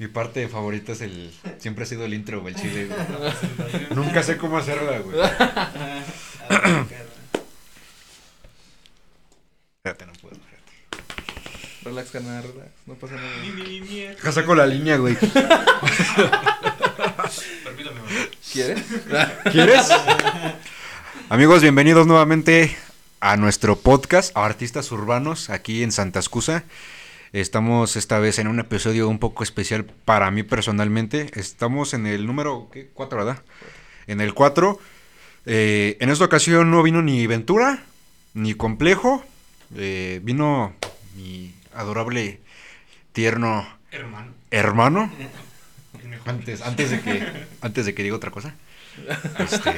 Mi parte favorita es el. Siempre ha sido el intro, güey, el chile, güey. Nunca sé cómo hacerla, güey. Fíjate, no puedo, fíjate. Relax, carnal, relax. No pasa nada. Deja saco la línea, güey. Permítame, ¿Quieres? ¿Quieres? Amigos, bienvenidos nuevamente a nuestro podcast, a Artistas Urbanos, aquí en Santa Escusa. Estamos esta vez en un episodio un poco especial para mí personalmente. Estamos en el número ¿qué? 4, ¿verdad? En el 4. Eh, en esta ocasión no vino ni Ventura, ni Complejo. Eh, vino mi adorable, tierno Hermano. antes de que, antes de que diga otra cosa. Este,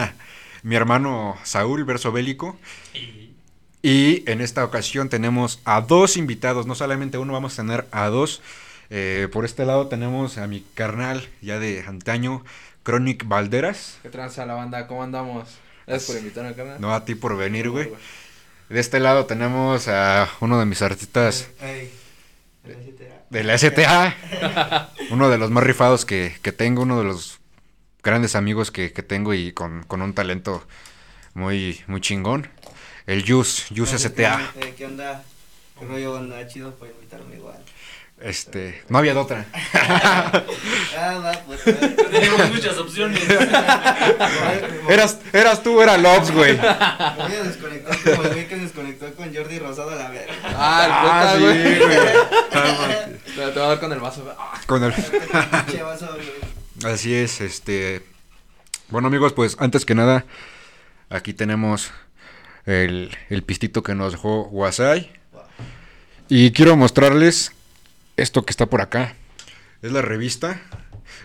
mi hermano Saúl, verso bélico. Y Y en esta ocasión tenemos a dos invitados, no solamente uno, vamos a tener a dos. Eh, por este lado tenemos a mi carnal, ya de antaño, Chronic Valderas. ¿Qué tranza la banda? ¿Cómo andamos? Gracias por invitarme, carnal. No a ti por venir, güey. De este lado tenemos a uno de mis artistas Ey, de la CTA. de la STA. uno de los más rifados que, que tengo, uno de los grandes amigos que, que tengo y con, con un talento muy, muy chingón. El Yus, Yus Oye, STA. ¿qué- ¿Qué onda? ¿Qué rollo, banda? Chido por invitarme igual. Este, no había de otra. Ah, va, pues. tenemos muchas opciones. Eras, eras tú, era Lobs, güey. Me voy a desconectar como el güey que se desconectó con Jordi Rosado a la verga. Ah, el puta, sí, güey. güey. Te voy a dar con el vaso. güey. Ah, Con el- Pinche vaso, güey. Así es, este. Bueno, amigos, pues antes que nada, aquí tenemos el, el pistito que nos dejó Wasai. Y quiero mostrarles esto que está por acá. Es la revista.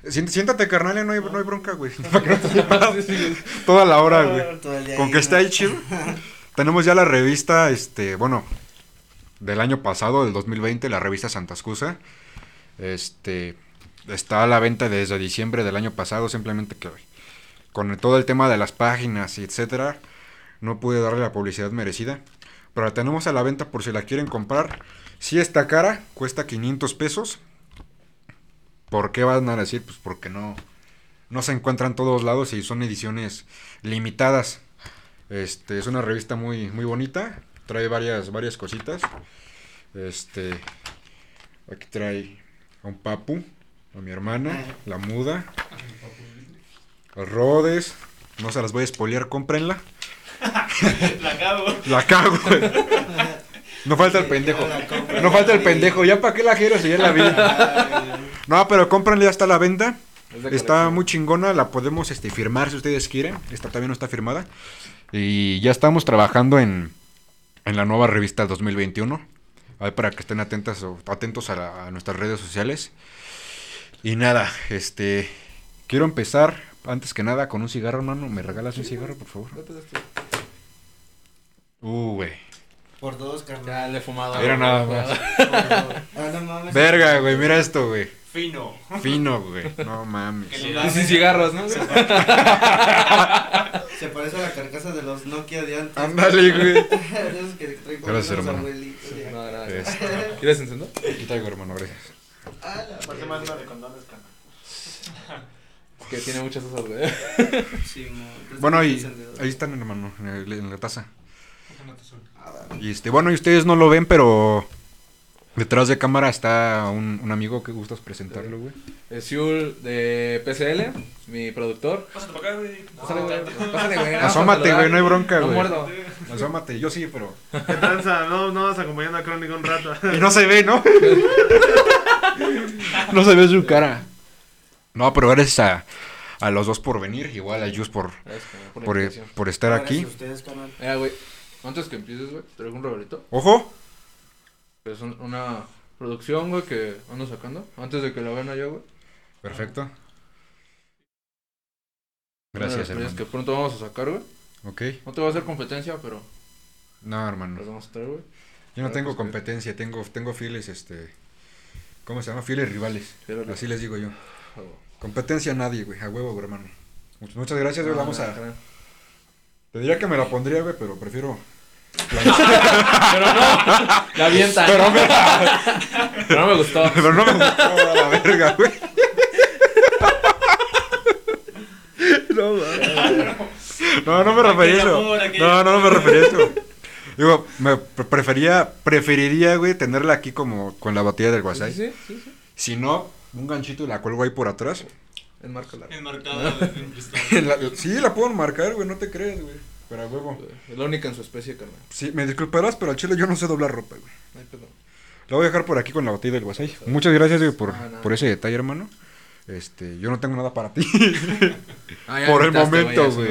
Siént- Siéntate, carnal, no hay, no hay bronca, güey. Para que no te sepas Toda la hora, güey. Con que esté ahí chido. Tenemos ya la revista, este, bueno, del año pasado, del 2020, la revista Santa Excusa. Este, está a la venta desde diciembre del año pasado, simplemente que con todo el tema de las páginas y etcétera, no pude darle la publicidad merecida. Pero la tenemos a la venta por si la quieren comprar. Si está cara, cuesta 500 pesos. ¿Por qué van a decir? Pues porque no, no se encuentra en todos lados y son ediciones limitadas. Este, es una revista muy, muy bonita. Trae varias, varias cositas. Este, aquí trae a un papu, a mi hermana, la muda, a Rodes. No se las voy a spoilear, cómprenla. La cago. La cago. güey. No falta el pendejo. No falta el pendejo. ¿Ya para qué la quiero si ya la vi? No, pero cómprenla, ya está a la venta. Está muy chingona, la podemos este, firmar si ustedes quieren. Esta todavía no está firmada. Y ya estamos trabajando en, en la nueva revista 2021. Ahí para que estén atentas o atentos a, la- a nuestras redes sociales. Y nada, este quiero empezar antes que nada con un cigarro, hermano. ¿Me regalas un cigarro, por favor? Uh, güey. Por dos, carnal. Ya le he fumado. Era güey. nada más. Ah, no mames. Verga, güey, mira esto, güey. Fino. Fino, güey. No mames. Y sin cigarros, ¿no? Se parece a la carcasa de los Nokia de antes. Ándale, güey. Gracias, hermano. No. Este, ¿Quieres encender? aquí traigo, hermano, gracias. Ah, la Aparte más de condones, carnal. Que tiene muchas cosas, güey. Sí, mo. Bueno, Encendedor. ahí están, hermano, en la taza. Y este, bueno, y ustedes no lo ven, pero detrás de cámara está un, un amigo que gustas presentarlo, güey. Es Siul de PCL, mi productor. Pásate para acá, güey. Pásale, güey. No, Pásale, güey. Asómate, güey, no hay bronca, No güey. muerdo. Asómate, yo sí, pero. ¿Qué tranza? No, no vas acompañando a Crónica un rato. Y no se ve, ¿no? no se ve su cara. No, pero gracias a, a los dos por venir, igual a Jus por, por por, por estar aquí. a ustedes, carnal. Mira, güey. Antes que empieces, güey, traigo un roberito. Ojo, Es un- una producción, güey, que ando sacando. Antes de que la vean allá, güey. perfecto. Una de las Gracias, hermano. que pronto vamos a sacar, güey. Ok. No te va a hacer competencia, pero No, hermano. las vamos a traer, güey. Yo no tengo pues, que- competencia, tengo, tengo fieles, este... ¿Cómo se llama? Fieles rivales. Fieles Así les digo yo. Ah, güey. Competencia a nadie, güey. A huevo, güey, hermano. Muchas, muchas gracias, güey. Vamos a... Te diría que me la pondría, güey, pero prefiero Pero no, la avientan. Pero me, Pero no me gustó. pero no me gustó a la verga, güey. No, no, no me refería a eso. No, no, no me refería a eso. Digo, me pre- prefería, preferiría, güey, tenerla aquí como con la botella del Sí, guasay. sí, sí, sí. Si no, un ganchito y la cuelgo ahí por atrás. Enmárcala. Enmarcada. La- sí, la puedo marcar, güey, no te creas, güey. Pero a huevo. Es la única en su especie, carnal. Sí, me disculparás, pero al chile yo no sé doblar ropa, güey. No hay pedo. La voy a dejar por aquí con la botella del guasay. Muchas gracias, güey, por, Ah, por ese detalle, hermano. Este, yo no tengo nada para ti. Ah, Por el momento, güey.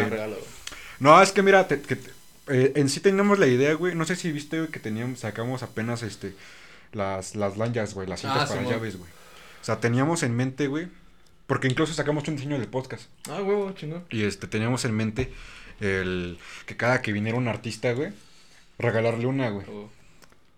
no, es que mira, te- que te- eh, en sí teníamos la idea, güey. No sé si viste, güey, que teníamos, sacamos apenas, este, las, las lanyards, güey, las cintas Ah, para llaves, güey. O sea, teníamos en mente, güey, porque incluso sacamos un diseño del podcast. Ah, huevo, chingón. Y este, teníamos en mente el que cada que viniera un artista, güey, regalarle una, güey. Oh.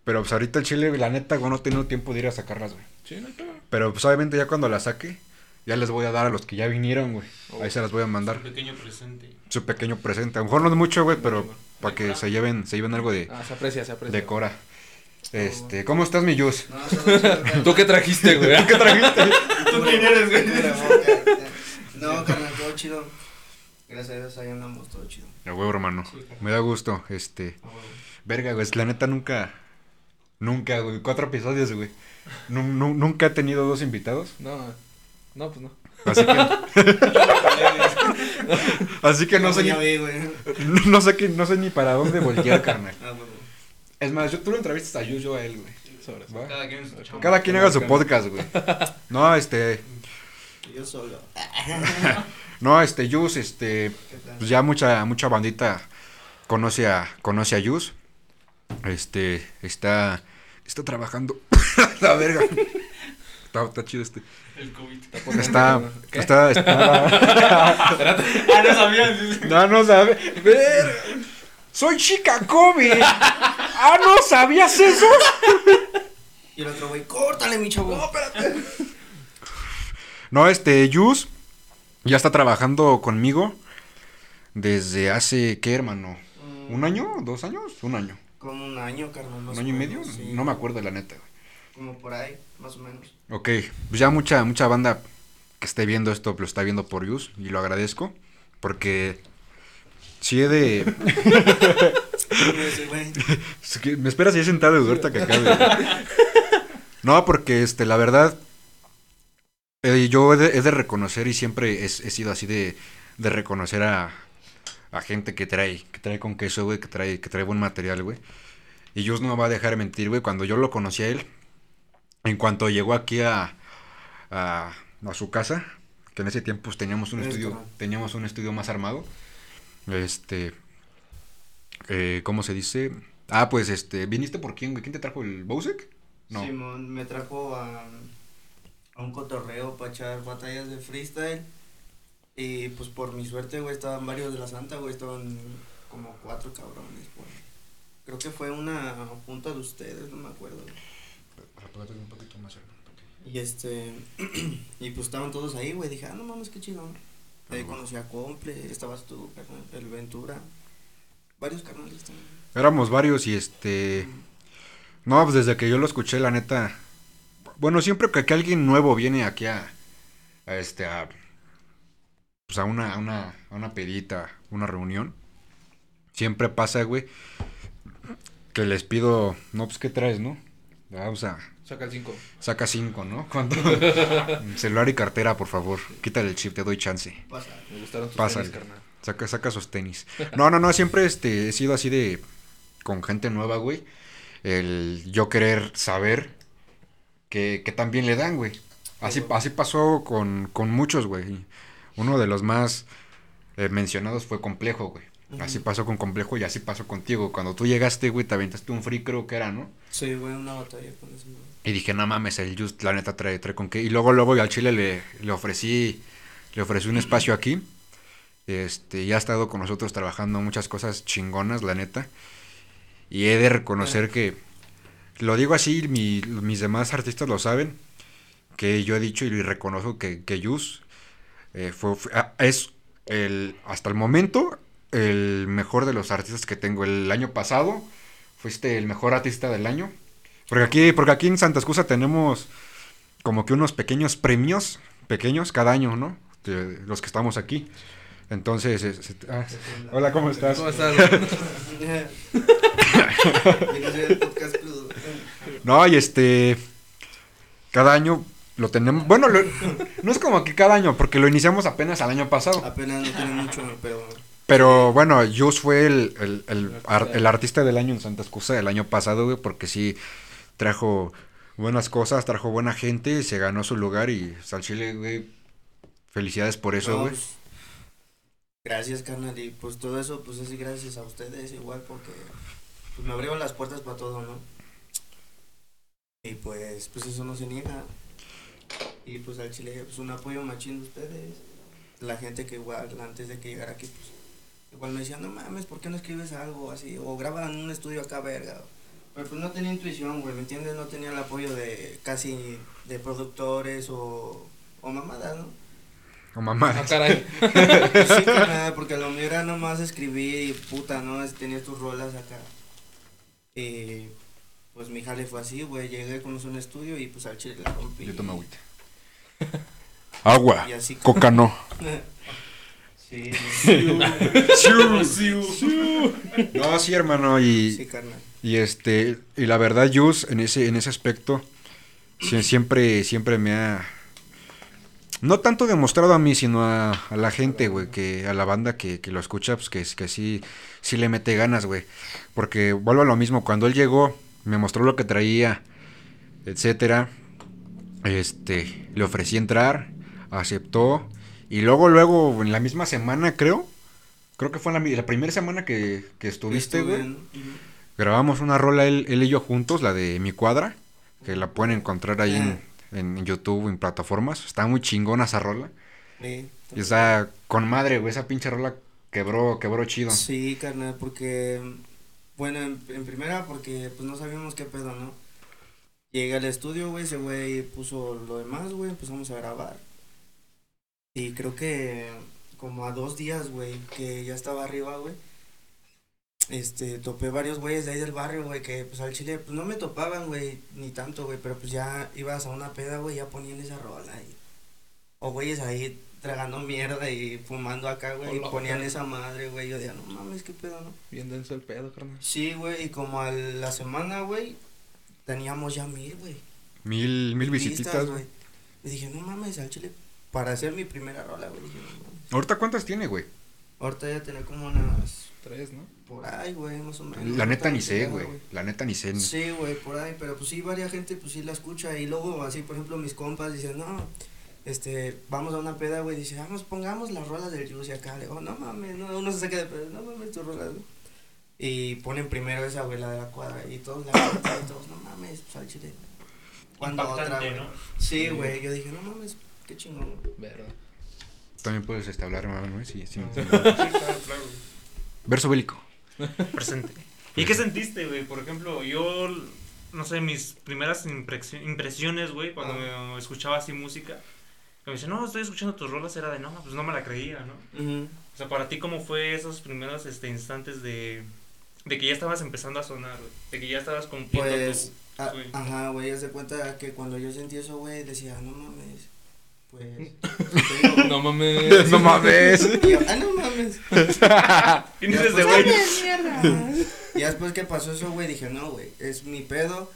Pero pues ahorita el chile, la neta, güey, no he tenido tiempo de ir a sacarlas, güey. Sí, no. Pero pues obviamente ya cuando la saque, ya les voy a dar a los que ya vinieron, güey. Oh. Ahí se las voy a mandar. pequeño presente. Su pequeño presente. A lo mejor no es mucho, güey, pero para que se lleven, se lleven algo de, Ah, se aprecia, se aprecia. de Cora. Este, ¿cómo estás, mi Yus? No, carnal. ¿Tú qué trajiste, güey? ¿Qué trajiste? ¿Tú quién eres, güey? No, carnal, todo chido. Gracias a Dios, ahí andamos, todo chido. A huevo, hermano. Sí. Me da gusto. Este, verga, güey, la neta nunca, nunca, güey, cuatro episodios, güey. Nu- nu- nunca he tenido dos invitados. No, no, pues no. Así que, así que no sé, Ya ni, vi, no sé que, no sé ni para dónde voltear, carnal. Ah, bueno. Es más, yo, tú lo entrevistas a Yus, yo a él, güey. Sobres. ¿va? Cada quien chamba. Cada quien haga su podcast, güey. No, este, Yo solo. No, este, Yus, este, pues ya mucha, mucha bandita conoce a, conoce a Yus. Este, está, está trabajando. La verga. Está, está chido este. El COVID. Está, ¿Qué? está, está. Ah, no sabías. No, no sabe. Verga. Soy chica Kobe. Ah, ¿no sabías eso? Y el otro güey, córtale, mi chavo. No, espérate. No, este, Yus ya está trabajando conmigo desde hace, ¿qué, hermano? ¿Un año? ¿Dos años? Un año. Como un año, carnal. ¿Un año y medio? sí. No me acuerdo de la neta, güey. Como por ahí, más o menos. Ok, pues ya mucha, mucha banda que esté viendo esto lo está viendo por Yus y lo agradezco porque si he de... Me esperas ahí sentado ahorita que acabe. No, porque este, la verdad, eh, yo he de, he de reconocer y siempre he, he sido así de, de reconocer a, a gente que trae, que trae con queso, güey, que trae, que trae buen material, güey. Y Yus no me va a dejar de mentir, güey, cuando yo lo conocí a él, en cuanto llegó aquí a, a, a su casa, que en ese tiempo pues, teníamos un Es estudio, teníamos un estudio más armado, este, eh, ¿cómo se dice? Ah, pues, este, ¿viniste por quién, güey? ¿Quién te trajo el Bowsek? No. Simón me trajo a, a un cotorreo para echar batallas de freestyle. Y pues por mi suerte, güey, estaban varios de la Santa, güey, estaban como cuatro cabrones, güey. Creo que fue una junta de ustedes, no me acuerdo. güey. Un poquito más. Y este, y pues estaban todos ahí, güey. Dije, ah, no mames, qué chido. Ahí Ah, conocí a Comple, estabas tú, el Ventura. Varios carnales también. Éramos varios y este... No, pues desde que yo lo escuché, la neta... Bueno, siempre que, que alguien nuevo viene aquí a... a este, a... Pues a una, a una, a una pedita, una reunión. Siempre pasa, güey, que les pido... No, pues, ¿qué traes, no? Ah, o sea, Saca el 5. saca cinco, ¿no? Cuando... Celular y cartera, por favor. Quítale el chip, te doy chance. Pasa. Me gustaron tus Pásale. tenis, carnal. Saca, saca sus tenis. No, no, no, siempre este, he sido así de. con gente nueva, güey. El yo querer saber que, que también le dan, güey. Así, así pasó con, con muchos, güey. Uno de los más eh, mencionados fue Complejo, güey. Así pasó con Complejo y así pasó contigo. Cuando tú llegaste, güey, te aventaste un free, creo que era, ¿no? Sí, güey, una batalla con ese güey. Y dije, no mames, el Just, la neta, trae, trae con qué. Y luego, luego al Chile le, le ofrecí, le ofrecí un espacio aquí. Este, ya ha estado con nosotros trabajando muchas cosas chingonas, la neta. Y he de reconocer que, lo digo así, mi- mis demás artistas lo saben, que yo he dicho y reconozco que, que Yus eh, fue, fue- ah, es el, hasta el momento el mejor de los artistas que tengo. El año pasado fuiste el mejor artista del año. Porque aquí, porque aquí en Santa Excusa tenemos como que unos pequeños premios, pequeños, cada año, ¿no? De los que estamos aquí. Entonces, es- es- ah, hola, ¿cómo estás? ¿Cómo estás? Vine a hacer el podcast crudo. No, y este. Cada año lo tenemos. Bueno, lo- no es como que cada año, porque lo iniciamos apenas al año pasado. Apenas no tiene mucho, pero Pero bueno, Jus fue el, el, el ar- el artista del año en Santa Excusa el año pasado, güey, porque sí trajo buenas cosas, trajo buena gente, se ganó su lugar y al Chile, güey. Felicidades por eso, No, güey. pues, gracias, carnal. Y pues todo eso, pues es gracias a ustedes, igual, porque pues, me abrieron las puertas para todo, ¿no? Y pues, pues eso no se niega. Y pues al Chile, pues un apoyo machín de ustedes. La gente que igual, antes de que llegara aquí, pues igual me decía, no mames, ¿por qué no escribes algo así? O graba en un estudio acá, verga. Pero pues no tenía intuición, güey, ¿me entiendes? No tenía el apoyo de casi de productores o, o mamadas, ¿no? Oh, mamá. Ah, caray. Pues sí, carnal, porque lo mío era nomás escribir y puta, ¿no? Es- Tenía tus rolas acá. Y pues mi jale fue así, güey. Llegué con un estudio y pues al chile la rompí. Yo tomo agüita. Agua. Y así. Coca no. Sí, No, sí, hermano, y, sí, carnal. Y este, y la verdad, Jus, en ese, en ese aspecto, sie- siempre, siempre me ha. No tanto demostrado a mí, sino a, a la gente, güey, que, a la banda que, que lo escucha, pues que, que sí, sí le mete ganas, güey. Porque vuelvo a lo mismo, cuando él llegó, me mostró lo que traía, etcétera. Este, le ofrecí entrar, aceptó. Y luego, luego, en la misma semana, creo. Creo que fue en la, primera semana que, que estuviste, güey. Grabamos una rola él, él y yo juntos, la de Mi Cuadra, que la pueden encontrar ahí en, en YouTube, en plataformas. Está muy chingona esa rola. Sí, Y está con madre, güey, esa pinche rola quebró, quebró chido. Sí, carnal, porque, bueno, en, en primera porque pues no sabíamos qué pedo, ¿no? Llegué al estudio, güey, ese güey puso lo demás, güey, empezamos a grabar. Y creo que como a dos días, güey, que ya estaba arriba, güey. Este, topé varios güeyes de ahí del barrio, güey, que pues al chile, pues no me topaban, güey, ni tanto, güey, pero pues ya ibas a una peda, güey, ya ponían esa rola y... O güeyes ahí tragando mierda y fumando acá, güey, y ponían esa madre, güey, yo decía, no mames, qué pedo, ¿no? Bien denso el pedo, carnal. Sí, güey, y como a la semana, güey, teníamos ya mil, güey. Mil, mil visititas, güey. Y dije, no mames, al chile, para hacer mi primera rola, güey, dije, no mames. ¿Ahorita cuántas tiene, güey? Ahorita ya tenía como unas, Tres, ¿no? por ahí, güey, más o menos. La neta ni sé, güey. La neta ni sé. Sí, güey, por ahí, pero pues sí, varias gente pues sí la escucha y luego así, por ejemplo, mis compas dicen, no, este, vamos a una peda, güey, dice, vamos, pongamos las rolas del Juicy acá, le digo, no mames, no, uno se saca de pedo, no mames tus rolas, güey. Y ponen primero esa, güey, la de la cuadra, y todos la y todos, no mames, pues al chile. ¿Cuándo otra, güey? ¿no? Sí, güey, yo dije, no mames, qué chingón, güey. Verdad. También puedes este, hablar, hermano, ¿eh? Sí, sí. Ah. sí. Sí, claro, claro. Verso bélico. Presente. ¿Y qué sentiste, güey? Por ejemplo, yo, no sé, mis primeras impresi- impresiones, güey, cuando me escuchaba así música, que me dice, no, estoy escuchando tus rolas, era de, no, pues no me la creía, ¿no? Ujú. O sea, para ti, ¿cómo fue esos primeros este, instantes de, de que ya estabas empezando a sonar, güey? De que ya estabas cumpliendo Pues, tu... a- ajá, güey, haz de cuenta que cuando yo sentí eso, güey, decía, no mames, pues, No mames. no mames. y yo, ah, no mames. ¿Quién es Ya, ese pues, güey? Y después que pasó eso, güey, dije, no, güey, es mi pedo.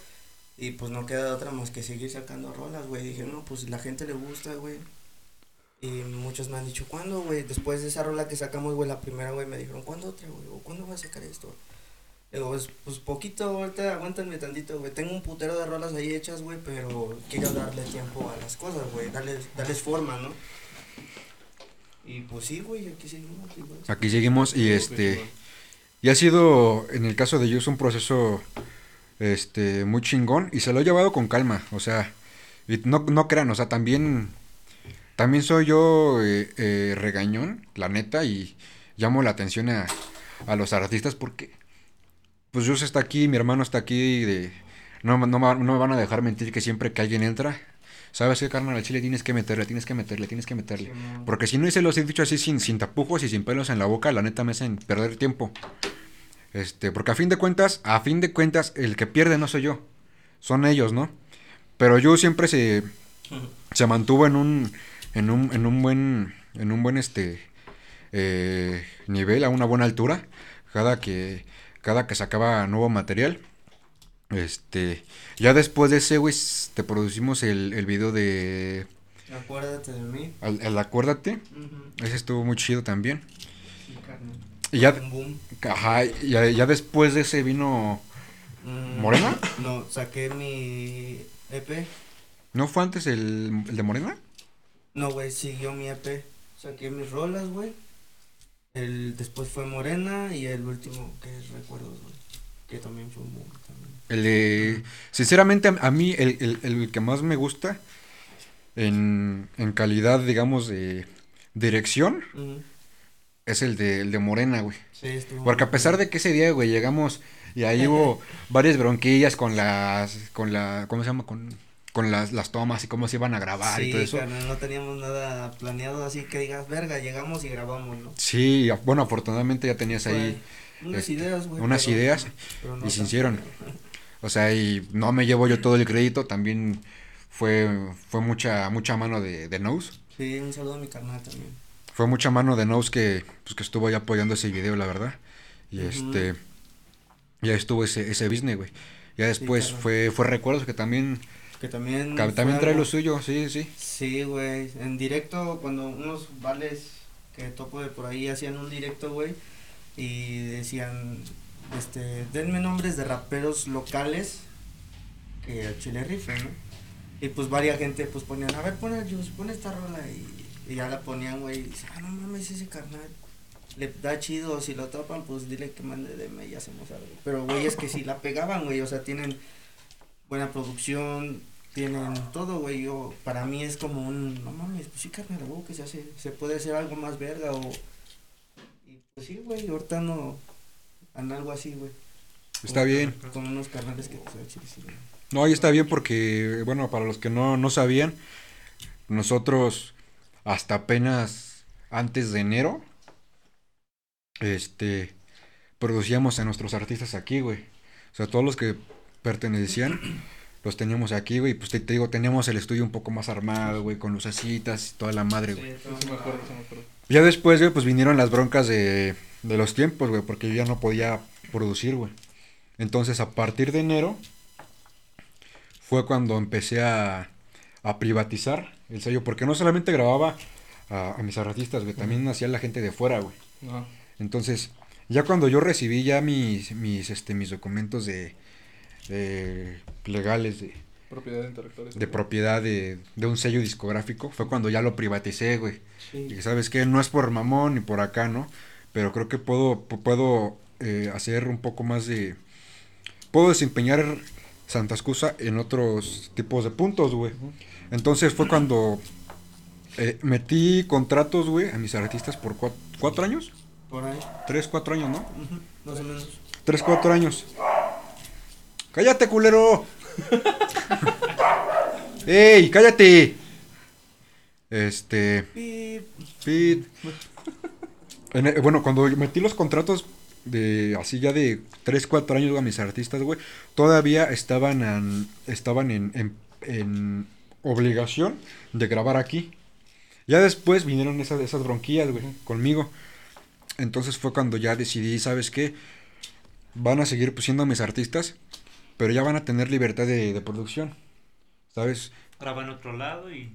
Y pues no queda otra más que seguir sacando rolas, güey. Dije, no, pues la gente le gusta, güey. Y muchos me han dicho, ¿cuándo, güey? Después de esa rola que sacamos, güey, la primera, güey, me dijeron, ¿cuándo otra, güey? ¿O cuándo voy a sacar esto? Digo, pues, pues poquito, ahorita aguántenme tantito, güey. Tengo un putero de rolas ahí hechas, güey, pero quiero darle tiempo a las cosas, güey. Darles, darles forma, ¿no? Y pues sí, güey, aquí seguimos, igual. Aquí seguimos y este. Y ha sido, en el caso de Yus, un proceso este, muy chingón y se lo he llevado con calma. O sea, y no, no crean, o sea, también, también soy yo eh, eh, regañón, la neta, y llamo la atención a, a los artistas porque, pues Yus está aquí, mi hermano está aquí, de, no, no, me- no me van a dejar mentir que siempre que alguien entra, ¿sabes qué, carnal? Al chile tienes que meterle, tienes que meterle, tienes que meterle. Porque si no se los he dicho así sin, sin tapujos y sin pelos en la boca, la neta me hacen perder tiempo. Este, porque a fin de cuentas, a fin de cuentas, el que pierde no soy yo. Son ellos, ¿no? Pero yo siempre se, se mantuvo en un, en un, en un buen, en un buen este eh, nivel, a una buena altura, cada que, cada que sacaba nuevo material. Este, ya después de ese, güey, te producimos el, el video de Acuérdate de mí. el Acuérdate. Ese estuvo muy chido también. Y ya, Un boom. ajá, ya, ya después de ese vino Mm, ¿Morena? No, saqué mi EP. ¿No fue antes el, el de Morena? No, güey, siguió mi EP. Saqué mis rolas, güey. El, después fue Morena y el último que es Recuerdos, güey. Que también fue un boom también. El de... Sinceramente, a, mí el, el- el que más me gusta en, en calidad, digamos, de dirección. Es el de, el de Morena, güey. Sí, estuvo Porque a pesar de que ese día, güey, llegamos y ahí hubo varias bronquillas con las... con la... ¿Cómo se llama? Con, con las, las tomas y cómo se iban a grabar y todo eso. no teníamos nada planeado así que digas, verga, llegamos y grabamos, ¿no? Sí, bueno, afortunadamente ya tenías ahí... Fue unas este, ideas, güey. unas pero- ideas pero no y se hicieron. O sea, y no me llevo yo todo el crédito, también fue, fue mucha, mucha mano de, de Nose. Sí, un saludo a mi carnal también. Fue mucha mano de Nose que, pues, que estuvo ahí apoyando ese video, la verdad. Y Ujú. este, ya estuvo ese, ese business, güey. Ya después fue, fue Recuerdos que también, Que también. que también trae algo- lo suyo, sí, sí. Sí, güey. En directo, cuando unos vales que topo de por ahí hacían un directo, güey, y decían, este, denme nombres de raperos locales que al chile. Y pues varia gente pues ponían, a ver, pon el Juice, pon esta rola y, y ya la ponían, güey, y dice, ah, no mames, ese carnal. Le da chido, si lo topan, pues dile que mande de y hacemos algo. Pero, güey, es que si la pegaban, güey, o sea, tienen buena producción, tienen todo, güey. Yo, para mí es como un, no mames, pues sí, carnal, güey, que se hace, se puede hacer algo más verga o. Y pues sí, güey, ahorita no. En algo así, güey. Está bien. Con unos carnales que pues chile sí. No, ahí está bien porque, bueno, para los que no, no sabían, nosotros hasta apenas antes de enero, este, producíamos a nuestros artistas aquí, güey. O sea, todos los que pertenecían, los teníamos aquí, güey. Pues te, te digo, teníamos el estudio un poco más armado, güey, con lucecitas y toda la madre, güey. Sí, sí me acuerdo, sí me acuerdo. Ya después, güey, pues vinieron las broncas de, de los tiempos, güey, porque yo ya no podía producir, güey. Entonces, a partir de enero, fue cuando empecé a, a privatizar el sello, porque no solamente grababa a, a mis artistas, güey, también hacía la gente de fuera, güey. Ajá. Entonces, ya cuando yo recibí ya mis, mis, este, mis documentos de, de legales de, Propiedad intelectual. de propiedad de, de un sello discográfico, fue cuando ya lo privaticé, güey. Sí. Y sabes que no es por mamón ni por acá, ¿no? Pero creo que puedo, pu- puedo eh, hacer un poco más de... Puedo desempeñar Santa Excusa en otros tipos de puntos, güey. Entonces fue cuando eh, metí contratos, güey, a mis artistas por cua- cuatro años. Por ahí. Tres, cuatro años, ¿no? Más o menos. Tres, cuatro años. ¡Cállate, culero! ¡Ey, cállate! Este... Pit. En el- bueno, cuando metí los contratos de así ya de 3, 4 años a mis artistas, güey, todavía estaban en, estaban en, en- en obligación de grabar aquí. Ya después vinieron esas, esas bronquillas, güey, conmigo. Entonces fue cuando ya decidí, ¿sabes qué? Van a seguir pues, siendo mis artistas, pero ya van a tener libertad de, de producción. ¿Sabes? Graba en otro lado y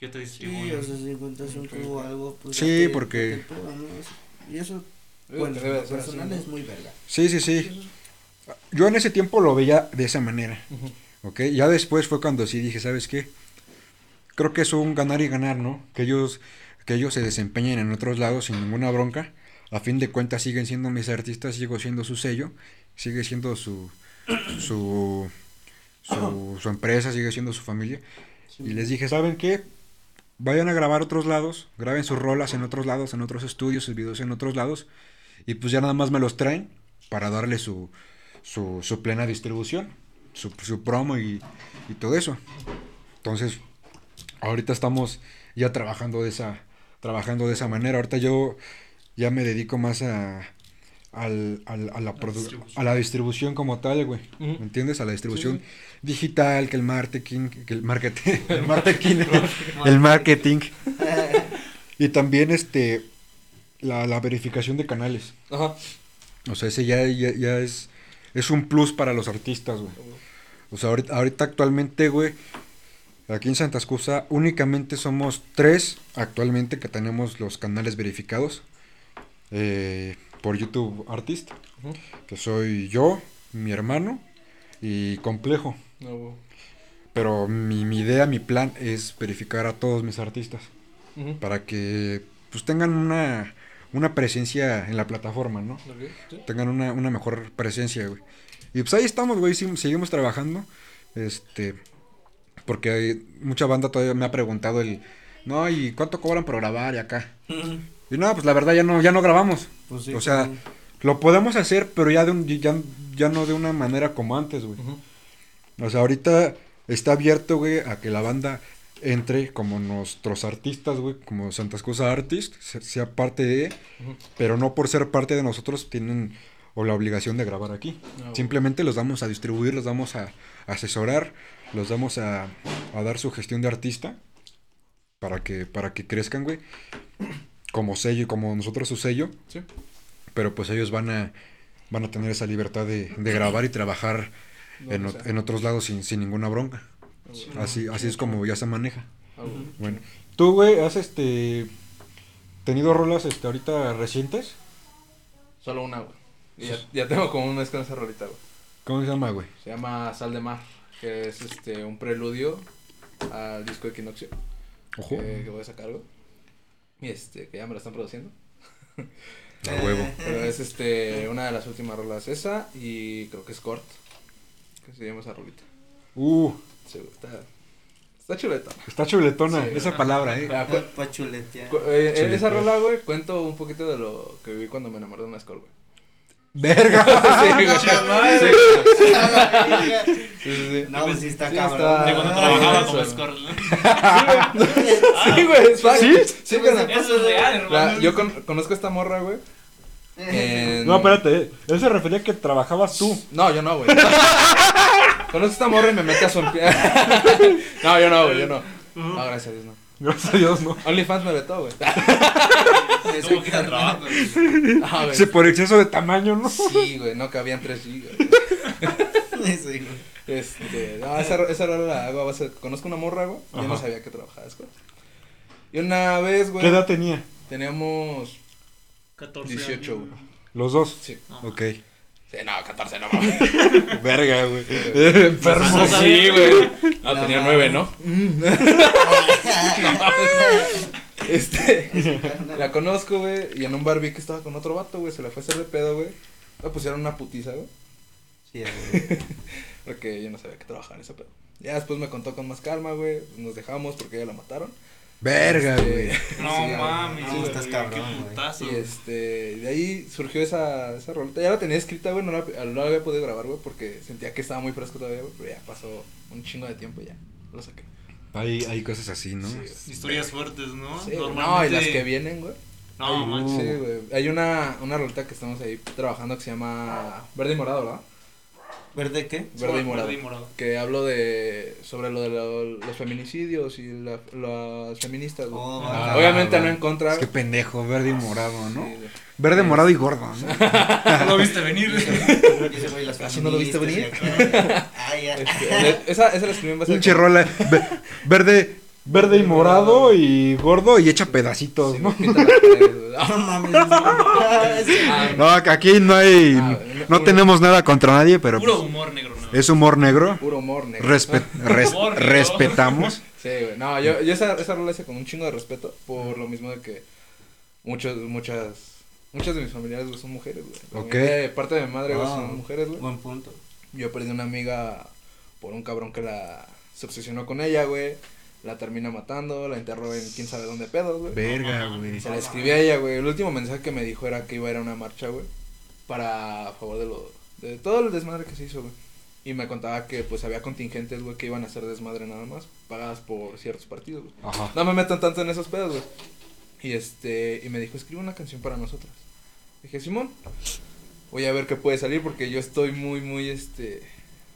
yo te Sí, distribuyo. o sea, si encuentras un tubo o algo, pues. Sí, te- porque- te cobran, ¿no? Y eso, bueno, debe personal es muy verga. Sí, sí, sí. Yo en ese tiempo lo veía de esa manera. Ujú. ¿Ok? Ya después fue cuando sí dije, ¿sabes qué? Creo que es un ganar y ganar, ¿no? Que ellos, que ellos se desempeñen en otros lados sin ninguna bronca. A fin de cuentas siguen siendo mis artistas, sigo siendo su sello, sigue siendo su, su, su, su empresa, sigue siendo su familia. Y les dije, ¿saben qué? Vayan a grabar otros lados, graben sus rolas en otros lados, en otros estudios, sus videos en otros lados. Y pues ya nada más me los traen para darle su, su, su plena distribución, su, su promo y, y todo eso. Entonces, ahorita estamos ya trabajando de esa, trabajando de esa manera. Ahorita yo ya me dedico más a, al- al- a, la a la distribución como tal, güey. ¿Me entiendes? A la distribución digital, que el marketing, que el marketing, el marketing, el marketing. Y también este la, la verificación de canales. Ajá. O sea, ese ya, ya, ya es, es un plus para los artistas, güey. O sea, ahorita, ahorita actualmente, güey, aquí en Santa Escusa únicamente somos tres actualmente que tenemos los canales verificados eh, por YouTube Artist, Ujú. que soy yo, mi hermano y Complejo. Güey. Pero mi, mi idea, mi plan es verificar a todos mis artistas para que pues tengan una, una presencia en la plataforma, ¿no? Sí. tengan una, una mejor presencia, güey. Y pues ahí estamos, güey, seguimos trabajando. Este, porque hay, mucha banda todavía me ha preguntado el, no, ¿y cuánto cobran por grabar y acá? Y no, pues la verdad ya no, ya no grabamos. Pues sí, o sea, sí. lo podemos hacer, pero ya de un, ya, ya no de una manera como antes, güey. O sea, ahorita está abierto, güey, a que la banda entre como nuestros artistas, güey, como Santa Escusa Artist, se- sea parte de, pero no por ser parte de nosotros tienen o la obligación de grabar aquí. Ah. Simplemente los vamos a distribuir, los vamos a asesorar, los vamos a, a dar su gestión de artista para que para que crezcan, güey, como sello y como nosotros su sello, Sí. pero pues ellos van a van a tener esa libertad de, de grabar y trabajar No, en, o ot- sea, en otros lados sin, sin ninguna bronca. Así, así es como ya se maneja. Ah. Bueno, tú, güey, has este tenido rolas este ahorita recientes? Solo una, güey. Y ya, ya tengo como un mes con esa rolita, güey. ¿Cómo se llama, güey? Se llama Sal de Mar, que es este un preludio al disco Equinoccio Ojo. que, que voy a sacar, güey. Y este, que ya me lo están produciendo. A huevo. Pero es este una de las últimas rolas esa y creo que es Cort, que se llama esa rolita. Uh, está, está chuleta. está chuletona Sí. esa palabra, eh. Ah, cu- Pa' chuletear. eh, en esa rola, güey, cuento un poquito de lo que viví cuando me enamoré de una Skol, güey. Verga. Sí, güey. Sí, sí, sí. No, pues sí está Sí, cabrón. está- De cuando Ah, trabajaba como Score, ¿no? Sí, güey. ¿Sí? Sí. Eso es real, hermano. yo con- conozco a esta morra, güey. en- No, espérate, eh. él se refería a que trabajabas tú. No, yo no, güey. Conozco esta morra y me mete a su no, yo no, güey, yo no. No, gracias a Dios, no. Gracias a Dios, no. OnlyFans me vetó, güey. Tuvo que trabajo. No, güey. Sí, por exceso de tamaño, ¿no? Sí, güey, no cabían 3 gigas. Sí, güey. Este, no, esa, esa rola la hago a base de- Conozco una morra, güey. Yo no Ajá. sabía que trabajaba, güey. Y una vez, güey. ¿Qué edad tenía? Teníamos 14 18, güey. Los dos. Sí. Ok. Sí, no, 14, no mames. Verga, güey. Enfermo. No, sí, güey. No, tenía 9, ¿no? Este, la conozco, güey, y en un bar vi que estaba con otro vato, güey, se le fue a hacer de pedo, güey. Le pusieron una putiza, güey, Sí, güey. porque yo no sabía que trabajaba en ese pedo. Ya después me contó con más calma, güey, nos dejamos porque ya la mataron. Verga, Este, güey. No sí, mames, No, estás cabrón, qué putazo. Y este, de ahí surgió esa, esa rolita. Ya la tenía escrita, güey, no la, no la había podido grabar, güey, porque sentía que estaba muy fresco todavía, güey, pero ya pasó un chingo de tiempo y ya, lo saqué. Hay, hay cosas así, ¿no? Sí. Historias fuertes, ¿no? Sí, no, y las que vienen, güey. No, Ay, manches. Sí, güey. Hay una, una rolita que estamos ahí trabajando que se llama Verde y Morado, ¿verdad? ¿Verde qué? Verde y Morado. Verde y morado. Que hablo de sobre lo de lo- los feminicidios y la- las feministas. Oh, Ah, Obviamente no en contra. Es que pendejo, verde y morado, ¿no? Sí. Verde, morado y gordo, ¿no? No lo viste venir. ¿Así no lo viste venir? ya. Este, esa, esa la escribí en base a- Pinche rola. ve- Verde, verde y morado y gordo y echa pedacitos, Sí, ¿no? No. Ah, aquí no hay. Ah, No tenemos nada contra nadie, pero Puro pues, humor negro, ¿no? es humor negro. Puro humor, negro. Respe- res- Humor negro. respetamos. Sí, güey. No, yo, yo esa, esa rola hice con un chingo de respeto por lo mismo de que muchos, muchas, muchas de mis familiares, güey, son mujeres, güey. La Ok. mayoría de parte de mi madre, güey, Ah, son mujeres, güey. Buen punto. Yo perdí una amiga por un cabrón que la se obsesionó con ella, güey. La termina matando, la enterró en quién sabe dónde pedos, güey. Verga, güey. Se la escribí a ella, güey. El último mensaje que me dijo era que iba a ir a una marcha, güey. Para a favor de lo. De todo el desmadre que se hizo, güey. Y me contaba que pues había contingentes, güey, que iban a hacer desmadre nada más, pagadas por ciertos partidos, güey. Ajá. No me metan tanto en esos pedos, güey. Y este, y me dijo, escribe una canción para nosotras. Dije, Simón, voy a ver qué puede salir porque yo estoy muy, muy, este,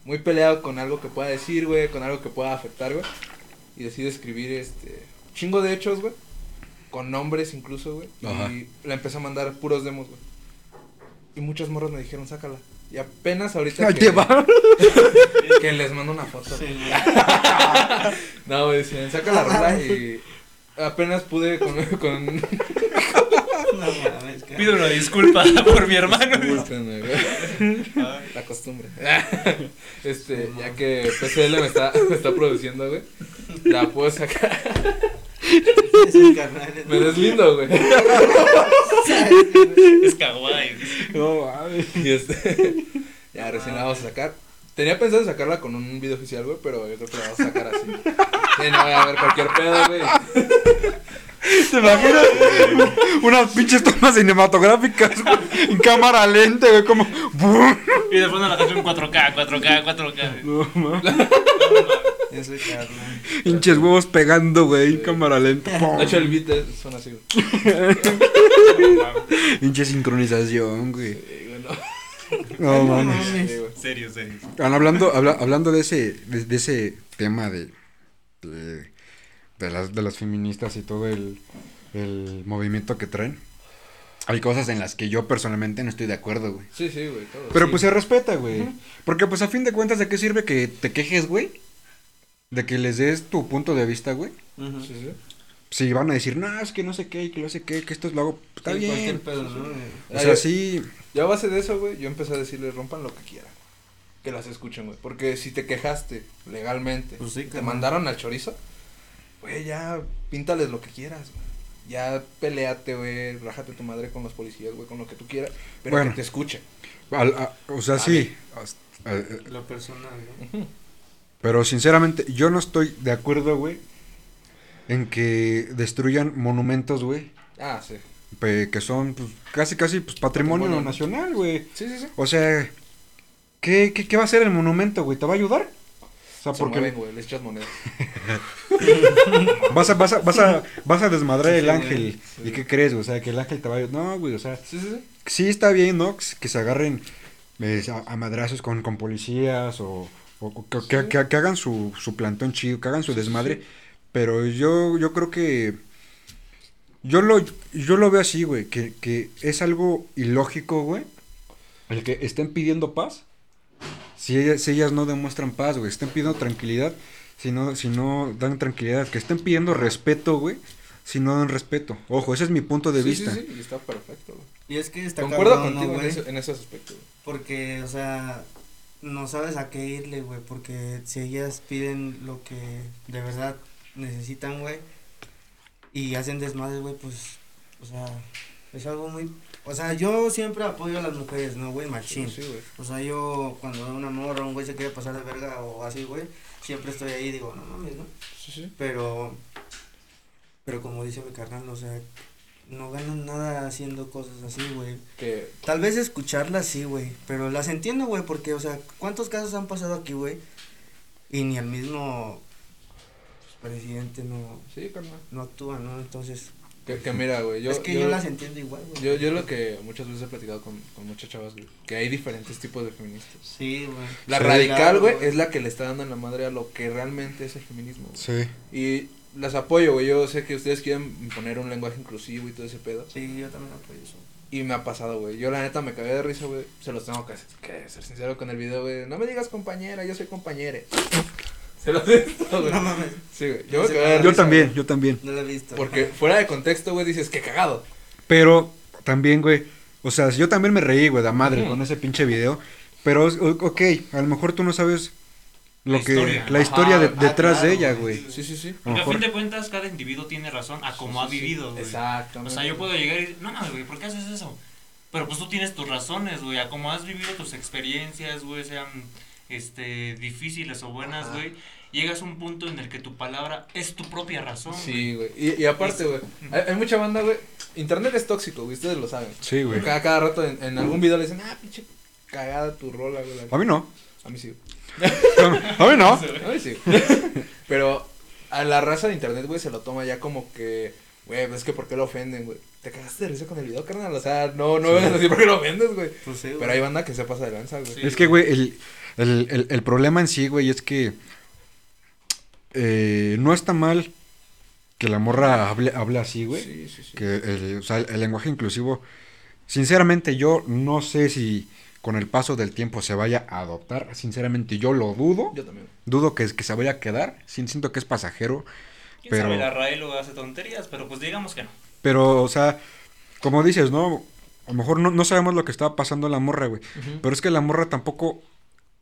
muy peleado con algo que pueda decir, güey, con algo que pueda afectar, güey. Y decido escribir, este, chingo de hechos, güey. Con nombres incluso, güey. Y le empecé a mandar puros demos, güey. Y muchos morros me dijeron, sácala. Y apenas ahorita que, que les mando una foto. Sí, güey. No, güey, decían, saca la rola y apenas pude con... con... No mames, cara. Pido una disculpa por mi hermano. Discúlpenme, güey. La costumbre. Este, ya que PCL me está, me está produciendo, güey. La puedo sacar. Es el carnal. Me deslindo, güey. Es kawaii. No mames. Y este. Ya, recién la vamos a sacar. Tenía pensado sacarla con un video oficial, güey, pero yo creo que la vamos a sacar así. Sí, no voy a ver cualquier pedo, güey. ¿Te imaginas? Unas pinches tomas cinematográficas, güey, en cámara lenta, güey, como. ¡bum! Y de fondo la canción 4K, 4K, 4K. No mames. Es el carnal. Pinches huevos pegando, güey, en cámara lenta. ¡pum! De hecho, el beat es- suena así, güey. Pinche sincronización, güey. No. No mames. Sí, güey. Serio, serio. Hablando, habla- hablando de ese, de, de ese tema de, de, de las, de las feministas y todo el, el movimiento que traen, hay cosas en las que yo personalmente no estoy de acuerdo, güey. Sí, sí, güey, todo. Pero Sí. pues se respeta, güey. Porque pues a fin de cuentas, ¿de qué sirve que te quejes, güey? De que les des tu punto de vista, güey. Sí, sí. Si van a decir, no, es que no sé qué, y que no sé qué, que esto es lo hago, está Sí, bien. pedo, ¿no? O Ah, sea, yo- sí. Ya a base de eso, güey, yo empecé a decirles rompan lo que quieran. Que las escuchen, güey. Porque si te quejaste legalmente, Pues sí, te mandaron al chorizo, güey, ya píntales lo que quieras, güey. Ya peleate, güey, rájate tu madre con los policías, güey, con lo que tú quieras. Pero Bueno. que te escuchen. al- a- o sea, sí. Hasta- eh, Lo personal, ¿no? Pero sinceramente, yo no estoy de acuerdo, güey, en que destruyan monumentos, güey, Ah, sí. pe- que son pues, casi, casi pues, patrimonio, Patrimonio. nacional, güey. Sí, sí, sí. O sea, ¿qué, qué, qué va a hacer el monumento, güey? ¿Te va a ayudar? O sea, Se porque mueven, güey, les echas monedas. vas a, vas a, vas a, vas a desmadrar Sí, el sí, ángel. sí. ¿Y qué crees, güey? O sea, que el ángel te va a. No, güey, o sea, Sí, sí, sí. sí está bien, ¿no? Que se agarren eh, a, a madrazos con, con policías o, o que, que- que- que hagan su, su plantón chido, que hagan su desmadre. sí. Pero yo, yo creo que. Yo lo, yo lo veo así, güey, que, que es algo ilógico, güey. El que estén pidiendo paz. Si ellas, si ellas no demuestran paz, güey. Estén pidiendo tranquilidad. Si no, si no dan tranquilidad. Que estén pidiendo respeto, güey. Si no dan respeto. Ojo, ese es mi punto de Sí, vista. Sí, sí, y está perfecto, güey. Y es que está Concuerdo cabrón, ¿no, contigo en, ese, en ese aspecto, güey. Porque, o sea, no sabes a qué irle, güey, porque si ellas piden lo que de verdad necesitan, güey, y hacen desmadre, güey, pues, o sea, es algo muy... O sea, yo siempre apoyo a las mujeres, ¿no, güey? Machín. Sí, güey. O sea, yo cuando una morra, un güey se quiere pasar de verga o así, güey, siempre estoy ahí y digo, no mames, ¿no? Sí, sí. Pero, pero como dice mi carnal, o sea, no ganan nada haciendo cosas así, güey. Que Tal vez escucharlas sí, güey, pero las entiendo, güey, porque, o sea, ¿cuántos casos han pasado aquí, güey? Y ni el mismo presidente no, Sí, carnal. no actúa, ¿no? Entonces, Que, que mira, güey, yo, es que yo, las entiendo igual, güey. yo, yo lo que muchas veces he platicado con, con muchas chavas, güey, que hay diferentes tipos de feministas. Sí, güey. La Sí. radical, Claro, güey, es la que le está dando en la madre a lo que realmente es el feminismo. güey. Sí. Y las apoyo, güey, yo sé que ustedes quieren poner un lenguaje inclusivo y todo ese pedo. Sí, yo también apoyo eso. Y me ha pasado, güey. Yo la neta me cagué de risa, güey. Se los tengo que, que ser sincero con el video, güey. No me digas compañera, yo soy compañere. Se los he visto, güey. No mames, Sí, güey. Yo me Sí, cagué de Yo risa, también, güey. yo también. no lo he visto. Porque fuera de contexto, güey, dices que cagado. Pero también, güey. O sea, yo también me reí, güey, de madre Ujú. con ese pinche video. Pero, o- ok, a lo mejor tú no sabes lo La que. historia. La historia de- Ajá, detrás claro, de ella, güey. güey. Sí, sí, sí. A lo Porque a mejor- fin de cuentas, cada individuo tiene razón a cómo ha Sí, sí, sí. vivido, güey. Exactamente. O sea, yo puedo llegar y decir, no mames, güey, ¿por qué haces eso? Pero pues tú tienes tus razones, güey, a cómo has vivido tus experiencias, güey, sean este difíciles o buenas, Ajá. güey. Llegas a un punto en el que tu palabra es tu propia razón. Sí, güey. Y, y aparte, güey, hay, hay mucha banda, güey. Internet es tóxico, güey, ustedes lo saben. Sí, güey. Cada, cada rato en, en algún video le dicen, ah, pinche cagada tu rola, güey. A mí no. A mí sí. A mí no. Ay, sí. Pero a la raza de internet, güey, se lo toma ya como que, güey, pues es que ¿por qué lo ofenden, güey? Te cagaste de risa con el video, carnal. O sea, no, no vengas así porque lo ofendes, güey. Pues sí, Pero hay banda que se pasa de lanza, güey. Sí. Es que, güey, el, el, el, el problema en sí, güey, es que eh, no está mal que la morra hable, hable así, güey. Sí, sí, sí. Que el, o sea, el, el lenguaje inclusivo, sinceramente yo no sé si con el paso del tiempo se vaya a adoptar. Sinceramente yo lo dudo. Yo también. Dudo que, que se vaya a quedar. Siento que es pasajero. ¿Quién Pero- sabe? La Rael luego hace tonterías, pero pues digamos que no. Pero, o sea, como dices, ¿no? A lo mejor no, no sabemos lo que estaba pasando la morra, güey. Pero es que la morra tampoco,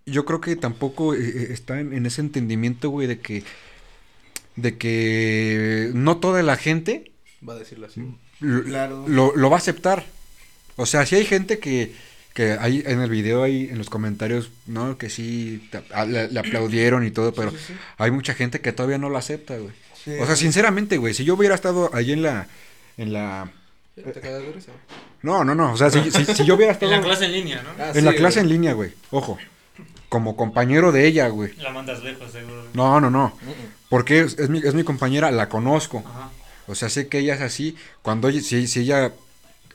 yo creo que tampoco eh, eh, está en, en ese entendimiento, güey, de que, de que no toda la gente Va a decirlo así. lo, Claro. lo- lo va a aceptar. O sea, si hay gente que, que ahí en el video, ahí en los comentarios, ¿no? Que sí, te- a- le, le aplaudieron y todo, pero Sí, sí, sí. hay mucha gente que todavía no lo acepta, güey. Sí, O sea, sinceramente, güey, si yo hubiera estado ahí en la, en la, ¿Te risa? no, no, no, o sea, si, si- si yo hubiera En estado la clase en línea, ¿no? Ah, en sí, la clase güey. en línea, güey, ojo, como compañero de ella, güey. La mandas lejos, seguro. No, no, no, porque es, es mi, es mi compañera, la conozco. Ajá. O sea, sé que ella es así. Cuando ella- si, si ella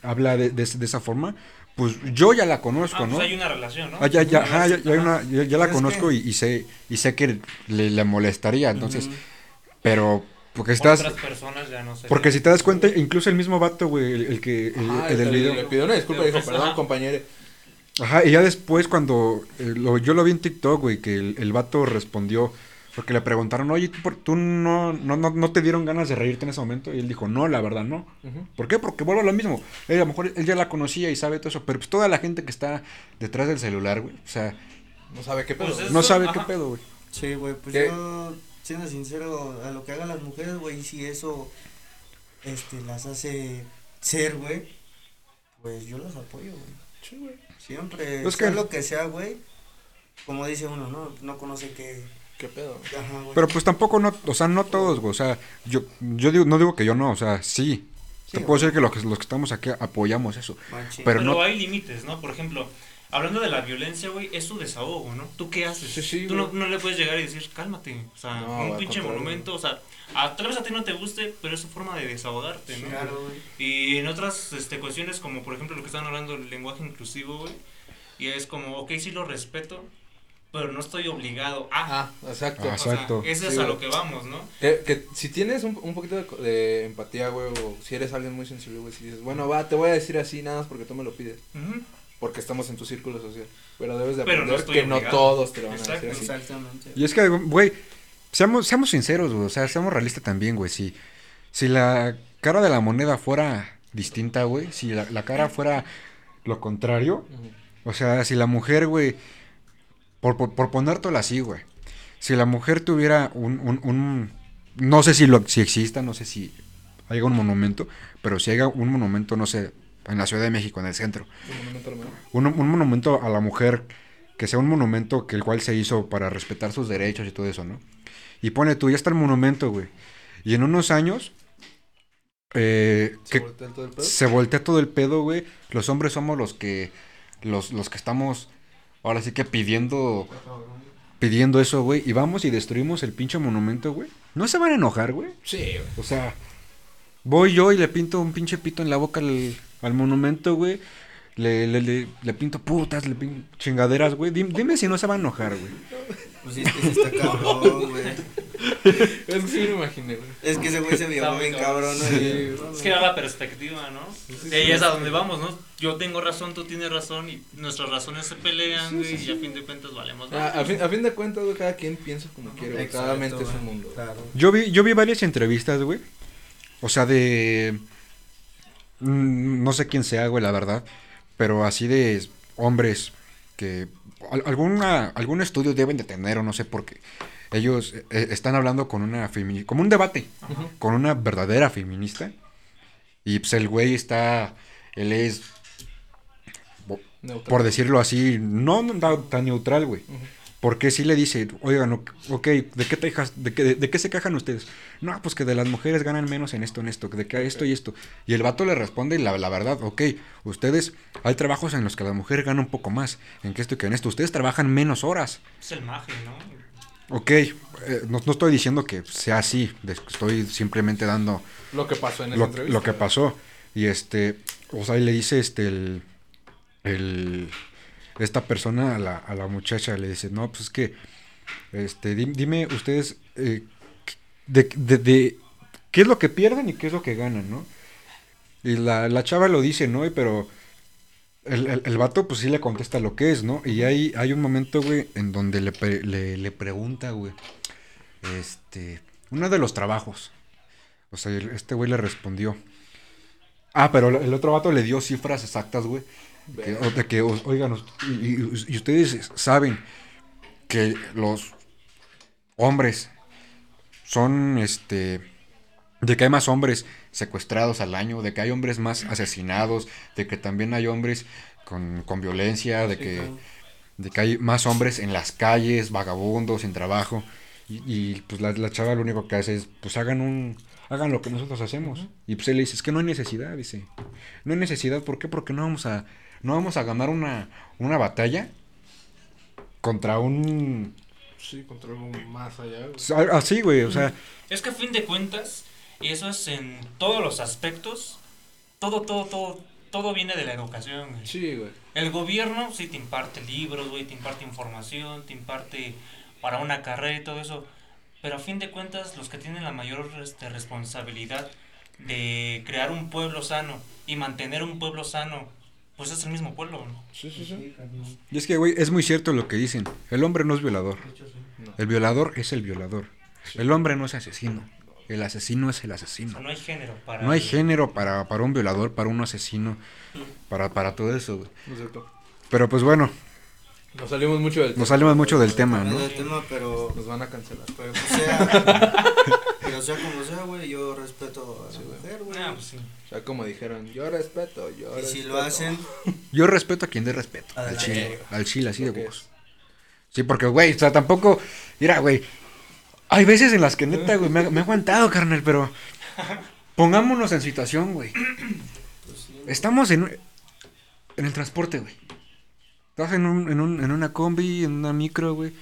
habla de, de, de esa forma, pues yo ya la conozco, Ah, pues ¿no? hay una relación, ¿no? Ah, ya, ya, ajá, ya, ya hay una- ya- ya la Es conozco que- y, y sé y sé que le, le molestaría, entonces, pero porque estás Otras personas ya no sé. porque si te das cuenta, incluso el mismo vato, güey, el, el que el, Ah, el del que video. Le pidió una disculpa dijo, Ajá. perdón, compañero. Ajá, y ya después cuando eh, lo- yo lo vi en TikTok, güey, que el, el vato respondió, porque le preguntaron, oye, ¿tú, por- tú no, no, no, no te dieron ganas de reírte en ese momento? Y él dijo, no, la verdad no. ¿Por qué? Porque vuelvo a lo mismo. Él, a lo mejor él ya la conocía y sabe todo eso, pero pues toda la gente que está detrás del celular, güey, o sea, No sabe qué pedo. Pues es- no sabe ajá. qué pedo, güey. Sí, güey, pues ¿Qué? yo, siendo sincero, a lo que hagan las mujeres, güey, si eso, este, las hace ser, güey, pues yo las apoyo, güey. Sí, güey. Siempre, Es sea que- lo que sea, güey, como dice uno, ¿no? No conoce que, ¿Qué pedo? ajá, güey. Pero pues tampoco no, o sea, no todos, güey, o sea, yo, yo digo, no digo que yo no, o sea, sí. Sí, Te puedo decir que los, que los que estamos aquí apoyamos eso. Pero Pero, no- hay límites, ¿no? Por ejemplo, hablando de la violencia, güey, es tu desahogo, ¿no? ¿Tú qué haces? Sí, sí, Tú no, no le puedes llegar y decir, cálmate. O sea, No, un pinche monumento, o sea, a, tal vez a ti no te guste, pero es su forma de desahogarte, ¿no? Claro, güey. Y en otras este, cuestiones, como por ejemplo lo que están hablando del lenguaje inclusivo, güey, y es como, ok, sí lo respeto, pero no estoy obligado a. Ah, exacto. Ah, O sea, exacto. eso es a lo que vamos, ¿no? Que, que si tienes un, un poquito de, co- de empatía, güey, o si eres alguien muy sensible, güey, si dices, bueno, va, te voy a decir así nada más porque tú me lo pides, Ujú. Porque estamos en tu círculo social. Pero debes de Pero no aprender estoy que no todos te lo van a decir así. Exactamente. Y es que, güey, seamos, seamos sinceros, güey, o sea, seamos realistas también, güey, si, si la cara de la moneda fuera distinta, güey, si la, la cara fuera lo contrario, o sea, si la mujer, güey, por, por, por ponértelo así, güey, si la mujer tuviera un, un, un- no sé si, lo, si exista, no sé si haya un monumento, pero si haya un monumento, no sé, en la Ciudad de México, en el centro, Un momento, hermano. un, un monumento a la mujer que sea un monumento que el cual se hizo para respetar sus derechos y todo eso, ¿no? Y pone tú, ya está el monumento, güey. Y en unos años, eh, ¿Se que voltea todo el pedo? se voltea todo el pedo, güey. Los hombres somos los que, los, los que estamos, ahora sí que pidiendo, pidiendo eso, güey. Y vamos y destruimos el pinche monumento, güey. No se van a enojar, güey. Sí, güey. O sea, voy yo y le pinto un pinche pito en la boca al, al monumento, güey. Le, le, le, le pinto putas, le pinto chingaderas, güey. Dim- Dime, si no se va a enojar, güey. Pues sí, es que sí está cabrón, güey. Es que sí me imaginé, güey. Es que ese güey se vio bien cabrón, güey. Es que era la perspectiva, ¿no? sí, De ahí sí, es a sí. donde vamos, ¿no? Yo tengo razón, tú tienes razón y nuestras razones se pelean, güey, y a fin de cuentas valemos Ah, más. a, fin, a fin de cuentas, güey, cada quien piensa como quiere, güey. Cada Exacto, mente es un mundo. Claro. Yo vi, yo vi varias entrevistas, güey. O sea, de... mm, No sé quién sea, güey, la verdad. Pero así de hombres que... al- alguna, algún estudio deben de tener o no sé por qué. Ellos eh, están hablando con una feminista... Como un debate. Con una verdadera feminista. Y pues el güey está, él es, Neutral. por decirlo así, no tan tan neutral, güey. Porque si le dice, oigan, ok, ok, ¿de qué, te de, qué, de, qué se quejan ustedes? No, pues que de las mujeres ganan menos en esto, en esto, de que esto y esto. Y el vato le responde la, la verdad, ok, ustedes, hay trabajos en los que la mujer gana un poco más, en que esto y que en esto, ustedes trabajan menos horas. Es el maje, ¿no? Ok, eh, no, no estoy diciendo que sea así, estoy simplemente dando Lo que pasó en esa lo, entrevista. lo que pasó. Y este, o sea, y le dice este, el, el, esta persona a la, a la muchacha, le dice, no, pues es que, este, di- dime ustedes, eh, de, de, de- qué es lo que pierden y qué es lo que ganan, ¿no? Y la, la chava lo dice, ¿no? Pero el, el, el vato, pues sí le contesta lo que es, ¿no? Y hay, hay un momento, güey, en donde le, le, le pregunta, güey, este, uno de los trabajos. O sea, este güey le respondió. Ah, pero el otro vato le dio cifras exactas, güey. Que- que, oigan, y, y- y ustedes saben que los hombres son, este, de que hay más hombres secuestrados al año, de que hay hombres más asesinados, de que también hay hombres con, con violencia, de que, de que hay más hombres en las calles, vagabundos, sin trabajo. Y, y, pues la, la chava lo único que hace es, pues hagan un, hagan lo que nosotros hacemos. Y pues él le dice, es que no hay necesidad, dice. No hay necesidad, ¿por qué? Porque no vamos a, no vamos a ganar una, una batalla contra un... Sí, contra algo más allá, güey. Así, güey, o sea, Es que a fin de cuentas, y eso es en todos los aspectos, todo, todo, todo, todo viene de la educación. güey. Sí, güey. El gobierno sí te imparte libros, güey, te imparte información, te imparte para una carrera y todo eso. Pero a fin de cuentas, los que tienen la mayor este, responsabilidad de crear un pueblo sano y mantener un pueblo sano, pues es el mismo pueblo, ¿no? Sí, sí, sí. y es que, güey, es muy cierto lo que dicen. El hombre no es violador. No. El violador es el violador. El hombre no es asesino. El asesino es el O asesino. sea, no hay género para... No hay género para, para un violador, para un asesino, para, para todo eso, güey. Exacto. Pero pues bueno, Nos salimos mucho del nos salimos mucho del tema, No tema, pero, Nos van a cancelar. pero pues sea, pero sea como sea, güey, yo respeto a la mujer, güey. Ah, pues sí. O sea, como dijeron, yo respeto, yo y si lo hacen, Yo respeto a quien dé respeto. Al chile, al chile, así de que huevos. Sí, porque, güey, o sea, tampoco. Mira, güey. Hay veces en las que neta, güey, me, me he aguantado, carnal, pero. Pongámonos en situación, güey. pues sí. Estamos en, en el transporte, güey. Estás en, un, en, un, en una combi, en una micro, güey.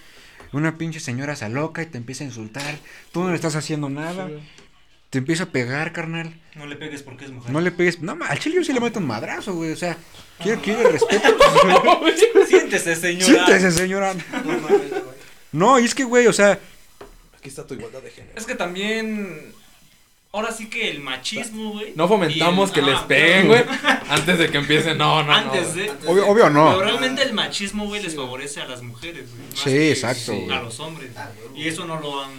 Una pinche señora se loca y te empieza a insultar. Tú no le estás haciendo nada. Te empieza a pegar, carnal. No le pegues porque es mujer. No le pegues. No, al chile yo sí le meto un madrazo, güey. O sea, quiere, quiere respeto. Siéntese, señora. Siéntese, señora. No, y es que, güey, o sea, Aquí está tu igualdad de género. Es que también. Ahora sí que el machismo, güey. No fomentamos el- que les ah, peguen, claro. güey. Antes de que empiecen. No, no, Antes no. de. Antes obvio, de- obvio no. Pero realmente el machismo, güey, les favorece a las mujeres, güey. Sí, que exacto. A los hombres. Ah. Y eso no lo han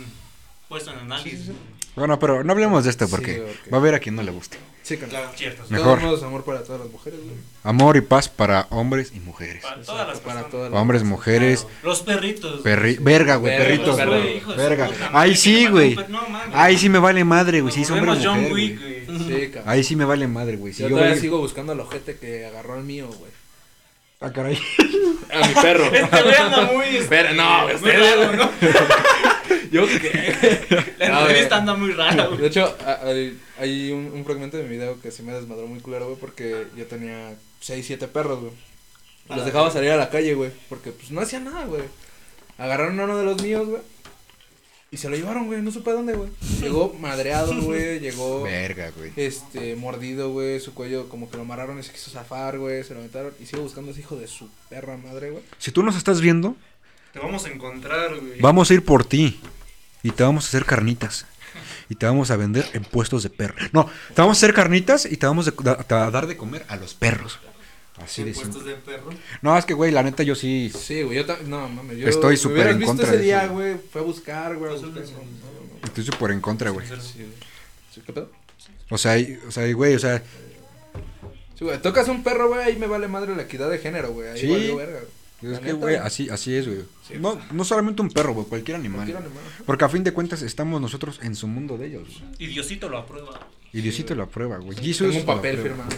puesto en análisis. Bueno, pero no hablemos de esto Sí, porque va a haber a quien no le guste. Sí, claro. Claro. Cierto. De Mejor. todos modos, amor para todas las mujeres, güey. Amor y paz para hombres y mujeres. Para todas las Para personas. todas las Hombres, mujeres, Claro. Los perritos. perri... Verga, güey, Verga, perritos. güey. Güey, hijo de su Verga. puta Ahí sí, que güey. mata un per- No mames. Ahí sí me vale madre, güey. Sí, es hombre o Vemos John mujer, Wick, güey. güey. Sí, cabrón. Ahí sí me vale madre, güey. Si yo yo todavía veo- sigo buscando al ojete que agarró al mío, güey. Ah, caray. A mi perro. Este güey anda muy. este, Pero no, muy usted- raro, ¿no? Yo qué. La entrevista anda muy rara, güey. De hecho, hay, hay un, un fragmento de mi video que sí me desmadró muy culero, güey, porque yo tenía 6, 7 perros, güey. A Los dejaba salir a la calle, güey, porque pues no hacían nada, güey. Agarraron a uno de los míos, güey. Y se lo llevaron, güey, no supe a dónde, güey. Llegó madreado, güey, llegó Verga, güey. este mordido, güey, su cuello como que lo amarraron y se quiso zafar, güey, se lo metieron y sigo buscando a ese hijo de su perra madre, güey. Si tú nos estás viendo, Te vamos a encontrar, güey. vamos a ir por ti. Y te vamos a hacer carnitas. Y te vamos a vender en puestos de perro. No, te vamos a hacer carnitas y te vamos a da- a dar de comer a los perros. Así de puestos de perro. No, es que, güey, la neta yo sí. Sí, güey, yo también, no, mames, yo Estoy súper en visto contra ese de día, eso. güey, fue a buscar, güey, a Pues, buscar. sí, no, no, no. Estoy súper en contra, güey. Sí, güey. Sí, ¿Qué pedo? O sea, o sea, güey, o sea, Sí, güey, tocas un perro, güey, ahí me vale madre la equidad de género, güey. Ahí Sí. valió verga. güey. Es que, güey, así, así es, güey. Sí, No, no solamente un perro, güey, cualquier animal. Cualquier animal. Porque a fin de cuentas estamos nosotros en su mundo de ellos. güey. Y Diosito lo aprueba. Y Diosito lo aprueba, güey. Jesus Tengo un papel firmado.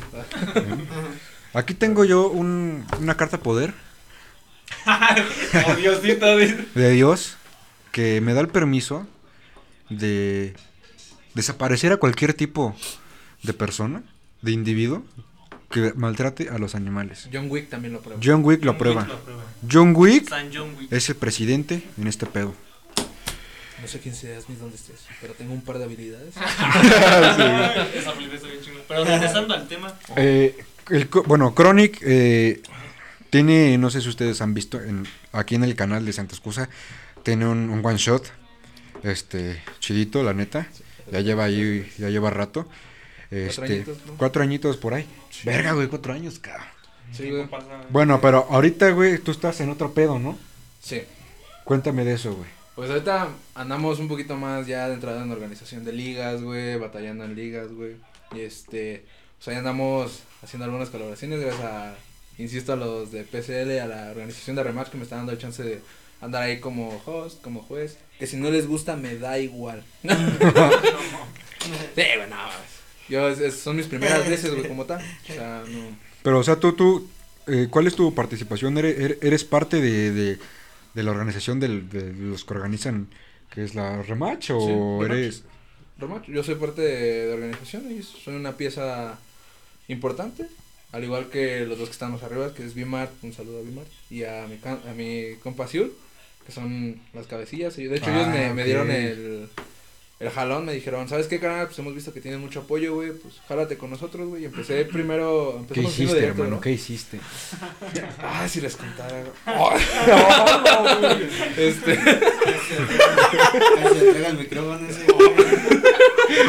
Aquí tengo yo un- una carta poder Oh, Diosito, de Dios que me da el permiso de desaparecer a cualquier tipo de persona, de individuo que maltrate a los animales. John Wick también lo prueba. John Wick lo John prueba. Wick lo prueba. John Wick San John Wick. es el presidente en este pedo. No sé quién seas ni dónde estés, pero tengo un par de habilidades. Esa película está bien chingona. Pero regresando al tema. Eh, el bueno, Chronic eh, tiene, no sé si ustedes han visto, en, aquí en el canal de Santa Excusa, tiene un, un one shot, este, chidito, la neta. Ya lleva ahí, ya lleva rato. Este, añitos, ¿no? cuatro añitos por ahí. Verga, güey, cuatro años, cabrón. Sí, güey. Bueno, pero ahorita, güey, tú estás en otro pedo, ¿no? Sí. Cuéntame de eso, güey. Pues ahorita andamos un poquito más ya de entrada en organización de ligas, güey, batallando en ligas, güey. Y este, pues ahí andamos haciendo algunas colaboraciones gracias a, insisto, a los de PCL, a la organización de Rematch que me están dando el chance de andar ahí como host, como juez. Que si no les gusta, me da igual. sí, güey, no, mames. Yo, es- es- son mis primeras veces, güey, como tal. O sea, no. Pero, o sea, tú, tú, eh, ¿cuál es tu participación? ¿Eres, eres- eres parte de, de, de la organización del- de los que organizan, que es la Rematch, o Sí, eres... Rematch, yo soy parte de, de organización y soy una pieza importante, al igual que los dos que están más arriba, que es Bimart, un saludo a Bimart, y a mi, can- a mi compa Siul, que son las cabecillas, y de hecho ellos me, Ah, me dieron el, el jalón, me dijeron, ¿sabes qué, canal? Pues hemos visto que tienes mucho apoyo, güey, pues jálate con nosotros, güey, y empecé primero, ¿Qué hiciste, directo, hermano? ¿no? ¿Qué hiciste? Ah, si les contara. Oh, no, güey. este, se entrega el micrófono ese.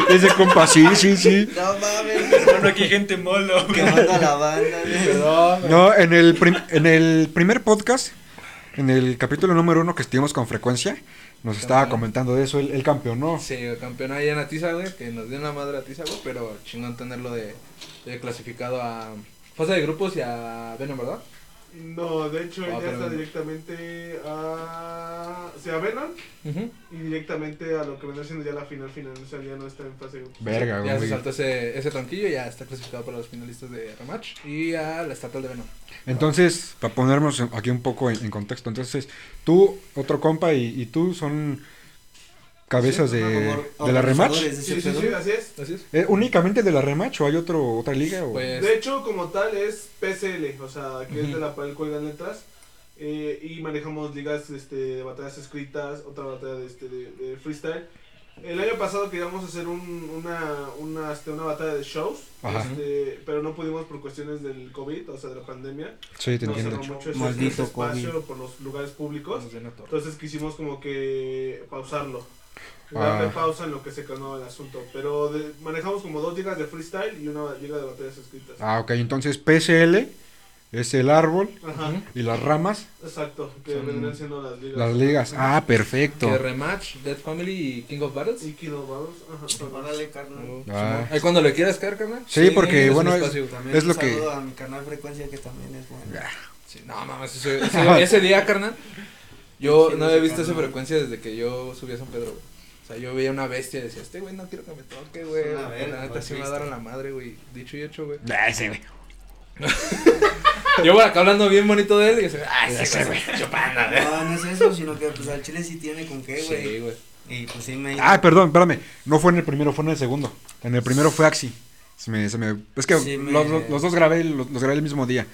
Ese compa, sí, sí, sí. No mames, Bueno, aquí hay gente molo. que manda la banda, perdón, No, en el, en el primer podcast, en el capítulo número uno que estuvimos con frecuencia, nos estaba Campeón. comentando de eso, el, el campeonó. Sí, el campeón ahí en Atiza, güey, que nos dio la madre a Atiza, güey, pero chingón tenerlo de, de clasificado a fase de grupos y a Venom, ¿verdad? No, de hecho, Ah, ya está directamente a. O sea, a Venom y directamente a lo que vendrá siendo ya la final final. O sea, ya no está en fase de. Verga, Ya se güey. saltó ese, ese tronquillo, ya está clasificado para los finalistas de Rematch y a la estatal de Venom. Entonces, para ponernos aquí un poco en, en contexto, entonces, tú, otro compa y, y tú son cabezas de, Como de la rematch. Sí, sí, sí, así es. Así es. Eh, ¿Únicamente de la rematch o hay otro, otra liga? O... Pues, De hecho, como tal, es PCL, o sea, que es de la cual cuelgan letras. Eh, y manejamos ligas este, de batallas escritas, otra batalla de, este, de, de freestyle. El año pasado queríamos hacer un, una, una, este, una batalla de shows, este, pero no pudimos por cuestiones del COVID, o sea, de la pandemia. sí, te No entiendo. cerró mucho ese, Maldito ese espacio COVID. por los lugares públicos. Entonces quisimos como que pausarlo. Ah. Darle pausa en lo que se calmaba el asunto. Pero de- manejamos como dos ligas de freestyle y una liga de batallas escritas. Ah, ok, entonces PSL es el árbol Ajá, y las ramas, exacto. Que Son vendrían siendo las ligas. las ligas. Ah, perfecto. Que Rematch, Dead Family y King of Battles. Y Kid of Battles. Ajá, Órale, carnal. Oh, Ah. Ahí cuando le quieras caer, carnal. Sí, porque, tienes un bueno, es-. También Es lo que- saludo a mi canal Frecuencia que también es bueno. Sí, no mames, ese, ese, ese día, carnal. Yo Sí, no había visto esa frecuencia desde que yo subí a San Pedro, güey. O sea, yo veía una bestia y decía, este güey no quiero que me toque, güey. Es porque La neta sí me va a dar a la madre, güey. Dicho y hecho, güey. Ah, ese, güey. Yo por acá hablando bien bonito de él y yo ah, ese güey chupando, güey. No, no es eso, sino que pues al chile sí tiene con qué, güey. Sí, güey. Y pues sí me Ah, perdón, espérame. No fue en el primero, fue en el segundo. En el primero fue Axi. Se me, se me- es que Sí, me- los, los- los dos grabé, los, los grabé el mismo día.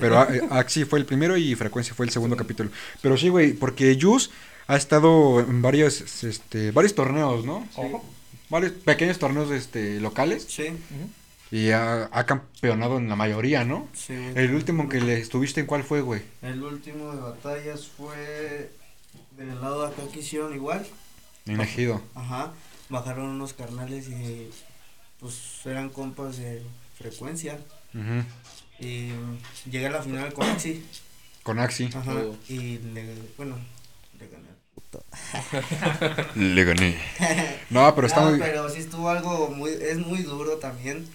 Pero eh, Axi fue el primero y Frecuencia fue el segundo capítulo. Pero sí, güey, porque Jus ha estado en varios, este, varios torneos, ¿no? Sí. Varios pequeños torneos este, locales. Sí, Y ha, ha campeonado en la mayoría, ¿no? sí. El último que le estuviste en cuál fue, güey. El último de batallas fue del lado de acá que hicieron igual. En Ejido. Ajá. Bajaron unos carnales y pues eran compas de frecuencia. Ujú. Y llegué a la final con Axi. Con Axi. Ajá. Oh. Y le, bueno, le gané. Puto. Le gané. No, pero está No, muy... pero sí estuvo algo muy, es muy duro también.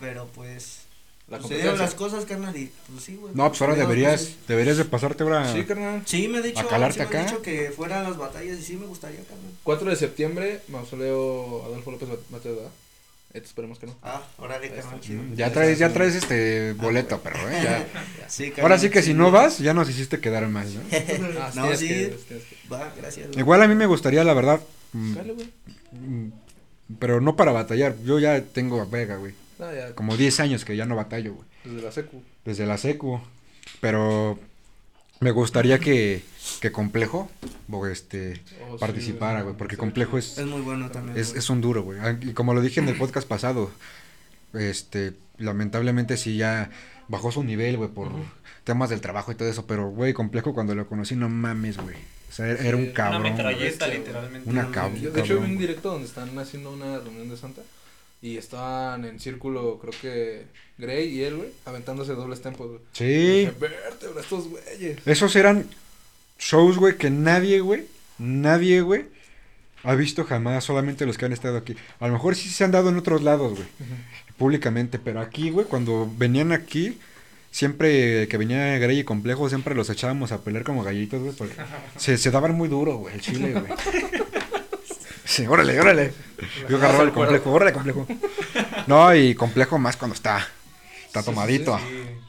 Pero pues, La se dieron las cosas, carnal, y pues sí, güey. No, pues ahora deberías, pues, deberías de pasarte ahora... Sí, carnal. Sí, me ha dicho, ¿A calarte sí me acá? ha dicho que fueran las batallas y sí me gustaría, carnal. 4 de septiembre, mausoleo Adolfo López Mateos, ¿verdad? Esto esperemos que no. Ah, órale, carnal, chido. Ya traes, ya traes este boleto, pero eh, ya. Sí, Ahora carnal, sí que si no vas, ya nos hiciste quedar mal, ¿no? Ah, No, sí. que- que- Va, gracias. güey. Igual a mí me gustaría, la verdad, mm, Dale, güey. mm, pero no para batallar. Yo ya tengo a Vega, güey. No, ya, Como 10 años que ya no batallo, güey. desde la secu. Desde la secu. Pero me gustaría que, que Complejo este, Oh, participara, güey. Porque Complejo es, Es muy bueno también. es, es un duro, güey. Y como lo dije en el podcast pasado, este, lamentablemente sí ya bajó su nivel, güey, por temas del trabajo y todo eso. Pero, güey, Complejo cuando lo conocí, no mames, güey. O sea, era, era un cabrón. Una metralleta, literalmente. Una cab- de hecho, vi un directo donde están haciendo una reunión de Santa. Y estaban en círculo, creo que Grey y él, güey, aventándose dobles tempos, güey. Sí. Dije, Vértebra, estos güeyes. Esos eran shows, güey, que nadie, güey, nadie, güey, ha visto jamás, solamente los que han estado aquí. A lo mejor sí se han dado en otros lados, güey, públicamente, pero aquí, güey, cuando venían aquí, siempre que venía Grey y Complejo, siempre los echábamos a pelear como gallitos, güey, porque se, se daban muy duro, güey, el chile, güey. Sí, órale, órale. Yo agarraba el complejo, órale, complejo. No, y complejo más cuando está, está tomadito.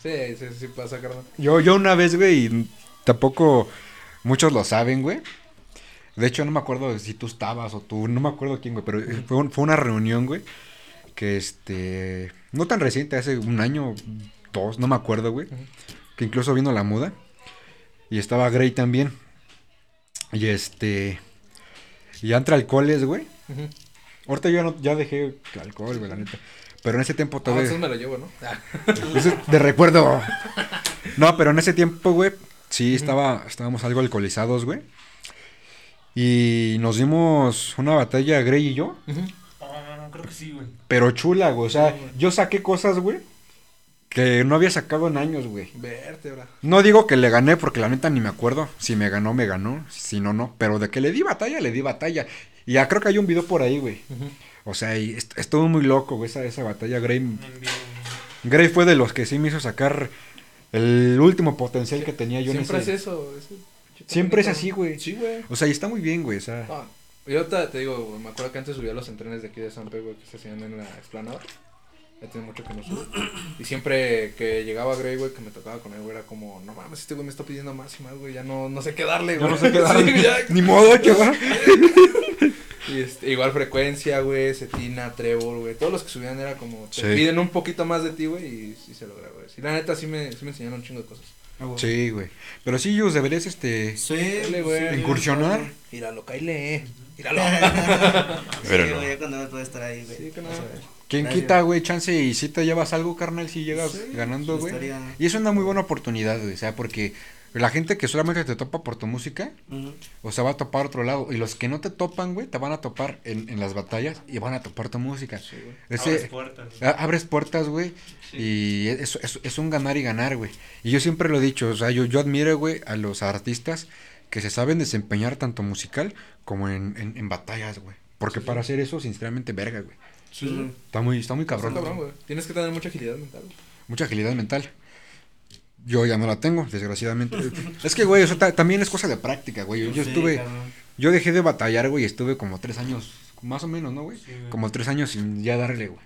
Sí, sí, sí pasa, carnal. Yo, yo una vez, güey, y tampoco muchos lo saben, güey. De hecho, no me acuerdo si tú estabas o tú, no me acuerdo quién, güey, pero fue, un- fue una reunión, güey, que este, no tan reciente, hace un año, dos, no me acuerdo, güey, que incluso vino la muda y estaba Grey también. Y este, y entre alcoholes, güey. Ahorita yo no, ya dejé alcohol, güey, la neta. Pero en ese tiempo Ah, todavía... entonces me lo llevo, ¿no? Ah. Eso es de recuerdo. No, pero en ese tiempo, güey, sí estaba, estábamos algo alcoholizados, güey. Y nos dimos una batalla, Grey y yo, Ujú. Ah, creo que sí, güey. pero chula, güey. O sea, yo saqué cosas, güey, que no había sacado en años, güey. Vértebra. No digo que le gané, porque la neta ni me acuerdo. Si me ganó, me ganó. Si no, no. Pero de que le di batalla, le di batalla. Y ya creo que hay un video por ahí, güey. O sea, y est- estuvo muy loco, güey, esa, esa batalla. Vivo. Grey fue de los que sí me hizo sacar el último potencial que tenía yo en Siempre ese- es eso. Siempre es así, güey. Sí, güey. O sea, y está muy bien, güey. O sea, Ah, yo ahorita te digo, güey, me acuerdo que antes subía los entrenes de aquí de San Pedro, güey, que se hacían en la explanada. Ya tiene mucho que no subo. Y siempre que llegaba Grey, güey, que me tocaba con él, güey, era como, no mames, este güey me está pidiendo más y más, güey, ya no, no sé qué darle, güey. no sé qué darle. Sí, ya. Ni modo, chaval. Y este, igual frecuencia, güey, Cetina, Trevor, güey, todos los que subían era como, te Sí. piden un poquito más de ti, güey, y sí se logra, güey. Sí, la neta sí me, sí me enseñaron un chingo de cosas. Sí, güey. Pero sí, Yus, deberías, este... Sí, Dale, güey. sí, Incursionar. Míralo, caile, míralo. Sí, Pero güey, ya cuando me puede estar ahí, güey. Sí, que no. ¿Quién Gracias. quita, güey, chance y si te llevas algo, carnal, si llegas Sí, ganando, güey? estaría- Y es una muy buena oportunidad, güey. O sea, porque la gente que solamente te topa por tu música, o sea, va a topar otro lado. Y los que no te topan, güey, te van a topar en, en las batallas y van a topar tu música. Sí, güey. Ese- Abres puertas. abres puertas, güey, y es, es, es un ganar y ganar, güey. Y yo siempre lo he dicho, o sea, yo, yo admiro, güey, a los artistas que se saben desempeñar tanto musical como en, en, en batallas, güey. Porque para hacer eso, sinceramente, verga, güey. Sí. Está muy, está muy cabrón. Está cabrón, güey. Tienes que tener mucha agilidad mental, güey. Mucha agilidad mental. Yo ya no la tengo, desgraciadamente. es que, güey, eso ta- también es cosa de práctica, güey. Yo, yo Sí, estuve, cabrón. yo dejé de batallar, güey, y estuve como tres años, más o menos, ¿no, güey? Sí, güey. Como tres años sin ya darle, güey.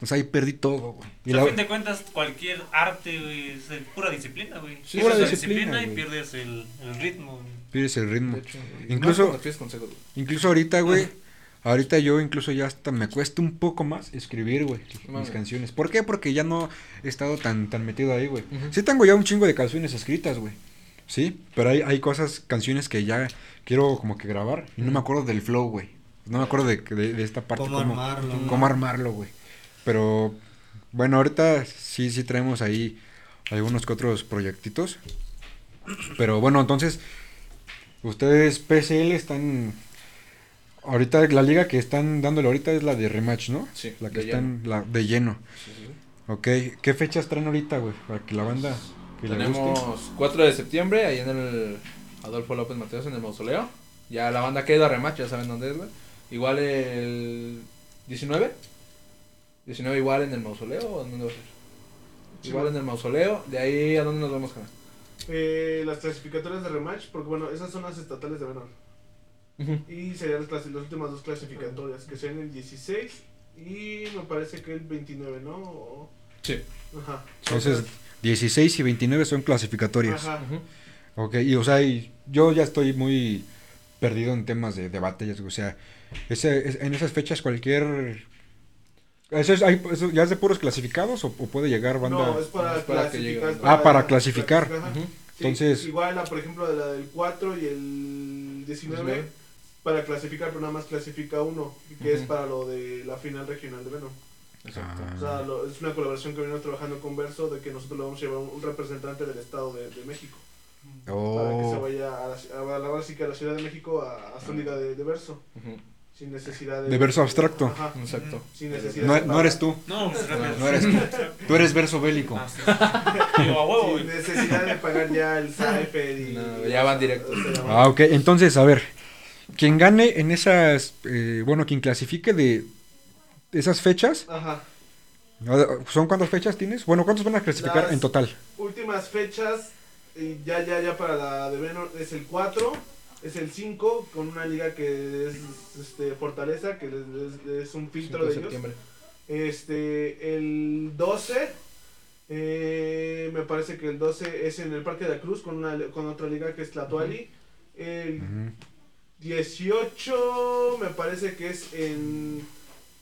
O sea, ahí perdí todo, güey. Y O sea, la- a fin de cuentas, cualquier arte, güey, es pura disciplina, güey. Sí, la disciplina, y pierdes el, el ritmo. güey. pierdes el ritmo. De hecho. Incluso- pides consejos, güey. Incluso ahorita, güey. Ahorita yo incluso ya hasta me cuesta un poco más escribir, güey, mis canciones. ¿Por qué? Porque ya no he estado tan, tan metido ahí, güey. Sí tengo ya un chingo de canciones escritas, güey. Sí, pero hay, hay cosas, canciones que ya quiero como que grabar y no me acuerdo del flow, güey. No me acuerdo de, de, de esta parte. Cómo armarlo, ¿no? Cómo armarlo, güey. Pero, bueno, ahorita sí, sí traemos ahí algunos que otros proyectitos. Pero bueno, entonces, ustedes PSL están... Ahorita la liga que están dándole ahorita es la de rematch, ¿no? Sí, La que están la, de lleno. Sí, sí. Ok, ¿qué fechas traen ahorita, güey? Para que la banda que le guste. Tenemos 4 de septiembre ahí en el Adolfo López Mateos en el mausoleo. Ya la banda queda rematch, ya saben dónde es, güey. Igual el 19. 19 igual en el mausoleo o dónde va a ser? Sí, Igual en el mausoleo. De ahí a dónde nos vamos, Jana. Eh, las clasificatorias de rematch, porque bueno, esas son las estatales de menor. Y serían las, las últimas dos clasificatorias, que serían el 16 y me parece que el 29, ¿no? O- Sí. Ajá. Entonces, 16 y 29 son clasificatorias. Ajá. Ujú. Ok, y o sea, y yo ya estoy muy perdido en temas de, de batallas, o sea, ese, es- en esas fechas cualquier... ¿Eso, es, hay- eso ya es de puros clasificados o, o puede llegar banda? No, es para, Es para que llegue. Ah, para clasificar. Sí, Entonces- igual, la, por ejemplo, de la del 4 y el 19, 19. Para clasificar, pero nada más clasifica uno, que es para lo de la final regional de Venom. Exacto. Ah. O sea, lo- es una colaboración que venimos trabajando con Verso, de que nosotros le vamos a llevar un, un representante del Estado de, de México. Para que se Oh, vaya a la, a la, ahora sí que a la Ciudad de México a, a su liga de, de Verso, Ujú. sin necesidad de... De verso abstracto. Ajá, Exacto. sin necesidad no, de no eres tú, No, pues no eres tú. Tú eres verso bélico. Ah, sí. Sin necesidad de pagar ya el Cypher y... No, ya van directo. o sea, Ah, ok, entonces, a ver, quien gane en esas, eh, bueno, quien clasifique de esas fechas, Ajá. ¿son cuántas fechas tienes? Bueno, ¿cuántos van a clasificar Las- en total? últimas fechas, eh, ya, ya, ya para la de Venom es el 4, es el 5, con una liga que es este, Fortaleza, que es, es- es un 5 filtro de de ellos. Este, el 12, eh, me parece que el 12 es en el Parque de la Cruz, con, una, con otra liga que es Tlatuali. El Ujú. 18 me parece que es en,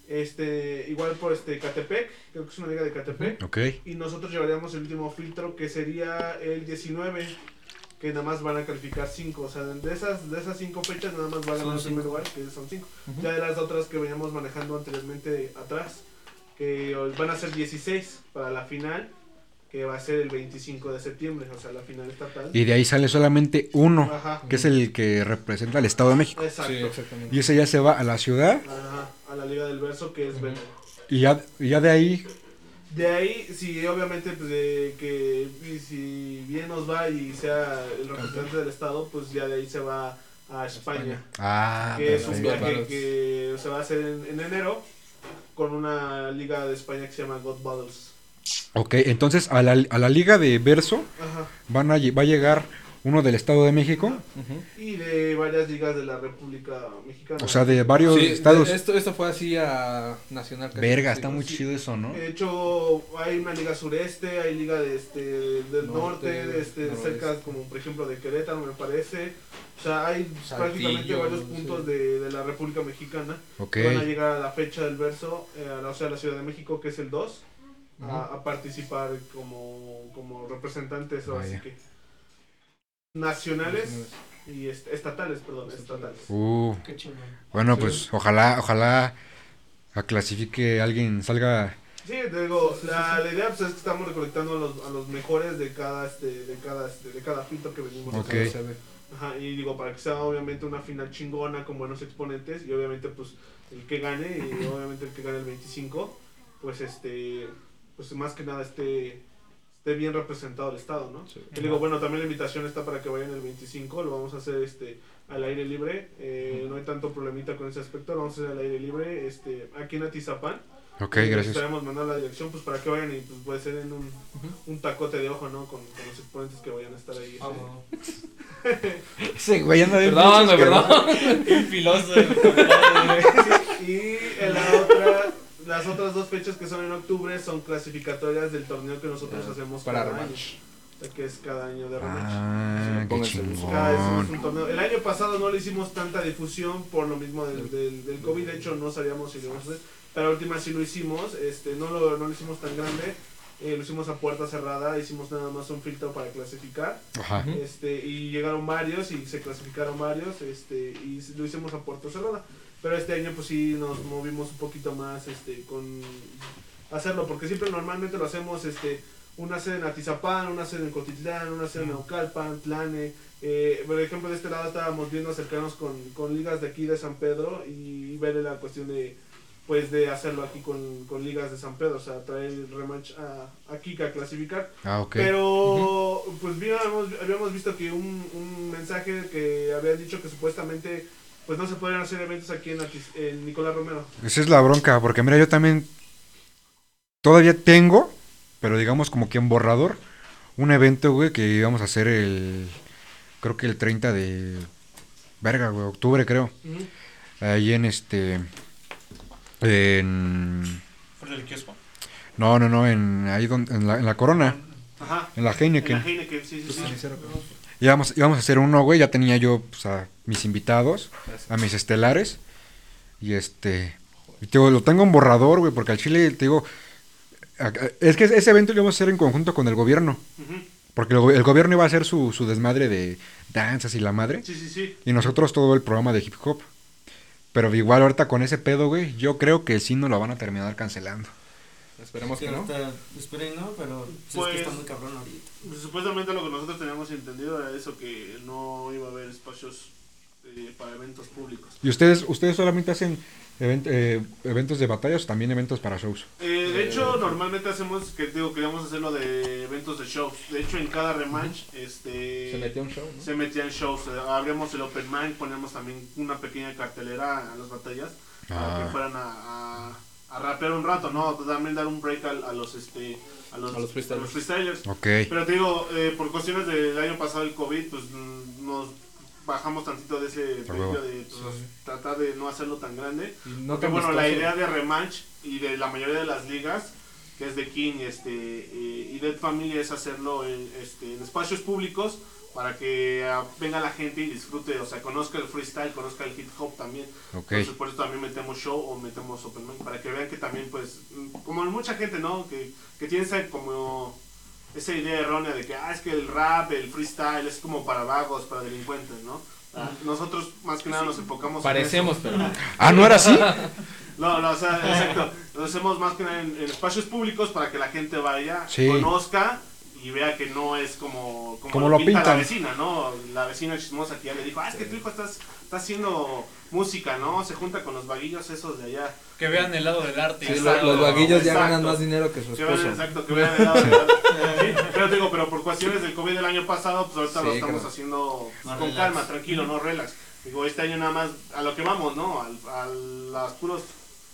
este, igual por este Catepec, creo que es una liga de Catepec. Ok. Y nosotros llevaríamos el último filtro que sería el 19, que nada más van a calificar 5. O sea, de esas de esas 5 fechas nada más va a ganar el primer lugar, que son 5. Ujú. Ya de las otras que veníamos manejando anteriormente atrás, que van a ser 16 para la final, que va a ser el 25 de septiembre, o sea, la final estatal. Y de ahí sale solamente uno, Ajá, que es el que representa al Estado de México. exacto. Sí, exactamente. Y ese ya se va a la ciudad Ajá, a la Liga del Verso, que es y ya, y ya de ahí... De ahí, sí, obviamente, pues de que y si bien nos va y sea el representante del Estado, pues ya de ahí se va a España. Ah, que es un viaje Battles. que se va a hacer en, en enero con una liga de España que se llama God Battles. Ok, entonces a la, a la liga de verso Ajá. van a, va a llegar uno del Estado de México. Y de varias ligas de la República Mexicana. o sea, de varios Sí, estados. de- esto, esto fue así a Nacional. casi, Verga, está muy sí. chido eso, ¿no? De hecho, hay una liga sureste, hay liga de este, del norte, Norte, de este, cerca como por ejemplo de Querétaro me parece. O sea, hay prácticamente Saltillo, varios sí. puntos de, de la República Mexicana Ok. que van a llegar a la fecha del verso, eh, a la- o sea, a la Ciudad de México, que es el 2, a, Ujú. a participar como, como representantes, o así que nacionales y est- estatales, perdón, estatales. Uh, bueno, Sí. pues ojalá, ojalá a clasifique alguien, salga... Sí, te digo, la, la idea pues, es que estamos recolectando a los, a los mejores de cada este, de cada este, de cada filtro que venimos Ok. haciendo. Se ve. Ajá, y digo, para que sea obviamente una final chingona con buenos exponentes y obviamente pues el que gane y obviamente el que gane el 25, pues este pues más que nada esté esté bien representado el estado, ¿no? Sí. Y digo, bueno, también la invitación está para que vayan el 25, lo vamos a hacer este al aire libre, eh, no hay tanto problemita con ese aspecto, lo vamos a hacer al aire libre, este aquí en Atizapán. Ok, Y les gracias. estaremos mandando la dirección pues para que vayan y pues puede ser en un, un tacote de ojo, ¿no? Con, con los exponentes que vayan a estar ahí. Ah, este. bueno. Sí, güey, anda bien Perdón, güey, perdón. Filoso y en la otra, las otras dos fechas que son en octubre son clasificatorias del torneo que nosotros Ah, hacemos para cada rematch. año. O sea, que es cada año de rematch. Ah, Sí. Cada vez es un torneo. El año pasado no le hicimos tanta difusión por lo mismo del, del, del COVID, de hecho no sabíamos si lo íbamos a hacer, pero la última sí lo hicimos, este, no, lo, no lo hicimos tan grande, eh, lo hicimos a puerta cerrada, hicimos nada más un filtro para clasificar. Ajá. Este y llegaron varios y se clasificaron varios este y lo hicimos a puerta cerrada pero este año pues sí nos movimos un poquito más este con hacerlo porque siempre normalmente lo hacemos este una sede en Atizapán, una sede en Cotitlán, una sede en Naucalpan, Tlane. Eh, por ejemplo, de este lado estábamos viendo acercarnos con, con ligas de aquí de San Pedro y ver la cuestión de pues de hacerlo aquí con, con ligas de San Pedro, o sea, traer el rematch a, aquí a clasificar. Ah, ok. Pero, pues habíamos, habíamos visto que un, un mensaje que habían dicho que supuestamente pues no se podían hacer eventos aquí en, Atis- en Nicolás Romero. Esa es la bronca, porque mira, yo también todavía tengo, pero digamos como que en borrador, un evento, güey, que íbamos a hacer el, creo que el 30 de, verga, güey, octubre creo, ahí en este, En... ¿Por el kiosco? No, no, no, en, ahí donde, en, la, en la Corona, Ajá. en la En Heineken. la Heineken, sí, sí, sí. Íbamos, íbamos a hacer uno, güey, ya tenía yo pues, a mis invitados, a mis estelares. Y este... y te digo, lo tengo en borrador, güey, porque al chile, te digo... Es que ese evento lo íbamos a hacer en conjunto con el gobierno. Porque el, go- el gobierno iba a hacer su, su desmadre de danzas y la madre. Sí, sí, sí. Y nosotros todo el programa de hip hop. Pero igual ahorita con ese pedo, güey, yo creo que sí nos lo van a terminar cancelando. Esperemos que no. ahorita, esperen, ¿no? Pero pues, es Pues- que está muy cabrón ahorita. Pues, supuestamente lo que nosotros teníamos entendido era eso, que no iba a haber espacios eh, para eventos públicos. ¿Y ustedes ustedes solamente hacen event- eh, eventos de batallas o también eventos para shows? Eh, de hecho, normalmente hacemos, que digo, queríamos hacerlo de eventos de shows. De hecho, en cada rematch, este... Se metió un show, ¿no? se metían shows, eh, abríamos el open mind, poníamos también una pequeña cartelera a las batallas para Ah. que fueran a, a, a rapear un rato, ¿no? También dar un break a, a los este a los, A los freestylers. freestylers. Ok. Pero te digo, eh, por cuestiones del año pasado el COVID, pues nos bajamos tantito de ese precio de pues, tratar de no hacerlo tan grande. No Porque bueno, la idea de rematch y de la mayoría de las ligas, que es de King este, eh, y Dead Family, es hacerlo en, este, en espacios públicos para que ah, venga la gente y disfrute, o sea, conozca el freestyle, conozca el hip hop también. Ok. Entonces por eso también metemos show o metemos open mic, para que vean que también, pues, como mucha gente, ¿no? Que, que tiene esa, como esa idea errónea de que, ah, es que el rap, el freestyle es como para vagos, para delincuentes, ¿no? Ah, Nosotros más que nada nos enfocamos en Parecemos, pero. Ah, ¿no era así? No, no, o sea, exacto. Lo hacemos más que nada en, en espacios públicos para que la gente vaya, Sí. conozca y vea que no es como, como, Como lo pinta pintan. la vecina, ¿no? La vecina chismosa que ya le dijo, ah, es que tu hijo estás, está haciendo música, ¿no? Se junta con los vaguillos esos de allá. Que vean el lado del arte. Sí, los vaguillos ya ganan más dinero que su Que vean, esposo. exacto, que vean el lado de la- Sí, Pero digo, pero por cuestiones del COVID del año pasado, pues ahorita Sí, lo estamos claro. haciendo pues, con relax. calma, tranquilo, no relax. Digo, este año nada más a lo que vamos, ¿no? Al- A, los puros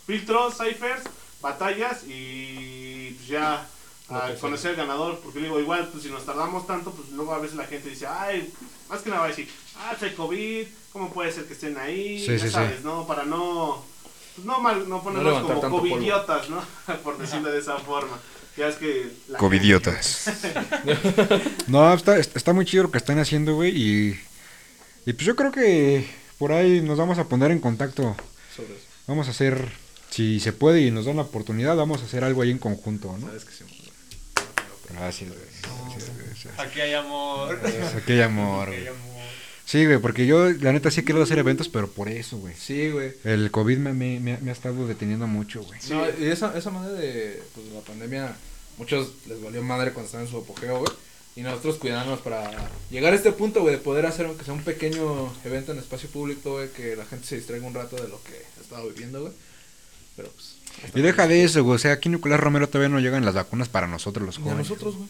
filtros, ciphers, batallas y pues ya a conocer al ganador. Porque digo, igual, pues si nos tardamos tanto, pues luego a veces la gente dice, ay, más que nada va a decir, ah, hay COVID, ¿cómo puede ser que estén ahí? Sí, ya sí, ¿no? Para no, pues no, mal, no ponernos como polvo. covidiotas, ¿no? Por decirlo de esa forma. Ya es que... la Covidiotas. No, está, está muy chido lo que están haciendo, güey. Y, y pues yo creo que por ahí nos vamos a poner en contacto. Sobre eso. Vamos a hacer, si se puede y nos dan la oportunidad, vamos a hacer algo ahí en conjunto, ¿no? Sabes que sí. Gracias, güey. Gracias, gracias. Aquí hay amor. Aquí hay amor, Aquí hay amor. Sí, güey, porque yo la neta sí quiero hacer eventos, pero por eso, güey. Sí, güey. El COVID me, me, me ha- me ha estado deteniendo mucho, güey. No, y esa, esa madre de pues, la pandemia, muchos les valió madre cuando estaban en su apogeo, güey. Y nosotros cuidándonos para llegar a este punto, güey, de poder hacer aunque sea un pequeño evento en espacio público, güey, que la gente se distraiga un rato de lo que estaba viviendo, güey. Pero pues. Y deja de eso, güey. O sea, aquí en Nicolás Romero todavía no llegan las vacunas para nosotros los Ni a jóvenes. nosotros, güey.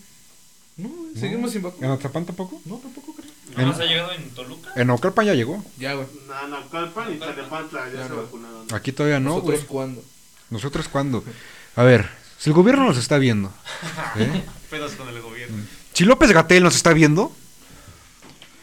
No, güey. Seguimos sin ¿En vacuna. Atapán tampoco? No, tampoco creo. ¿No más ha llegado en Toluca? En Ocalpan ya llegó. Ya, güey. Na- Naucalpan y Tlalnepantla ya se vacunaron. Aquí todavía no, ¿Nosotros güey. cuándo? ¿Nosotros cuándo? A ver, si el gobierno nos está viendo. ¿eh? Pedos con el gobierno. Si López Gatel nos está viendo,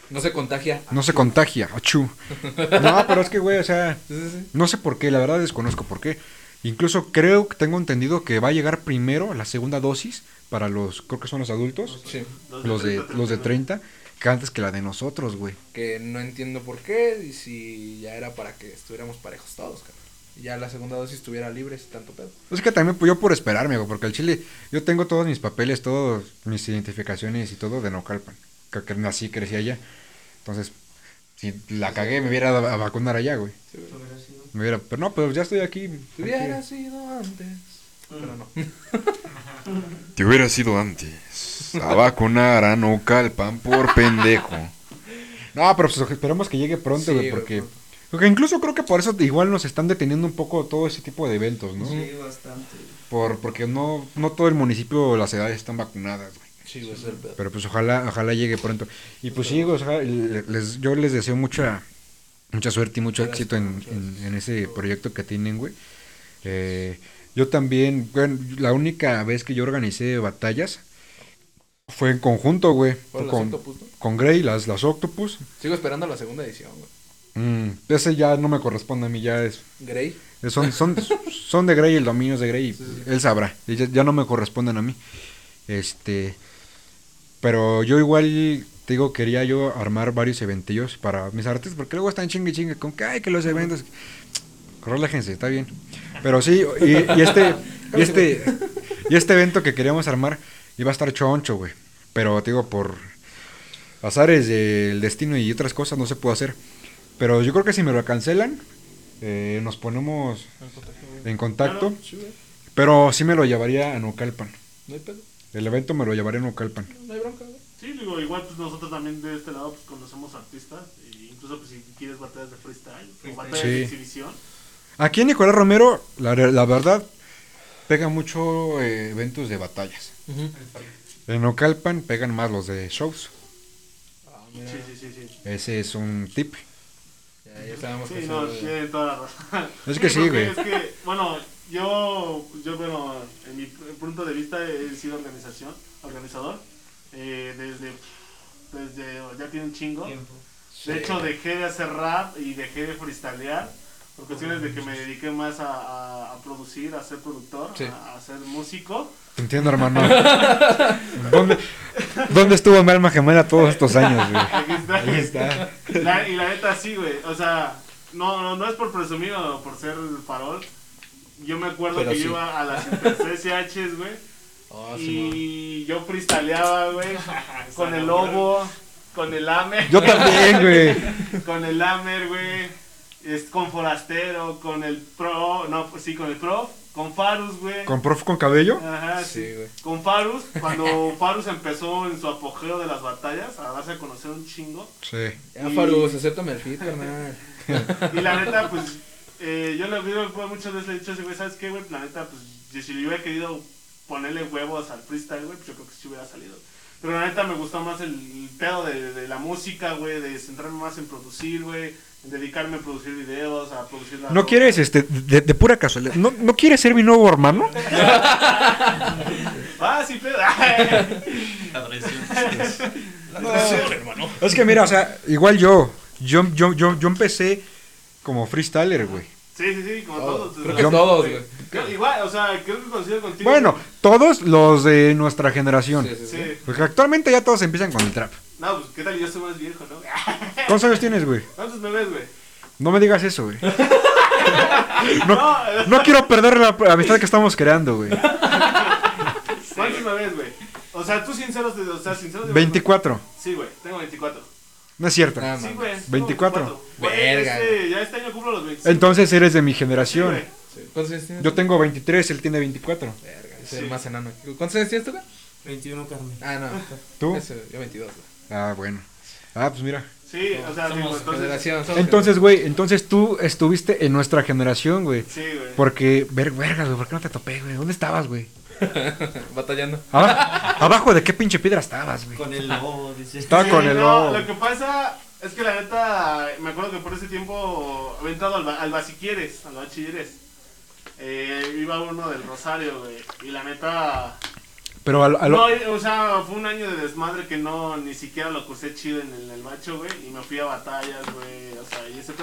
No se contagia. no se contagia. Achú. No, pero es que, güey, o sea, Sí, sí, sí. no sé por qué, la verdad desconozco por qué. Incluso creo que tengo entendido que va a llegar primero la segunda dosis para los, creo que son los adultos, Sí. los de, 30, los de 39. 30, que antes que la de nosotros, güey. Que no entiendo por qué y si ya era para que estuviéramos parejos todos, cabrón. Y ya la segunda dosis estuviera libre sin tanto pedo. Es que también pues, yo por esperarme, güey, porque al chile yo tengo todos mis papeles, todos mis identificaciones y todo de Naucalpan, que, que nací, crecí allá. Entonces, si la cagué, me hubiera dado a vacunar allá, güey. Hubiera sido. Me hubiera, pero no, pues ya estoy aquí. Si hubiera sido antes. Pero no. Te hubiera sido antes. A vacunar a Naucalpan por pendejo. No, pero pues esperemos que llegue pronto, güey, porque... Porque incluso creo que por eso igual nos están deteniendo un poco todo ese tipo de eventos, ¿no? Sí, bastante. Por, porque no, no todo el municipio, las edades están vacunadas, güey. Sí, es el pedo. Pero pues ojalá, ojalá llegue pronto. Y pues sí, o sea, les, yo les deseo mucha, mucha suerte y mucho éxito en, en- ese proyecto que tienen, güey. Eh, yo también, bueno, la única vez que yo organicé batallas fue en conjunto, güey. Las Con, Octopus, ¿no? con Grey, las, las Octopus. Sigo esperando la segunda edición, güey. Mm, ese ya no me corresponde a mí, ya es... Grey. Son, son, son de Grey, el dominio es de Grey, y él sabrá. Ya, ya no me corresponden a mí. Este. Pero yo igual, te digo, quería yo armar varios eventillos para mis artistas, porque luego están chingue chingue con que, ay, que los eventos. Relájense, está bien. Pero sí, y, y este, y este, y este evento que queríamos armar iba a estar choncho, güey. Pero te digo, por azares del destino y otras cosas no se pudo hacer. Pero yo creo que si me lo cancelan, eh, nos ponemos en contacto. Güey. Pero sí me lo llevaría a Naucalpan. No hay pedo. El evento me lo llevaría a Naucalpan. No hay bronca. Sí, digo, igual pues nosotros también de este lado pues conocemos artistas, e incluso pues si quieres batallas de freestyle, o batallas de exhibición. Aquí en Nicolás Romero, la, la verdad, pega mucho eh, eventos de batallas. En Naucalpan pegan más los de shows. Ah, mira. Sí, sí, sí, sí. Ese es un tip. Ya, ya sabemos Sí, que no, toda la razón. Es que sí, güey. Es que, bueno, yo, yo, bueno, en mi punto de vista he sido organización, organizador, eh, desde, desde, ya tiene un chingo. De hecho, dejé de hacer rap y dejé de freestylear por cuestiones de que me dediqué más a, a- a producir, a ser productor, Sí. a, a ser músico. Te entiendo, hermano. ¿Dónde, dónde estuvo mi alma gemela todos estos años, güey? Aquí está. Ahí está. La- y la neta sí, güey. O sea, no, no, no es por presumir o por ser el farol. Yo me acuerdo Pero que sí. yo iba a las CCHs, güey. Oh, sí, y yo freestyleaba, güey. con el lobo, con el Amer. Yo también, güey. con el Amer, güey. es- Con Forastero, con el Pro. No, pues sí, con el Pro. Con Farus, güey. ¿Con prof con cabello? Ajá, sí. Sí, güey. Con Farus, cuando Farus empezó en su apogeo de las batallas, a darse a conocer un chingo. Sí. Ya, Y- Farus, acéptame el fit, carnal. Y la neta, pues, eh, yo le digo, pues, muchas veces le he dicho ese güey, ¿sabes qué, güey? La neta, pues, yo, si yo hubiera querido ponerle huevos al freestyle, güey, pues yo creo que sí hubiera salido. Pero la neta me gustó más el, el pedo de, de la música, güey, de centrarme más en producir, güey, en dedicarme a producir videos, a producir la... ¿No quieres, este, de, de pura casualidad, ¿no, ¿no quieres ser mi nuevo hermano? Ah, sí, pedo. La traición. Es que mira, o sea, igual yo, yo, yo, yo, yo empecé como freestyler, güey. Sí, sí, sí, como Todos. todos. Creo que todos, güey. Creo- Igual, o sea, creo que coincido contigo. Bueno, todos los de nuestra generación. Sí, sí, sí. Porque actualmente ya todos empiezan con el trap. No, pues, ¿qué tal? Yo soy más viejo, ¿no? ¿Cuántos años tienes, güey? ¿Cuántos me ves, güey? No me digas eso, güey. No, No quiero perder la amistad que estamos creando, güey. ¿Cuántos me ves, güey? O sea, tú sinceros, de, o sea, sinceros de 24. Sí, güey, tengo 24. No es cierto. Ah, Sí, güey. tengo 24. Verga, este, ya este año cumplo los 25. Entonces eres de mi generación. Sí. ¿Cuántos años tienes? Yo tengo 23, él tiene 24. Verga, Sí. el más enano. ¿Cuántos años tienes tú, güey? 21 Carmen. Ah, no. ¿Tú? Ese, yo 22, güey. Ah, bueno. Ah, pues mira. Sí, o sea, digo, entonces. Generación, somos Entonces, güey, entonces tú estuviste en nuestra generación, güey. Sí, güey. Porque, ver, vergas, güey, ¿por qué no te topé, güey? ¿Dónde estabas, güey? Batallando. Aba- ¿Abajo de qué pinche piedra estabas, güey? Con el lobo, dice. Estaba Sí, con el no, lobo. Lo que pasa es que la neta, me acuerdo que por ese tiempo había entrado al, ba- al basiquieres, al bachilleres. Eh, iba uno del Rosario, güey. Y la neta. Pero al, al- No, o sea, fue un año de desmadre que no, ni siquiera lo cursé chido en el, en el bacho, güey. Y me fui a batallas, güey. O sea, y ese.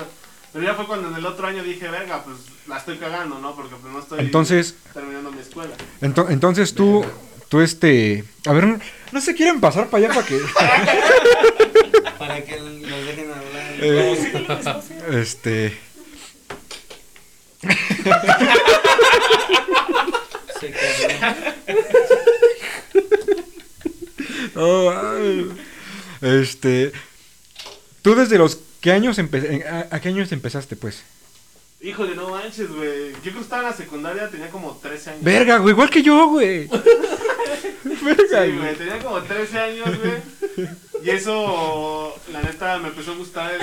Pero ya fue cuando en el otro año dije, verga, pues la estoy cagando, ¿no? Porque pues no estoy entonces, terminando mi escuela. ento- entonces tú, tú este, a ver, no, no se quieren pasar para allá para que, Para que nos dejen hablar. eh, este, Se cayó. oh, ay. este, tú desde los qué años empe- a, a qué años empezaste, pues? Híjole, no manches, güey. Yo creo que estaba en la secundaria, tenía como 13 años. Verga, güey, igual que yo, güey. Verga, Sí, güey, tenía como 13 años, güey. Y eso, la neta, me empezó a gustar. el-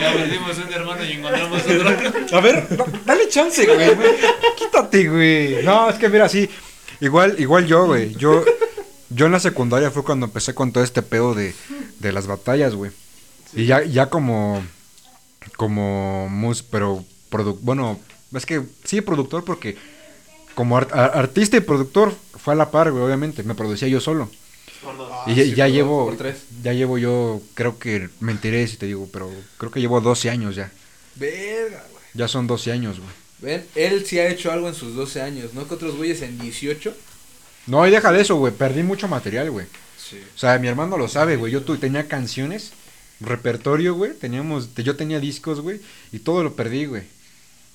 Ya perdimos un hermano y encontramos otro. A ver, da- dale chance, güey. Quítate, güey. No, es que mira, sí. Igual, igual yo, güey. Yo, yo en la secundaria fue cuando empecé con todo este pedo de, de las batallas, güey. Y ya, ya como, como mus, pero, produ- bueno, es que sí, productor, porque como ar- ar- artista y productor fue a la par, güey, obviamente. Me producía yo solo. Por dos. Ah, y ya, sí, ya por dos, llevo, por tres. ya llevo yo, creo que, mentiré si te digo, pero creo que llevo 12 años ya. Verga, güey. Ya son 12 años, güey. Ven, él sí ha hecho algo en sus 12 años, ¿no? Que otros güeyes en 18. No, y deja de eso, güey. Perdí mucho material, güey. Sí. O sea, mi hermano lo sabe, güey. Yo tenía canciones, repertorio, güey. Teníamos, yo tenía discos, güey. Y todo lo perdí, güey.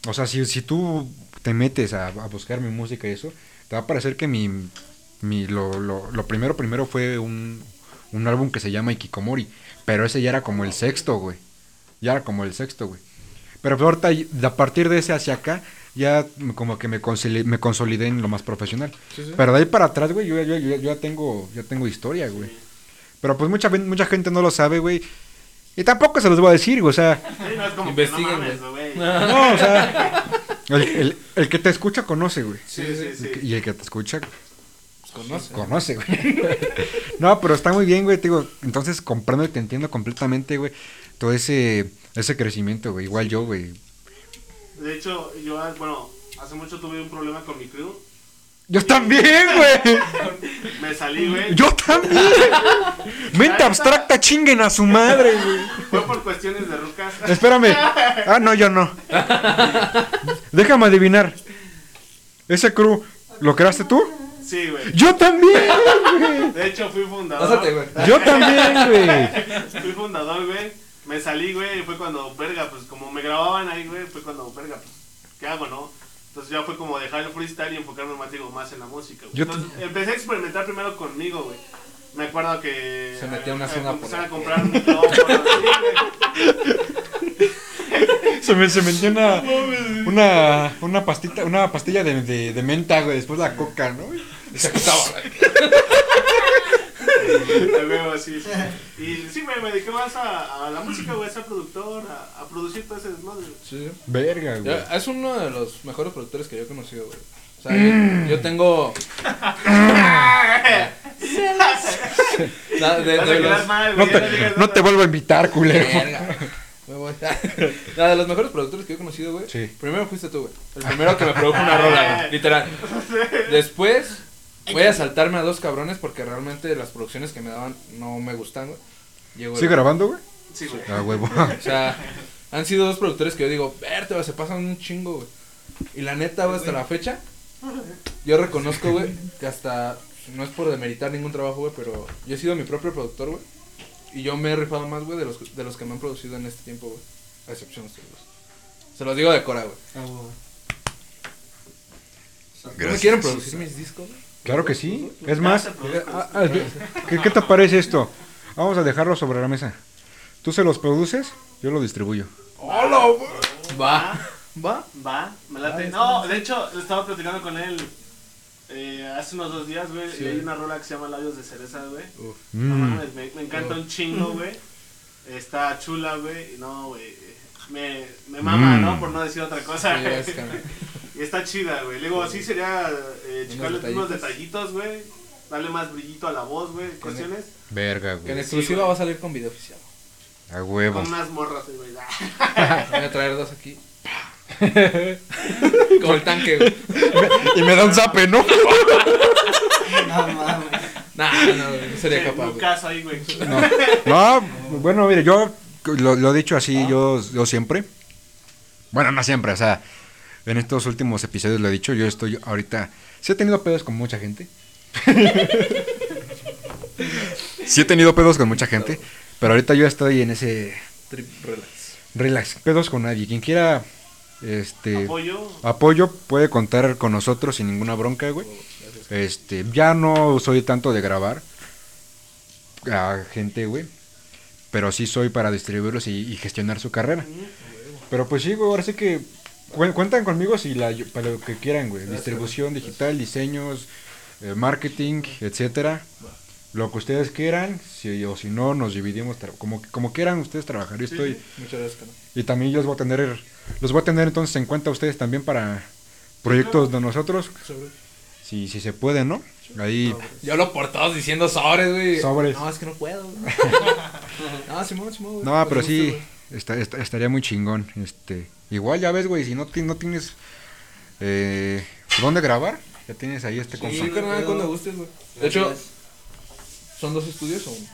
O sea, si, si tú te metes a, a buscar mi música y eso, te va a parecer que mi, mi lo, lo, lo primero, primero fue un, un álbum que se llama Ikikomori. Pero ese ya era como el sexto, güey. Ya era como el sexto, güey. Pero ahorita, a partir de ese hacia acá, ya me- como que me consolidé, me consolidé en lo más profesional. Sí, sí. Pero de ahí para atrás, güey, yo, yo, yo- yo ya tengo, ya tengo historia, güey. Pero pues mucha, mucha gente no lo sabe, güey. Y tampoco se los voy a decir, güey. O sea, Sí, no es como Investiguen, que no mames, güey. güey. no, o sea, el, el- el que te escucha conoce, güey. Sí, sí, sí. Y el que te escucha conoce. conoce, güey. no, pero está muy bien, güey. Te digo, entonces comprendo y te entiendo completamente, güey. Todo ese, ese crecimiento, güey. Igual yo, güey. De hecho, yo, bueno, hace mucho tuve un problema con mi crew. Yo también, güey. Me salí, güey. Yo también. Mente abstracta, chinguen a su madre, güey. Fue por cuestiones de rucas. Espérame. Ah, no, yo no. Déjame adivinar. Ese crew, ¿lo creaste tú? Sí, güey. Yo también, güey. De hecho, fui fundador. Pásate, güey. Yo también, güey. Fui fundador, güey. Me salí, güey, y fue cuando, verga, pues como me grababan ahí, güey, fue cuando, verga, pues, ¿qué hago, no? Entonces ya fue como dejar el freestyle y enfocarme más, digo, más en la música, güey. Yo te- Entonces empecé a experimentar primero conmigo, güey. Me acuerdo que... Se metió una zona por a comprar un micrófono. Se me, se metió una, una, una pastita, una pastilla de, de, de menta, güey. Después la coca, ¿no? Se acusaba, güey. A huevo, sí, sí. Y sí, güey, me dediqué más a, a la música, güey, a ser productor, a, a producir todo ese desmadre. Sí. Verga, güey. Ya, Es uno de los mejores productores que yo he conocido, güey. O sea, yo, yo tengo. La- de, Vas a de quedar los, mal, No te, digas no nada. te vuelvo a invitar, culero. Verga. Me voy. La de los mejores productores que yo he conocido, güey. Sí. Primero fuiste tú, güey. El primero que me produjo una rola, güey. Literal. Después voy a saltarme a dos cabrones porque realmente las producciones que me daban no me gustan, güey. Llegó el- ¿Sigue grabando, güey? Sí, güey. Ah, huevo. O sea, han sido dos productores que yo digo, verte, güey, se pasan un chingo, güey. Y la neta, güey, hasta la fecha, yo reconozco, güey, que hasta, no es por demeritar ningún trabajo, güey, pero yo he sido mi propio productor, güey. Y yo me he rifado más, güey, de los, de los que me han producido en este tiempo, güey. A excepción de ustedes. Se los digo de cora, güey. Ah, güey. ¿No me quieren producir mis discos, güey? Claro que sí. Es más, Ya te produzco. ah, ah, ¿qué, qué te parece esto? Vamos a dejarlo sobre la mesa. Tú se los produces, yo lo distribuyo. ¡Hola! Va. Va. Va, me late. Ah, No, de hecho, estaba platicando con él eh, hace unos dos días, güey. Sí. Y hay una rola que se llama Labios de Cereza, güey. Uf. No Mm. mames, me, me encanta un chingo, güey. Está chula, güey. No, güey. Me, me mama, Mm. ¿no? Por no decir otra cosa. Sí, es que- y está chida, güey. Luego, sí sería eh, checarle unos detallitos. güey. Darle más brillito a la voz, güey. Cuestiones. Verga, Que en güey. exclusiva güey. va a salir con video oficial. A huevo. Con unas morras, güey. Voy a traer dos aquí. Como el tanque, güey. Y me da un zape, ¿no? No mames. Nah, no, güey, no sería capaz, Un güey. caso ahí, güey. No, bueno, mire, yo lo, lo he dicho así, yo, yo siempre. Bueno, no siempre, o sea, en estos últimos episodios lo he dicho, yo estoy ahorita. Sí he tenido pedos con mucha gente. sí he tenido pedos con mucha gente, pero ahorita yo estoy en ese Trip relax. relax, pedos con nadie. Quien quiera este Apoyo. apoyo puede contar con nosotros sin ninguna bronca, güey. Este, ya no soy tanto de grabar a gente, güey. Pero sí soy para distribuirlos y, y gestionar su carrera. Pero pues sí, güey, ahora sí que cuentan conmigo si la, para lo que quieran, güey. Distribución digital, diseños, eh, marketing, etcétera. Lo que ustedes quieran, si, o si no, nos dividimos, como, como quieran ustedes trabajar. Yo Sí, estoy, sí. Muchas gracias, canal. y también yo los voy a tener, los voy a tener entonces en cuenta a ustedes también para proyectos de nosotros, Sobre. si, si se puede, ¿no? Ahí, Yo hablo por todos diciendo sobres, güey. Sobres. No, es que no puedo, güey. no, Simón, Simón, güey. no, pero sí, gusta, está- está- estaría muy chingón, este, igual ya ves, güey, si no, ti- no tienes, eh, dónde grabar, ya tienes ahí este. Sí, concepto. carnal, no cuando pedo. gustes, güey. De hecho. ¿son dos estudios o uno?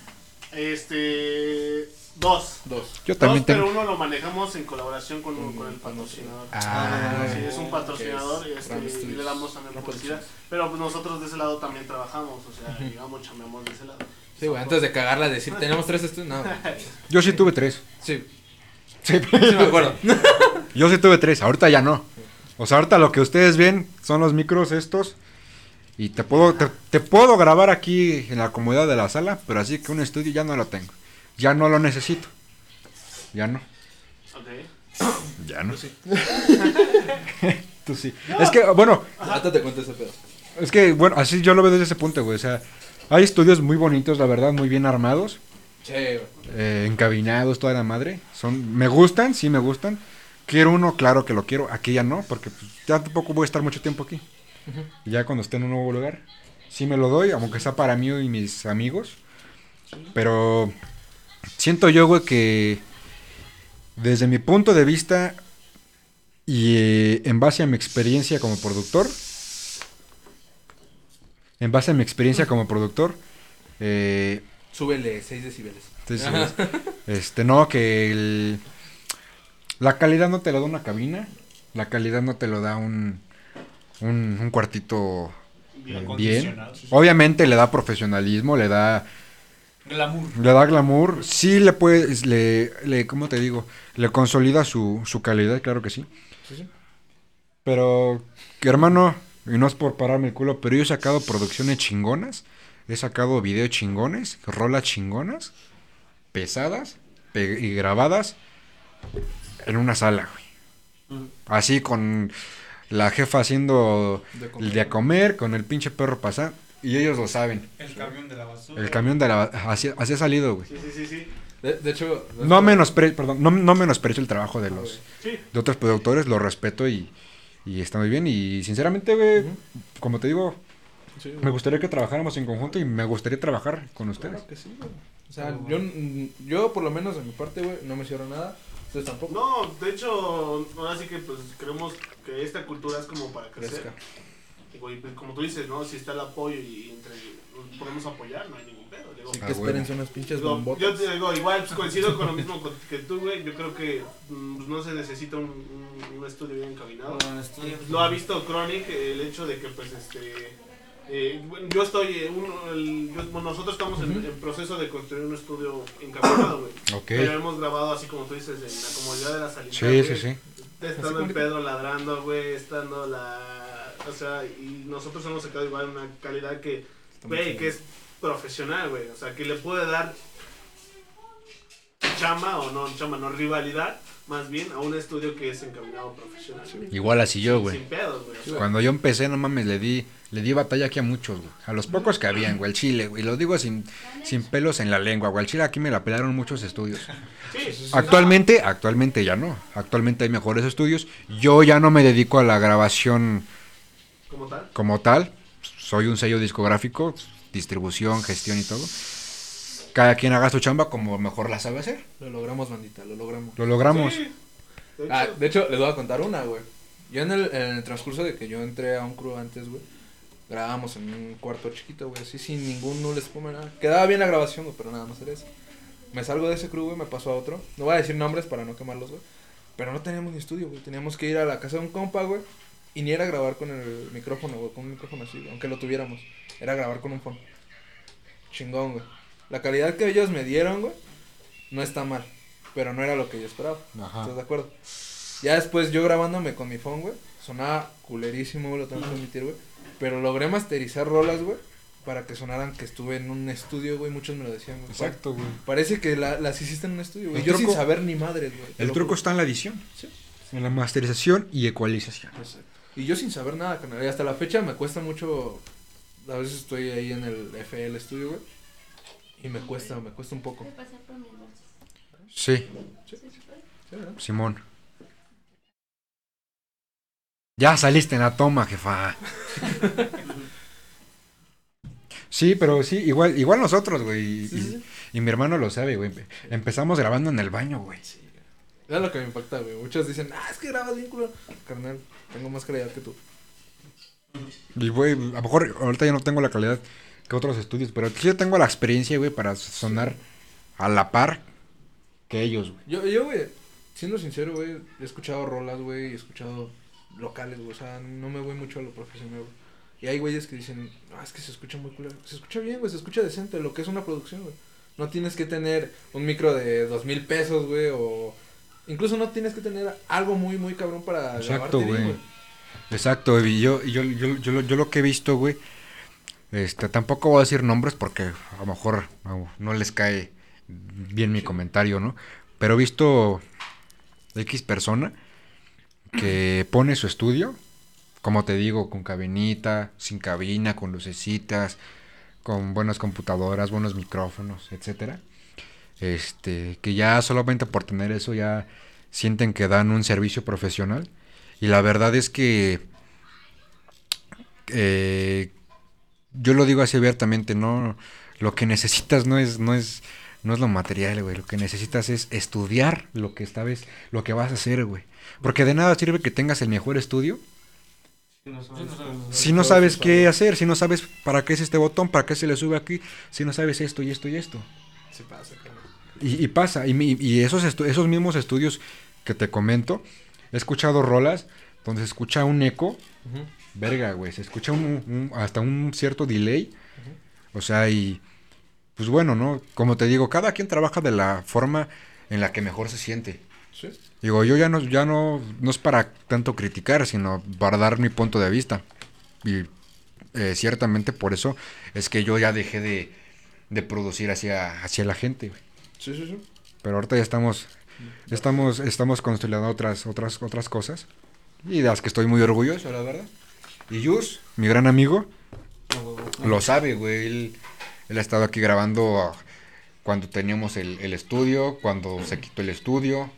Este. Dos. Dos. Yo también Dos, tengo. pero uno lo manejamos en colaboración con, con el patrocinador. Ah, Sí, es un patrocinador es este, y le damos también Ram publicidad. Pero pues nosotros de ese lado también trabajamos, o sea, digamos, chambeamos de ese lado. Sí, güey, antes de cagarla, decir, tenemos tres estudios. No. Yo sí tuve tres. sí, Sí, sí me acuerdo. Yo sí tuve tres, ahorita ya no. O sea, ahorita lo que ustedes ven son los micros estos. Y te puedo, te, te puedo grabar aquí en la comodidad de la sala, pero así que un estudio ya no lo tengo. Ya no lo necesito. Ya no. Ok. Ya no. Tú sí. Es que, bueno, Ahorita te cuento ese pedo. es que, bueno, así yo lo veo desde ese punto, güey. O sea, hay estudios muy bonitos, la verdad, muy bien armados, Sí. Eh, encabinados, toda la madre. Son, me gustan, sí me gustan. Quiero uno, claro que lo quiero. Aquí ya no, porque pues, ya tampoco voy a estar mucho tiempo aquí. Ya cuando esté en un nuevo lugar, sí me lo doy, aunque sea para mí y mis amigos. Pero siento yo, güey, que desde mi punto de vista y eh, en base a mi experiencia como productor, en base a mi experiencia como productor, eh, Súbele 6 decibeles. entonces, este, no, que el- la calidad no te lo da una cabina, la calidad no te lo da un, un, un cuartito eh, bien. Obviamente le da profesionalismo, le da, Glamour. le da glamour, sí le puedes, le, le, ¿cómo te digo? Le consolida su, su calidad, claro que sí. Sí, sí. Pero, hermano, y no es por pararme el culo, pero yo he sacado producciones chingonas, he sacado videos chingones, rolas chingonas, pesadas pe- y grabadas en una sala, güey. Mm. Así con la jefa haciendo De comer. de a comer, con el pinche perro pasar, y ellos lo saben. El camión de la basura. El camión de la... Así, así ha salido, güey. Sí, sí, sí, sí. De, de hecho, No menosprecio, perdón, no, no menosprecio el trabajo de los Sí. de otros productores, lo respeto y, y está muy bien. Y sinceramente, güey, como te digo, Sí, me gustaría que trabajáramos en conjunto y me gustaría trabajar con ustedes. Claro que sí, güey. O sea, yo, mm, yo por lo menos de mi parte, güey, no me cierro nada. Ustedes tampoco. No, de hecho, ahora sí que pues creemos que esta cultura es como para crecer. Crezca. Y, güey, pues, como tú dices, ¿no? Si está el apoyo y entre podemos apoyar, no hay ningún pedo. Digo, Así Ah, que espérense unas pinches digo, yo te digo, igual pues, coincido con lo mismo con- que tú, güey. Yo creo que mm, pues, no se necesita un, un- un estudio bien encaminado. Estudio- Lo ha visto Chronic, el hecho de que, pues, este. Eh, yo estoy, eh, uno, el- yo- bueno, nosotros estamos en, en proceso de construir un estudio encaminado, güey. Ok. Pero hemos grabado así como tú dices, en la comodidad de la salita. Sí, sí, sí. Estando en Pedro ladrando, güey, estando la... O sea, y nosotros hemos sacado igual una calidad que, güey, que es profesional, güey. O sea, que le puede dar chama o no, chama, no, rivalidad, más bien, a un estudio que es encaminado profesional. Igual así yo, güey. Sin pedos, güey. o sea, Cuando yo empecé, no mames, le di, le di batalla aquí a muchos, güey. A los pocos que habían, güey. El chile, güey. Lo digo sin, sin pelos en la lengua, güey. Al chile aquí me la pelaron muchos estudios. sí, Actualmente, actualmente ya no. Actualmente hay mejores estudios. Yo ya no me dedico a la grabación como tal. como tal. Soy un sello discográfico, distribución, gestión y todo. Cada quien haga su chamba como mejor la sabe hacer. Lo logramos, bandita, lo logramos. Lo logramos. Sí, de Ah, hecho, de hecho, les voy a contar una, güey. Yo en el, en el transcurso de que yo entré a un crew antes, güey, grabábamos en un cuarto chiquito, güey, así sin ningún les pongo nada. Quedaba bien la grabación, güey, pero nada más era eso. Me salgo de ese crew, güey, me paso a otro. No voy a decir nombres para no quemarlos, güey. Pero no teníamos ni estudio, güey. Teníamos que ir a la casa de un compa, güey. Y ni era grabar con el micrófono, güey, con un micrófono así, güey, aunque lo tuviéramos. Era grabar con un phone. Chingón, güey. La calidad que ellos me dieron, güey, no está mal. Pero no era lo que yo esperaba. Ajá. ¿Estás de acuerdo? Ya después yo grabándome con mi phone, güey, sonaba culerísimo, güey, lo tengo que admitir, güey. Pero logré masterizar rolas, güey, para que sonaran que estuve en un estudio, güey. Muchos me lo decían, güey. Exacto, güey. Parece que la- las hiciste en un estudio, güey. Yo truco- sin saber ni madres, güey. El truco está en la edición. Sí. En la masterización y ecualización. Exacto. Y yo sin saber nada, carnal. Y hasta la fecha me cuesta mucho. A veces estoy ahí en el FL Studio, güey. Y me cuesta, me cuesta un poco. Sí, Sí, ¿verdad? Simón. Ya saliste en la toma, jefa. Sí, pero sí, igual, igual nosotros, güey. Y, Sí, sí, sí. y mi hermano lo sabe, güey. Empezamos grabando en el baño, güey. Es lo que me impacta, güey. Muchos dicen, ah, es que grabas bien, culo. Carnal, tengo más calidad que tú. Y, güey, a lo mejor ahorita ya no tengo la calidad que otros estudios, pero sí yo tengo la experiencia, güey, para sonar a la par que ellos, güey. Yo, yo, güey, siendo sincero, güey, he escuchado rolas, güey, he escuchado locales, güey, o sea, no me voy mucho a lo profesional, güey. Y hay güeyes que dicen, ah, es que se escucha muy culero. Se escucha bien, güey, se escucha decente, lo que es una producción, güey. No tienes que tener un micro de dos mil pesos, güey, o... Incluso no tienes que tener algo muy, muy cabrón para Exacto, bien, güey. Exacto, y yo, y yo, yo, yo, lo- yo lo que he visto, güey, este, tampoco voy a decir nombres porque a lo mejor no, no les cae bien mi comentario, ¿no? Pero he visto X persona que pone su estudio, como te digo, con cabinita, sin cabina, con lucecitas, con buenas computadoras, buenos micrófonos, etcétera. Este, que ya solamente por tener eso ya sienten que dan un servicio profesional. Y la verdad es que eh, yo lo digo así abiertamente, no lo que necesitas no es no es no es lo material, güey, lo que necesitas es estudiar lo que sabes, lo que vas a hacer, güey. Porque de nada sirve que tengas el mejor estudio no sabes si no sabes qué hacer, si no sabes para qué es este botón, para qué se le sube aquí, si no sabes esto y esto y esto. Se pasa. Y, y pasa, y, esos, estu- esos mismos estudios que te comento, he escuchado rolas donde se escucha un eco, verga, güey, se escucha un, un- hasta un cierto delay, o sea, y pues bueno, ¿no? Como te digo, cada quien trabaja de la forma en la que mejor se siente. Sí. Digo, yo ya no, ya no, no es para tanto criticar, sino para dar mi punto de vista. Y eh, ciertamente por eso es que yo ya dejé de, de producir hacia, hacia la gente, güey. Sí, sí, sí. Pero ahorita ya estamos, estamos, estamos construyendo otras, otras, otras cosas. Y de las que estoy muy orgulloso, la verdad. Y Yus, mi gran amigo, lo sabe, güey. Él, él ha estado aquí grabando cuando teníamos el, el estudio, cuando se quitó el estudio.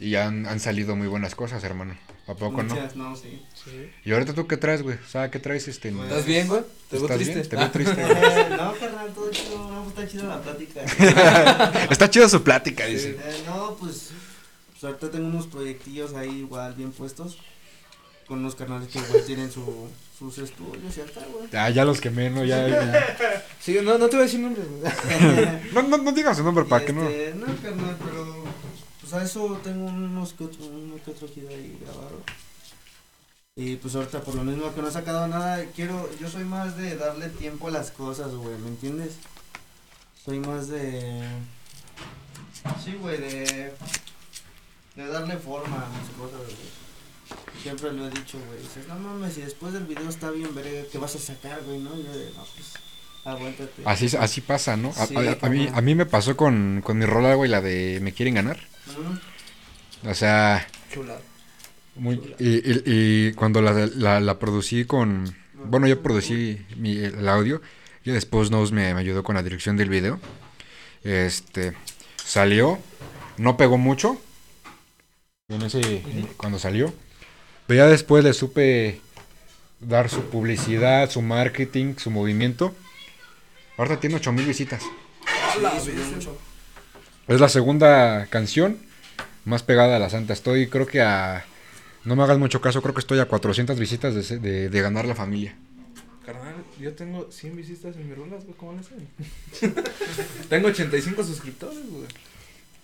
Y han, han salido muy buenas cosas, hermano. ¿A poco no? Muchas, no, sí. sí. ¿Y ahorita tú qué traes, güey? ¿Sabes qué traes este? Pues, ¿Estás bien, güey? Te veo ¿Estás triste. bien? Te veo triste. Eh, no, carnal, todo chido, no, está chida la plática. Está chida su plática, dice. Eh, no, pues, pues ahorita tengo unos proyectillos ahí igual bien puestos. Con unos canales que igual tienen su, sus estudios y acá, güey. Ah, ya los quemé, ¿no? Ya, ya. Sí, no, no te voy a decir nombres, güey. No, no, no digas su nombre para que no. Este, no, carnal, pero pues a eso tengo unos que otro, uno que otro de ahí grabado. Y pues ahorita por lo mismo que no he sacado nada, quiero, yo soy más de darle tiempo a las cosas, güey, ¿me entiendes? Soy más de... Sí, güey, de... De darle forma a mis cosas, güey. Siempre lo he dicho, güey. Dices, no mames, si después del video está bien, verga, ¿qué vas a sacar, güey? No, yo de, no, pues, aguántate. Así, así pasa, ¿no? A, Sí, a- a mí, a mí me pasó con, con mi rola, güey, la de Me quieren ganar. O sea, Chulada. muy, y, y- y cuando la, la, la producí con... Bueno, yo producí mi, el audio y después Nos me, me ayudó con la dirección del video. Este, salió, no pegó mucho. En ese, cuando salió. Pero ya después le supe dar su publicidad, su marketing, su movimiento. Ahorita tiene 8000 visitas. Sí. Es la segunda canción más pegada a la Santa. Estoy, creo que a. No me hagas mucho caso, creo que estoy a 400 visitas de, de, de ganar la familia. Carnal, yo tengo 100 visitas en mis rolas, güey, ¿cómo le hacen? tengo 85 suscriptores, güey.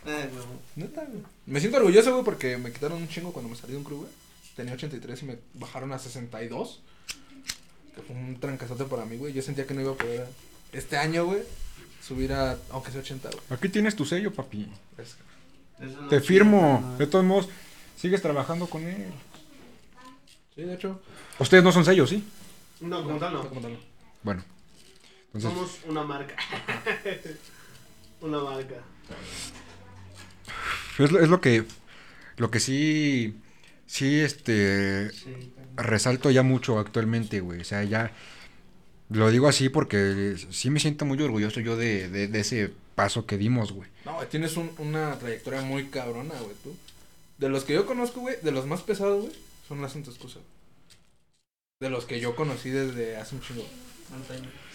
Ay, huevo. Neta, güey. Me siento orgulloso, güey, porque me quitaron un chingo cuando me salí de un crew, güey. Tenía 83 y me bajaron a 62. Que fue un trancazote para mí, güey. Yo sentía que no iba a poder este año, güey, subir a, aunque sea 80, güey. Aquí tienes tu sello, papi. Es Te chido, firmo. De todos modos, sigues trabajando con él. Sí, de hecho. Ustedes no son sellos, ¿sí? No, como tal no. como tal no. Bueno. Entonces, Somos una marca. una marca. es lo, es lo que. Lo que sí. Sí, este. Sí, resalto ya mucho actualmente, güey. O sea, ya lo digo así porque sí me siento muy orgulloso yo de, de, de ese paso que dimos, güey. No, tienes un- una trayectoria muy cabrona, güey, tú. De los que yo conozco, güey, de los más pesados, güey, son las Santa Excusa. De los que yo conocí desde hace un chingo.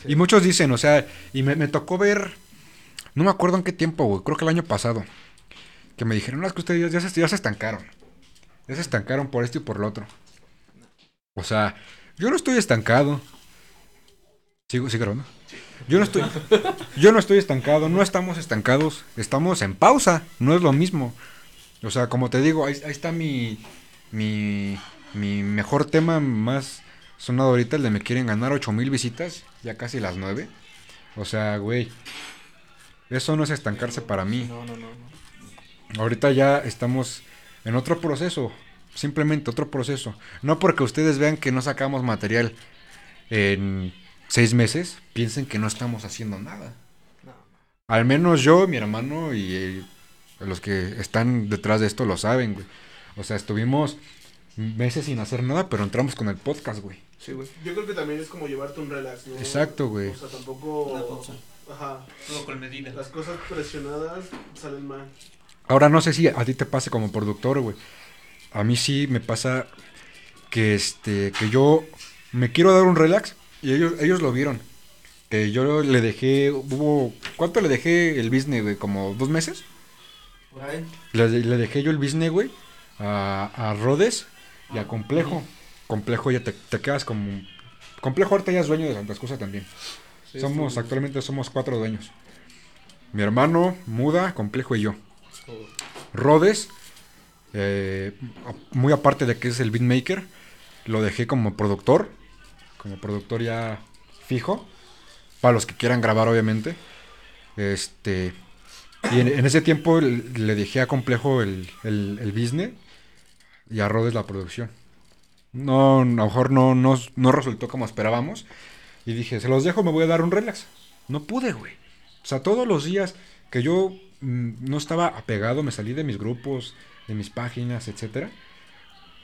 Sí. Y muchos dicen, o sea, y me, me tocó ver, no me acuerdo en qué tiempo, güey, creo que el año pasado, que me dijeron, no, es que ustedes ya se, ya se estancaron. Ya se estancaron por esto y por lo otro. O sea, yo no estoy estancado. ¿Sigo, sigo grabando? Yo no estoy, yo no estoy estancado, no estamos estancados, estamos en pausa, no es lo mismo. O sea, como te digo, ahí, ahí está mi, mi, mi mejor tema más sonado ahorita, el de me quieren ganar 8000 visitas, ya casi las 9. O sea, güey, eso no es estancarse para mí. No, no, no. no. Ahorita ya estamos en otro proceso, simplemente otro proceso. No porque ustedes vean que no sacamos material en seis meses, piensen que no estamos haciendo nada. No. Al menos yo, mi hermano y eh, los que están detrás de esto lo saben, güey. O sea, estuvimos meses sin hacer nada, pero entramos con el podcast, güey. Sí, güey. Yo creo que también es como llevarte un relax, ¿no? Exacto, güey. O sea, tampoco. Una pausa. Ajá. Todo con medida. Las cosas presionadas salen mal. Ahora no sé si a ti te pase como productor, güey. A mí sí me pasa que este que yo me quiero dar un relax y ellos ellos lo vieron. Que yo le dejé hubo ¿cuánto le dejé el business, güey? Como dos meses. Por ahí. Le, le dejé yo el business, güey, a, a Rodes y a Complejo. Complejo ya te, te quedas como Complejo ahorita ya es dueño de Santas Cosas también. Sí, somos sí, actualmente somos cuatro dueños. Mi hermano, Muda, Complejo y yo. Rodes, eh, muy aparte de que es el beatmaker, lo dejé como productor, como productor ya fijo, para los que quieran grabar obviamente. Este, y en, ese tiempo le dejé a Complejo el, el, el business y a Rodes la producción. No, a lo mejor no, no, no resultó como esperábamos. Y dije, se los dejo, me voy a dar un relax. No pude, güey. O sea, todos los días que yo mm, no estaba apegado, me salí de mis grupos, de mis páginas, etcétera.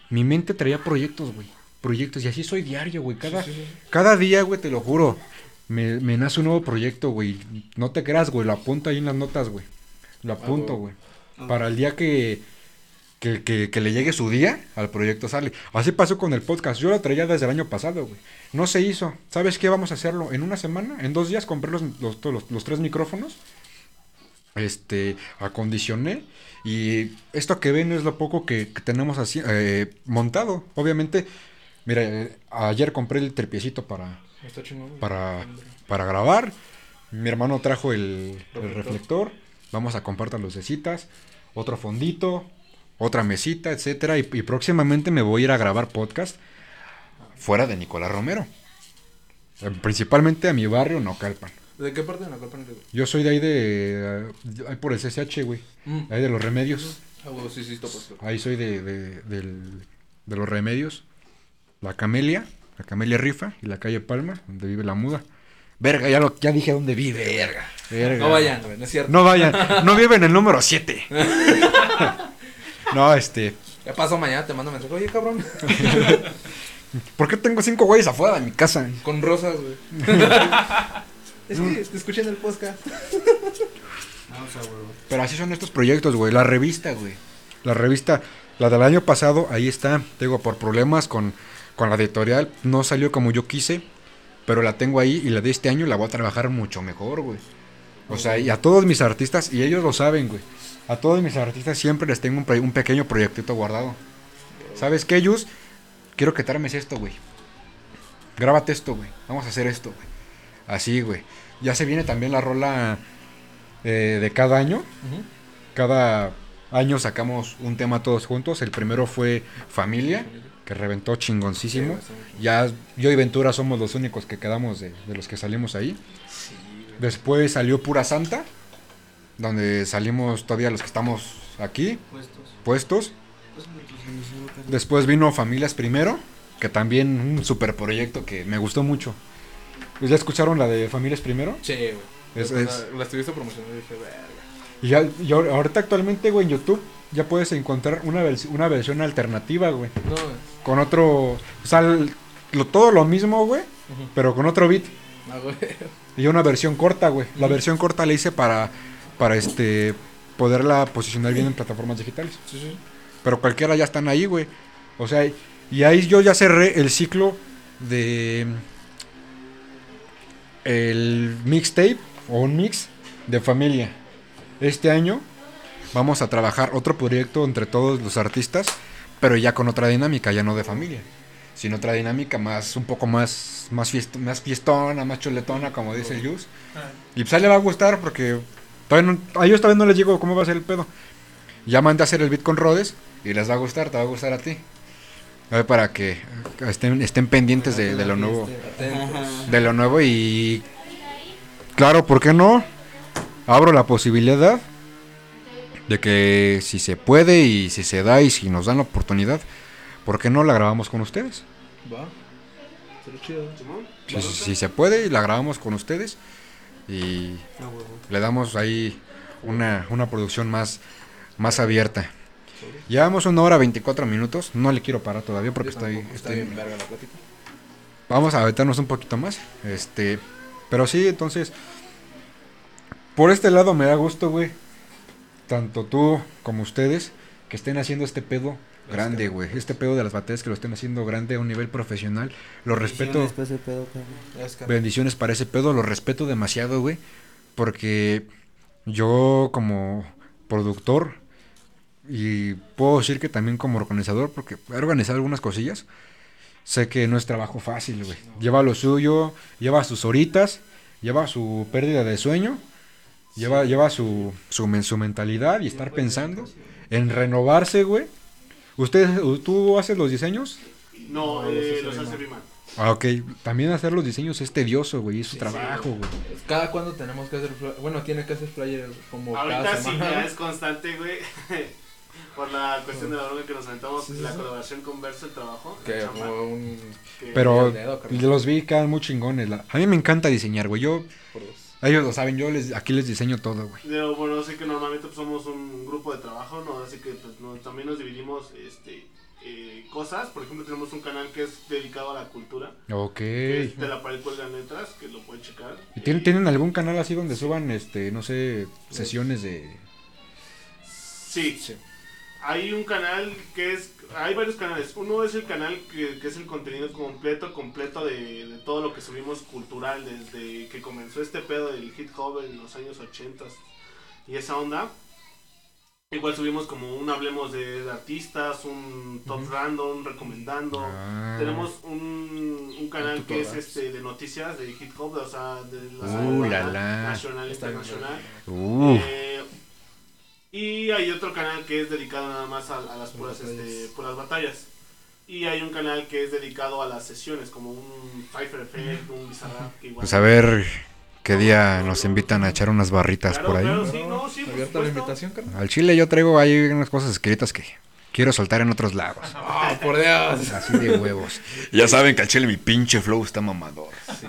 Mi mente traía proyectos, güey. Proyectos. Y así soy diario, güey. Cada, Sí, sí, sí. cada día, güey, te lo juro. Me, me nace un nuevo proyecto, güey. No te creas, güey. Lo apunto ahí en las notas, güey. Lo apunto, güey. güey. Para el día que, que, que, que le llegue su día, al proyecto sale. Así pasó con el podcast. Yo lo traía desde el año pasado, güey. No se hizo. ¿Sabes qué? Vamos a hacerlo en una semana. En dos días compré los, los, los, los tres micrófonos. Este, acondicioné. Y esto que ven es lo poco que, que tenemos así eh, montado. Obviamente, mira, eh, ayer compré el trepiecito para, Está para, para grabar. Mi hermano trajo el, el Reflector. Vamos a comprar las lucecitas. Otro fondito. Otra mesita, etcétera. Y, y próximamente me voy a ir a grabar podcast fuera de Nicolás Romero. Eh, Principalmente a mi barrio, Nocalpan. ¿De qué parte de copa eres? Yo soy de ahí de. eh, ahí por el CCH, güey. Mm. Ahí de los remedios. Ah, sí, sí, güey. Ahí soy de, de, del- de los remedios. La Camelia, la Camelia Rifa y la calle Palma, donde vive la muda. Verga, ya, lo, ya dije dónde vive, verga. verga. No vayan, güey, no es cierto. No vayan, no vive en el número 7. no, este. Ya pasó mañana, te mando mensaje. Oye, cabrón. ¿Por qué tengo cinco güeyes afuera de mi casa? Con rosas, güey. es que te escuché en el podcast. Vamos a huevo. Pero así son estos proyectos, güey. La revista, güey. La revista, la del año pasado, ahí está. Te Digo, por problemas con, con la editorial, no salió como yo quise. Pero la tengo ahí y la de este año la voy a trabajar mucho mejor, güey. O sea, y a todos mis artistas, y ellos lo saben, güey. A todos mis artistas siempre les tengo un, pequeño proyectito guardado. ¿Sabes qué, Yus? Quiero que te armes esto, güey. Grábate esto, güey. Vamos a hacer esto, güey. Así, güey. Ya se viene también la rola eh, de cada año. Cada año sacamos un tema todos juntos. El primero fue Familia, que reventó chingoncísimo. Ya yo y Ventura somos los únicos que quedamos de, de los que salimos ahí. Después salió Pura Santa, donde salimos todavía los que estamos aquí Puestos. puestos. Inicios, carnal. Después vino Familias Primero, que también un super proyecto que me gustó mucho. Pues ya escucharon la de Familias Primero. Sí, güey. Es- la, es- la estuviste promocionando y dije, verga. Y ya, y ahor- ahorita actualmente, güey, en YouTube ya puedes encontrar una, vers- una versión alternativa, güey. No, güey. Con otro, o sea, el- lo, todo lo mismo, güey, pero con otro beat. Ah, güey. Y una versión corta, güey. La versión corta la hice para, para este, poderla posicionar bien en plataformas digitales. Sí, sí. Pero cualquiera ya están ahí, güey. O sea, y ahí yo ya cerré el ciclo de el mixtape o un mix de familia. Este año vamos a trabajar otro proyecto entre todos los artistas, pero ya con otra dinámica, ya no de familia. sin otra dinámica, más, un poco más, más, fiest- más fiestona, más chuletona, como dice Yus. Y pues a él le va a gustar porque todavía no- a ellos todavía no les digo cómo va a ser el pedo. Ya mandé a hacer el beat con Rodes y les va a gustar, te va a gustar a ti. A ver, para que estén, estén pendientes de, de lo nuevo. De lo nuevo y... Claro, ¿por qué no? Abro la posibilidad de que si se puede y si se da y si nos dan la oportunidad, ¿por qué no la grabamos con ustedes? Va. Chido. Si, si- si se puede y la grabamos con ustedes y Ah, le damos ahí una, una producción más, más abierta. Llevamos una hora 24 minutos, no le quiero parar todavía porque estoy, está estoy- bien verga la plática. vamos a aventarnos un poquito más. Este, pero sí, entonces, por este lado me da gusto, güey. Tanto tú como ustedes que estén haciendo este pedo grande, güey. Este pedo de las batallas que lo estén haciendo grande a un nivel profesional. Lo respeto. Después de pedo, Bendiciones para ese pedo, lo respeto demasiado, güey. Porque yo como productor y puedo decir que también como organizador, porque he organizado algunas cosillas, sé que no es trabajo fácil, güey. Lleva lo suyo, lleva sus horitas, lleva su pérdida de sueño, lleva, lleva su, su, su mentalidad y estar pensando en renovarse, güey. ¿Ustedes, tú haces los diseños? No, No, eh, los hace. Biman. Ah, ok. También hacer los diseños es tedioso, güey. Es su Sí, trabajo, güey. Cada cuando tenemos que hacer. Bueno, tiene que hacer flyer como Ahorita cada sí semana. ya es constante, güey. Por la cuestión de la bronca que nos aventamos, Sí, sí, la sí. colaboración con Verso, el trabajo. Que un. que- Pero dedo, los vi quedan muy chingones. la- A mí me encanta diseñar, güey. Yo. Ellos lo saben, yo les, aquí les diseño todo, güey. Pero bueno, sé que normalmente pues, somos un grupo de trabajo, ¿no? Así que pues, no- también nos dividimos este, eh, cosas. Por ejemplo, tenemos un canal que es dedicado a la cultura. Ok. Que es de la pared cuelgan letras, que lo pueden checar. ¿Y tienen, Eh, tienen algún canal así donde suban, este, no sé, sesiones de... Sí, Sí. Hay un canal que es... Hay varios canales. Uno es el canal que, que es el contenido completo, completo de, de todo lo que subimos cultural desde que comenzó este pedo del hip hop en los años 80 y esa onda. Igual subimos como un hablemos de artistas, un top random recomendando. Ah. Tenemos un, un canal que es este de noticias de hip hop, o sea, de la Uh, la, la. nacional, internacional. Uh, Eh, y hay otro canal que es dedicado nada más a, a las puras, batallas. este, puras batallas. Y hay un canal que es dedicado a las sesiones, como un Cypher Effect, un Bizarrap. Que igual- pues a ver qué día nos invitan a echar unas barritas Claro, por ahí. claro, sí, no, sí, Abierta la invitación, carnal. Al chile yo traigo ahí unas cosas escritas que quiero soltar en otros lados. Ah, por Dios. Así de huevos. Ya saben que al chile mi pinche flow está mamador. Sí,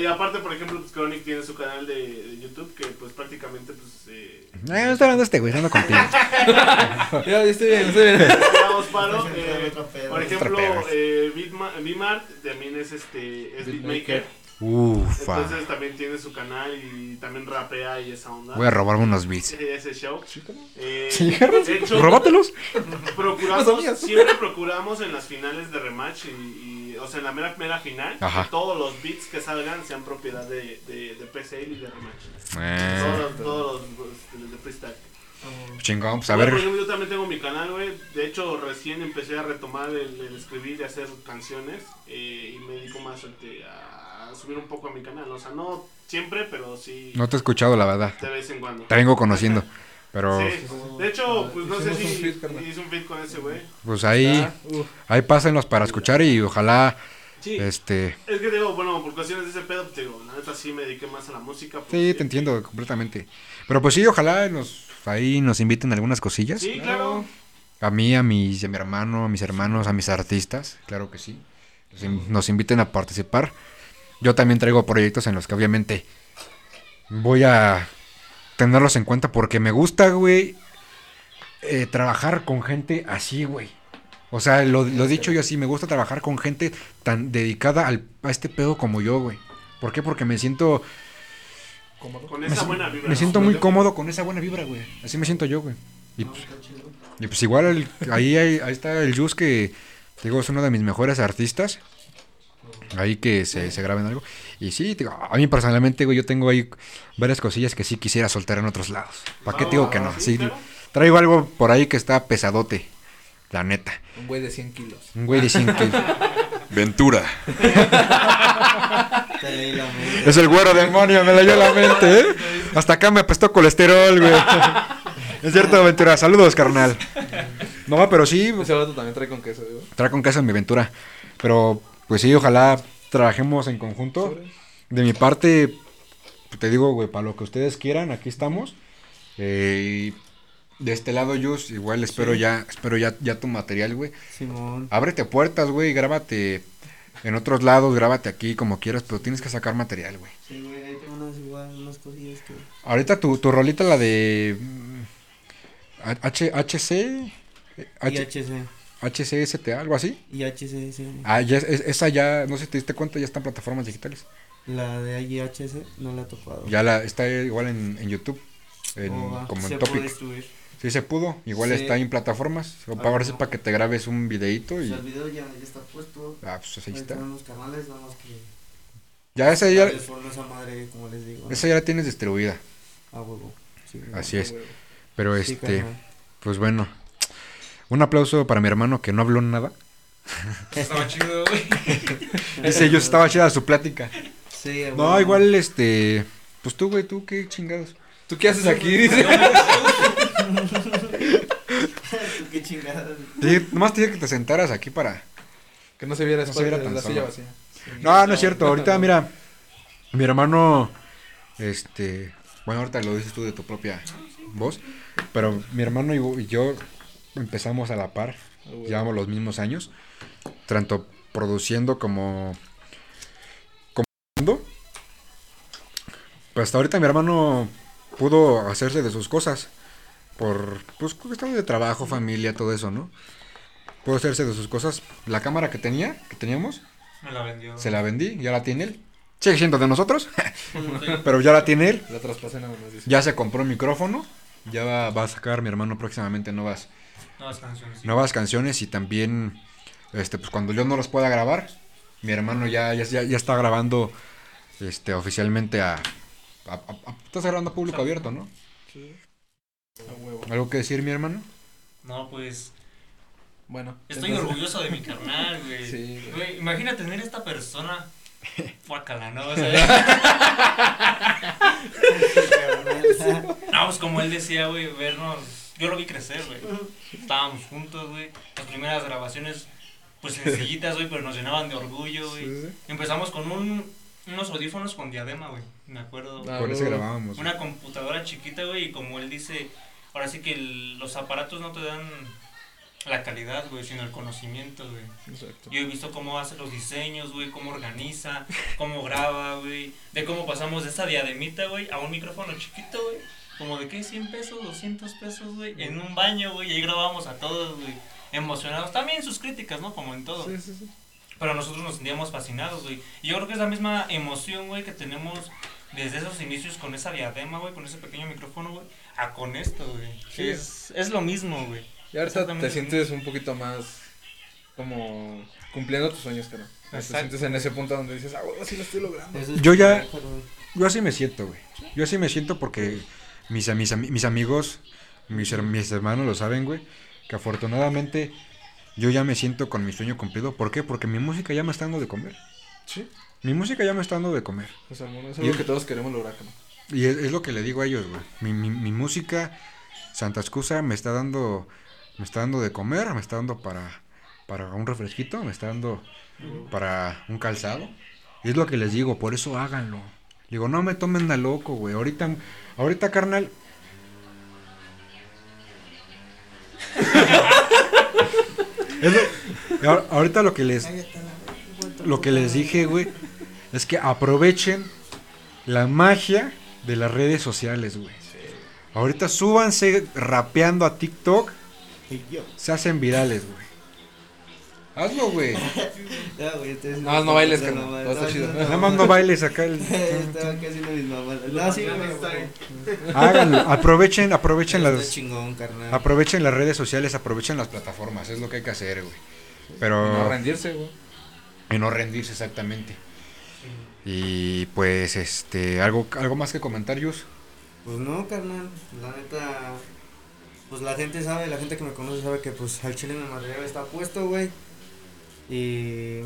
y aparte, por ejemplo, pues, Chronic tiene su canal de, de YouTube que pues prácticamente pues... Eh, no estoy hablando de este güey, ando contigo. Ya, ya estoy bien, estoy bien. digamos, paro, eh, por ejemplo, eh, Beatmart también es este es Beatmaker. Ufa. Entonces también tiene su canal y también rapea y esa onda. Voy a robarme unos beats. Ese, show. Eh, Sí, carnal. de hecho, Róbatelos. procuramos, míos. siempre procuramos en las finales de rematch y, y, o sea, en la mera, mera final, Ajá. que todos los beats que salgan sean propiedad de, de, de PCL y de rematch. Todos, Eh, los, todos los, los de freestyle. chingón, pues a Bueno, ver. ejemplo, yo también tengo mi canal, güey. De hecho, recién empecé a retomar el, el escribir y hacer canciones. eh, y me dedico más este, a subir un poco a mi canal. O sea, no siempre, pero sí No te he escuchado, la verdad. de vez en cuando. Te vengo conociendo. Pero Sí. De hecho, pues no sé si hice un feat con ese güey. pues ahí, Ah, ahí pásenlos para escuchar y ojalá, Sí. este... Es que digo, bueno, por cuestiones de ese pedo, pues digo, la neta sí me dediqué más a la música. pues, Sí, te entiendo completamente. Pero pues sí, ojalá nos, ahí nos inviten algunas cosillas. Sí, claro. A mí, a, mis, a mi hermano, a mis hermanos, a mis artistas, claro que sí. Nos inviten a participar. Yo también traigo proyectos en los que obviamente voy a tenerlos en cuenta porque me gusta, güey, eh, trabajar con gente así, güey. O sea, lo, lo he dicho yo así, me gusta trabajar con gente tan dedicada al, a este pedo como yo, güey. ¿Por qué? Porque me siento, Cómodo. Con me, esa si- buena vibra. me ¿no? siento muy cómodo con esa buena vibra, güey. Así me siento yo, güey. Y pues, y pues igual el- ahí, hay- ahí está el Jus que digo es uno de mis mejores artistas. Ahí que se, se graben algo. Y sí, digo, a mí personalmente, güey, yo tengo ahí varias cosillas que sí quisiera soltar en otros lados. ¿Para qué te digo que no? Ah, Sí, traigo algo por ahí que está pesadote. La neta. Un güey de 100 kilos. Un güey de 100 kilos. Ventura. Te leí la mente. Es el güero demonio, me leyó la mente, ¿eh? Hasta acá me apestó colesterol, güey. Es cierto, Ventura. Saludos, carnal. No, pero sí, Ese vato también trae con queso, digo. trae con casa mi Ventura. Pero, pues sí, ojalá trabajemos en conjunto. De mi parte, te digo, güey, para lo que ustedes quieran, aquí estamos. Eh, de este lado, Yus, igual espero ya, espero ya, ya tu material, güey. Simón. Ábrete puertas, güey, grábate en otros lados, grábate aquí como quieras, pero tienes que sacar material, güey. Sí, güey, ahí tengo unas igual, unas cosillas que. Ahorita tu, tu rolita, la de mm, H, HC, H, IHC. HCSTA, algo así. IHC, sí. Ah, ya, es- esa ya, no sé si te diste cuenta, ya está en plataformas digitales. La de IHC no la he topado. Ya la, está igual en, en YouTube, en- Oh, como en Topic. Sí se pudo, igual Sí. está en plataformas. O Ah, para bueno. para que te grabes un videito O y... sea, el video ya, ya está puesto. Ah, pues ahí Ahí está. están los canales, nada más que. Ya esa ya, esa madre, como les digo. esa ya la tienes distribuida. A huevo. Sí. Así es. Pero Sí, este, carnal. pues bueno. Un aplauso para mi hermano que no habló nada. Estaba chido, güey. Dice, yo estaba chida su plática. Sí, No, igual este, pues tú, güey, tú qué chingados. ¿Tú qué haces aquí? Dice. Tú qué chingada. Sí, nomás te dije que te sentaras aquí para... Que no se viera No se viera tan la silla vacía. No, no es cierto. Ahorita, mira, mi hermano, este, bueno, ahorita lo dices tú de tu propia voz, pero mi hermano y yo empezamos a la par, Ah, llevamos los mismos años, tanto produciendo como, como Pues hasta ahorita mi hermano pudo hacerse de sus cosas por, pues, cuestiones de trabajo, familia, todo eso, ¿no? Pudo hacerse de sus cosas. La cámara que tenía, que teníamos, Me la vendió. se la vendí, ya la tiene él. Sigue siendo de nosotros, pero ya la tiene él. La traspasé nada más. Ya se compró un micrófono. Ya va, va a sacar mi hermano próximamente nuevas, No, las canciones. sí. nuevas canciones y también, este, pues cuando yo no los pueda grabar, mi hermano ya, ya, ya, está grabando, este, oficialmente a, a- a- a- estás grabando a público abierto, ¿no? Sí. A huevo. ¿Algo que decir, mi hermano? No, pues. Bueno. Estoy entonces- orgulloso de mi carnal, güey. Sí, güey. Güey, imagina tener esta persona. Guácala, ¿no? O sea, no, pues como él decía, güey, vernos. Yo lo vi crecer, güey. Estábamos juntos, güey. Las primeras grabaciones, pues sencillitas, güey, pero nos llenaban de orgullo, güey. Sí, sí. Empezamos con un, unos audífonos con diadema, güey. Me acuerdo. Ah, Por eso grabábamos. Una computadora chiquita, güey, y como él dice, ahora sí que el- los aparatos no te dan la calidad, güey, sino el conocimiento, güey. Exacto. Yo he visto cómo hace los diseños, güey, cómo organiza, cómo graba, güey. De cómo pasamos de esa diademita, güey, a un micrófono chiquito, güey. Como de qué, 100 pesos, 200 pesos, güey. En un baño, güey, y ahí grabamos a todos, güey. Emocionados. También sus críticas, ¿no? Como en todo. Sí, sí, sí. Pero nosotros nos sentíamos fascinados, güey. Y yo creo que es la misma emoción, güey, que tenemos desde esos inicios con esa diadema, güey, con ese pequeño micrófono, güey, a con esto, güey. Sí. Es, es lo mismo, güey. Y ahorita te sientes un poquito más como cumpliendo tus sueños, cara. Te sientes en ese punto donde dices, ah, güey, sí lo estoy logrando. Yo ya- Yo así me siento, güey. Yo así me siento porque mis, mis, mis amigos, mis, her- mis hermanos lo saben, güey. Que afortunadamente yo ya me siento con mi sueño cumplido. ¿Por qué? Porque mi música ya me está dando de comer. Sí. Mi música ya me está dando de comer. O sea, bueno, es Y- algo que todos queremos lograr, cara. Y es, es lo que le digo a ellos, güey. Mi, mi, mi música, Santa Excusa, me está dando, me está dando de comer, me está dando para, para un refresquito, me está dando para un calzado. Y es lo que les digo, por eso háganlo. Digo, no me tomen a loco, güey. Ahorita, ahorita, carnal. Es lo- ahor- ahorita lo que les, lo que les dije, güey, es que aprovechen la magia de las redes sociales, güey. Ahorita súbanse rapeando a TikTok, se hacen virales, güey. Hazlo, güey. Ya, güey, entonces Nada más no bailes, no, carnal, no, todo está no, chido. no, Nada más no bailes acá. el- Estaba casi haciendo mis mamás. No, sí, güey. Háganlo, aprovechen, aprovechen las, chingón, carnal. aprovechen las redes sociales, aprovechen las plataformas, es lo que hay que hacer, güey. Pero No rendirse, güey. y no rendirse exactamente. Y pues, este, algo, algo más que comentar, Yus. Pues no, carnal. La neta. pues la gente sabe, la gente que me conoce sabe que pues al chile mi material está puesto, güey. Y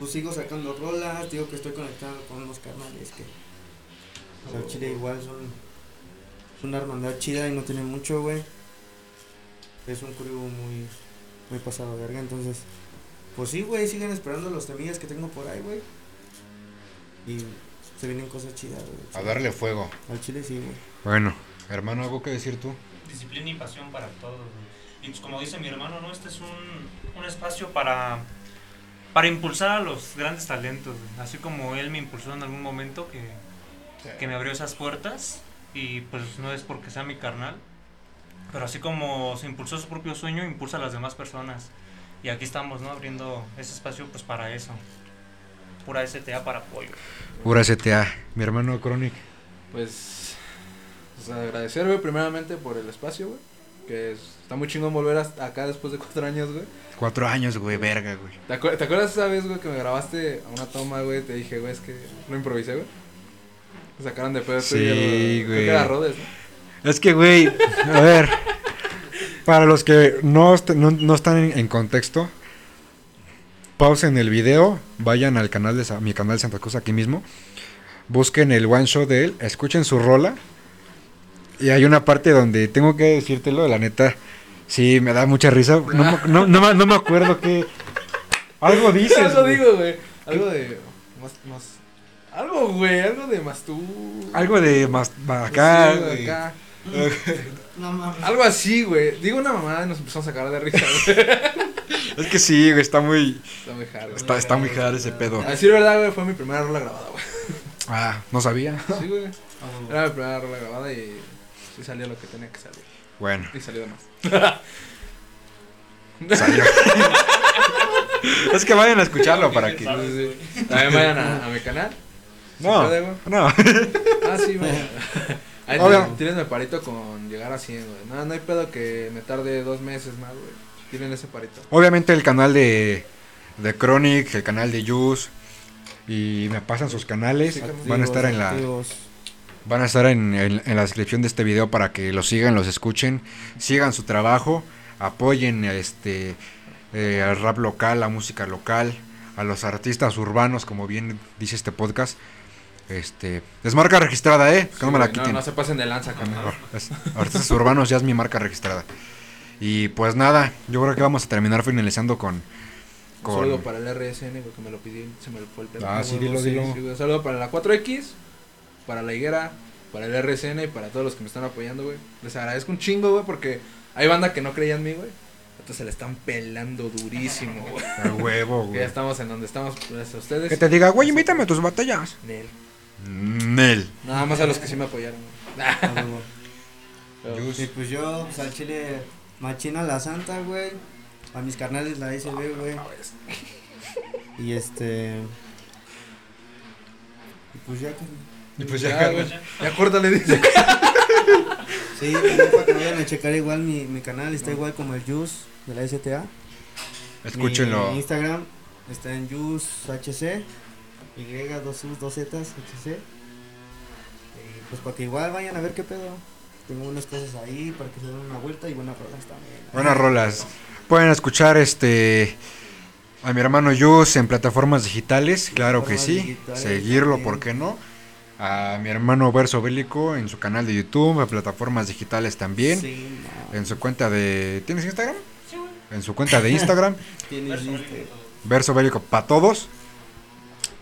pues sigo sacando rolas, digo que estoy conectado con unos carnales que pues, al chile igual son es una hermandad chida y no tienen mucho, güey. Es un crew muy muy pasado de verga, entonces pues sí, güey, sigan esperando los temillas que tengo por ahí, güey. Y se vienen cosas chidas, güey. A darle fuego. Al chile sí, güey. Bueno, hermano, ¿algo que decir tú? Disciplina y pasión para todos. güey. Y pues como dice mi hermano, ¿no? Este es un, un espacio para, para impulsar a los grandes talentos. güey. Así como él me impulsó en algún momento que, que me abrió esas puertas. Y pues no es porque sea mi carnal. Pero así como se impulsó su propio sueño, impulsa a las demás personas. Y aquí estamos, ¿no? Abriendo ese espacio pues para eso. Pura STA para apoyo. Pura STA. Mi hermano Chronic. Pues, pues agradecer, güey, primeramente por el espacio, güey. Que es- está muy chingón volver hasta acá después de cuatro años, güey. Cuatro años, güey, verga, güey. ¿Te, acuer- te acuerdas esa vez, güey, que me grabaste a una toma, güey? Te dije, güey, es que lo improvisé, güey. Me sacaron de pedo. y Sí, Creo güey. que era Rodes, ¿no? Es que, güey, a ver, para los que no, est- no, no están en, en contexto, pausen el video, vayan al canal de Sa- mi canal de Santa Cruz aquí mismo, busquen el one shot de él, escuchen su rola y hay una parte donde tengo que decírtelo, la neta, sí, me da mucha risa, no, me- no, no, me- no me acuerdo qué, algo dices, Algo güey. digo, güey. Algo de. Más, más. Algo, güey. Algo de más tú. algo de más más acá, Sí, güey. acá. No mames. Algo así, güey. Digo una mamada y nos empezamos a sacar de risa, güey. es que sí, güey, está muy, Está muy hard, está, está muy hard ese pedo. A decir verdad, güey, fue mi primera rola grabada, güey. Ah, no sabía. Sí, güey. Ah, güey. Era mi primera rola grabada y sí salió lo que tenía que salir. Bueno. Y salió de más. Salió. es que vayan a escucharlo para que. Sí, sí, sí. También vayan a, a mi canal. No, no. Ah, sí, güey. Ahí tienes, tienes mi parito con llegar a 100, güey. No, no hay pedo que me tarde dos meses más, güey. Tienen ese parito. Obviamente el canal de, de Chronic, el canal de Juice. Y me pasan sus canales. Sí, van a estar en la. Activos. Van a estar en, en- en la descripción de este video para que los sigan, los escuchen, sigan su trabajo, apoyen este eh, al rap local, la música local, a los artistas urbanos, como bien dice este podcast. Este, es marca registrada, eh, que no me la quiten. No, se pasen de lanza, carnal. Artistas urbanos ya es mi marca registrada. Y pues nada, yo creo que vamos a terminar finalizando con. Un saludo para el RSN, güey, que me lo pidió, se me fue el pedo. Ah, sí, güey, dilo, dilo. sí. Un saludo para la 4X, para la higuera, para el RSN y para todos los que me están apoyando, güey. Les agradezco un chingo, güey, porque hay banda que no creía en mí, güey. Entonces se le están pelando durísimo, güey. el huevo, Que ya güey. estamos en donde estamos, gracias a ustedes. Que te diga, güey, invítame a tus batallas. Nel. Nel. Nada más a los que sí me apoyaron, güey. Ah, Y pues yo, pues al chile, machina la santa, güey. A mis carnales la SB, güey. Y este. Y pues ya, carnal. Y pues Ya, ya, güey. Ya córtale, dice. Sí, pues ya para que vayan a checar igual mi, mi canal, está igual como el Juice de la STA. escúchenlo. Mi Instagram está en Juice HC. Y dos U's, dos Z's, HC. Y pues para que igual vayan a ver qué pedo. Tengo unas cosas ahí para que se den una vuelta y buenas rolas también. Buenas rolas. Pueden escuchar este a mi hermano Yus en plataformas digitales, claro que sí. Seguirlo, también. ¿por qué no? A mi hermano Verso Bélico en su canal de YouTube, a plataformas digitales también. Sí, no. En su cuenta de. ¿Tienes Instagram? En su cuenta de Instagram, Tienes Verso Bélico para todos.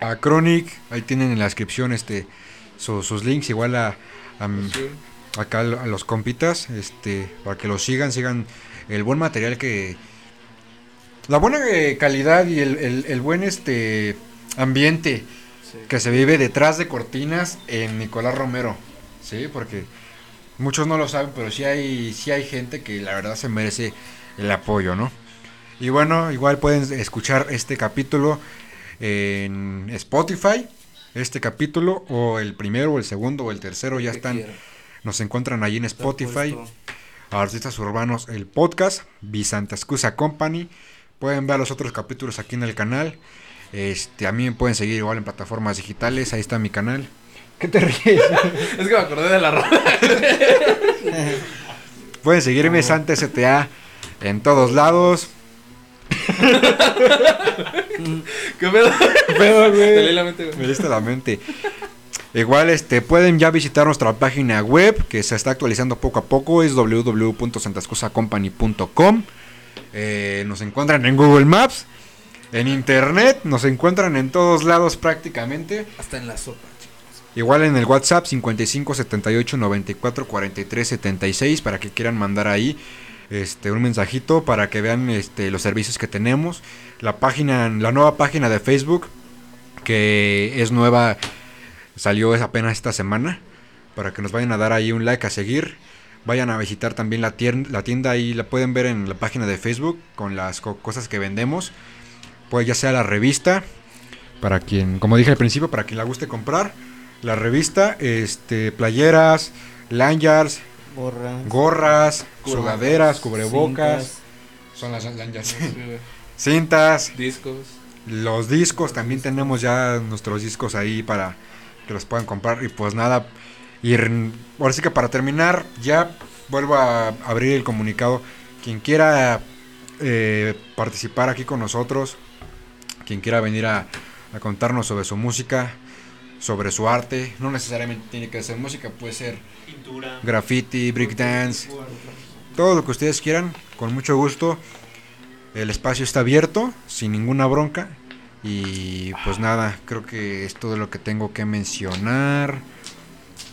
A Chronic, ahí tienen en la descripción este su- sus links, igual a, Sí. acá a los compitas, este, para que los sigan, sigan el buen material que. La buena eh, calidad y el, el- el buen este ambiente Sí. que se vive detrás de cortinas en Nicolás Romero. Sí, porque muchos no lo saben, pero sí hay, sí hay gente que la verdad se merece el apoyo, ¿no? Y bueno, igual pueden escuchar este capítulo en Spotify, este capítulo, o el primero, o el segundo, o el tercero, ya están, nos encuentran ahí en Spotify. Artistas Urbanos, el podcast, Excusa Company. Pueden ver los otros capítulos aquí en el canal. Este, a mí me pueden seguir igual en plataformas digitales, ahí está mi canal. ¿Qué te ríes? Es que me acordé de la rola. Pueden seguirme Santa STA en todos lados. ¿Qué pedo? Pedo, güey. Te leí la mente, güey. Me diste la mente. Igual este pueden ya visitar nuestra página web que se está actualizando poco a poco, es www.santascosacompany.com. Eh, nos encuentran en Google Maps, en internet, nos encuentran en todos lados prácticamente. Hasta en la sopa. Igual en el WhatsApp 55 78 94 43 76 para que quieran mandar ahí este un mensajito para que vean este los servicios que tenemos. La página la nueva página de Facebook que es nueva salió apenas esta semana para que nos vayan a dar ahí un like a seguir. Vayan a visitar también la tienda, la tienda ahí la pueden ver en la página de Facebook con las co- cosas que vendemos. Pues ya sea la revista para quien, como dije al principio, para quien la guste comprar, la revista, este, playeras, lanyards, Gorras. gorras, Cubrebocas, sudaderas, cubrebocas, cintas. son las lanyards, cintas, Discos. los discos, también tenemos ya nuestros discos ahí para que los puedan comprar. Y pues nada, y ahora sí que para terminar, ya vuelvo a abrir el comunicado. Quien quiera eh, participar aquí con nosotros, quien quiera venir a, a contarnos sobre su música, sobre su arte, no necesariamente tiene que ser música, puede ser Pintura. graffiti, breakdance, todo lo que ustedes quieran, con mucho gusto. El espacio está abierto, sin ninguna bronca. Y pues nada, creo que es todo lo que tengo que mencionar.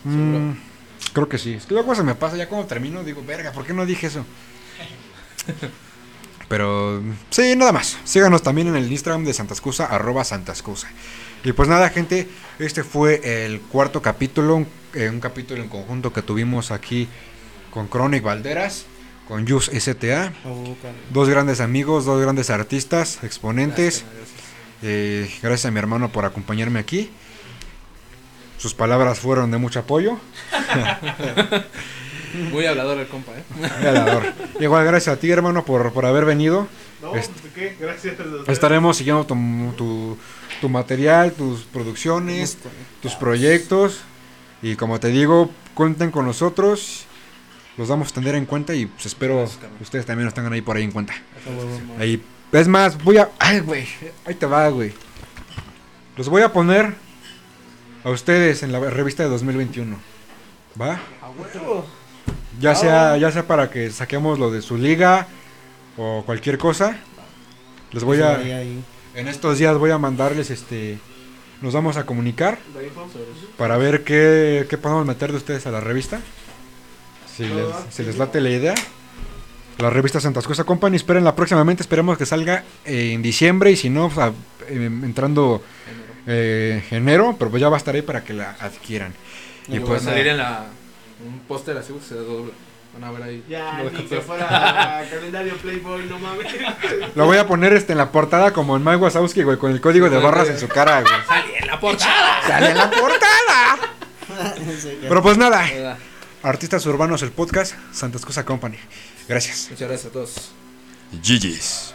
Mm, creo que sí. Es que luego se me pasa ya cuando termino, digo, verga, ¿por qué no dije eso? Pero sí, nada más. Síganos también en el Instagram de Santascusa, arroba Santascusa. Y pues nada, gente, este fue el cuarto capítulo, un, eh, un capítulo en conjunto que tuvimos aquí con Chronic Valderas, con Yus STA, Oh, dos grandes amigos, dos grandes artistas, exponentes. Gracias, gracias. Eh, gracias a mi hermano por acompañarme aquí. Sus palabras fueron de mucho apoyo. Muy hablador el compa, ¿eh? Galador. Igual gracias a ti, hermano, por, por haber venido. No, Este- pues, ¿qué? Gracias. Estaremos siguiendo tu, tu, tu material, tus producciones, tus proyectos. Y como te digo, cuenten con nosotros. Los vamos a tener en cuenta y pues espero ustedes también nos tengan ahí por ahí en cuenta. Ahí, es más, voy a. Ay, güey. Ahí te va, güey. Los voy a poner a ustedes en la revista de 2021. ¿Va? A huevo. Ya sea, ya sea para que saquemos lo de su liga o cualquier cosa. Les voy a. En estos días voy a mandarles este. Nos vamos a comunicar para ver qué, qué podemos meter de ustedes a la revista. Si Ah, les, si les late la idea. La revista Santas Cosa Company, espérenla próximamente, esperemos que salga en diciembre y si no, pues, em, entrando eh, enero, pero pues ya va a estar ahí para que la adquieran. Y Y pues va a salir en la. Un póster así, se dobla. Van a ver ahí. Ya, Lo ni de que fuera calendario Playboy, no mames. lo voy a poner este en la portada como en Mike Wazowski, güey, con el código de barras en su cara, güey. ¡Salí en la portada! ¡Sale en la portada! Pero pues nada. Artistas Urbanos, el podcast, Santas Cosa Company. Gracias. Muchas gracias a todos. GG's.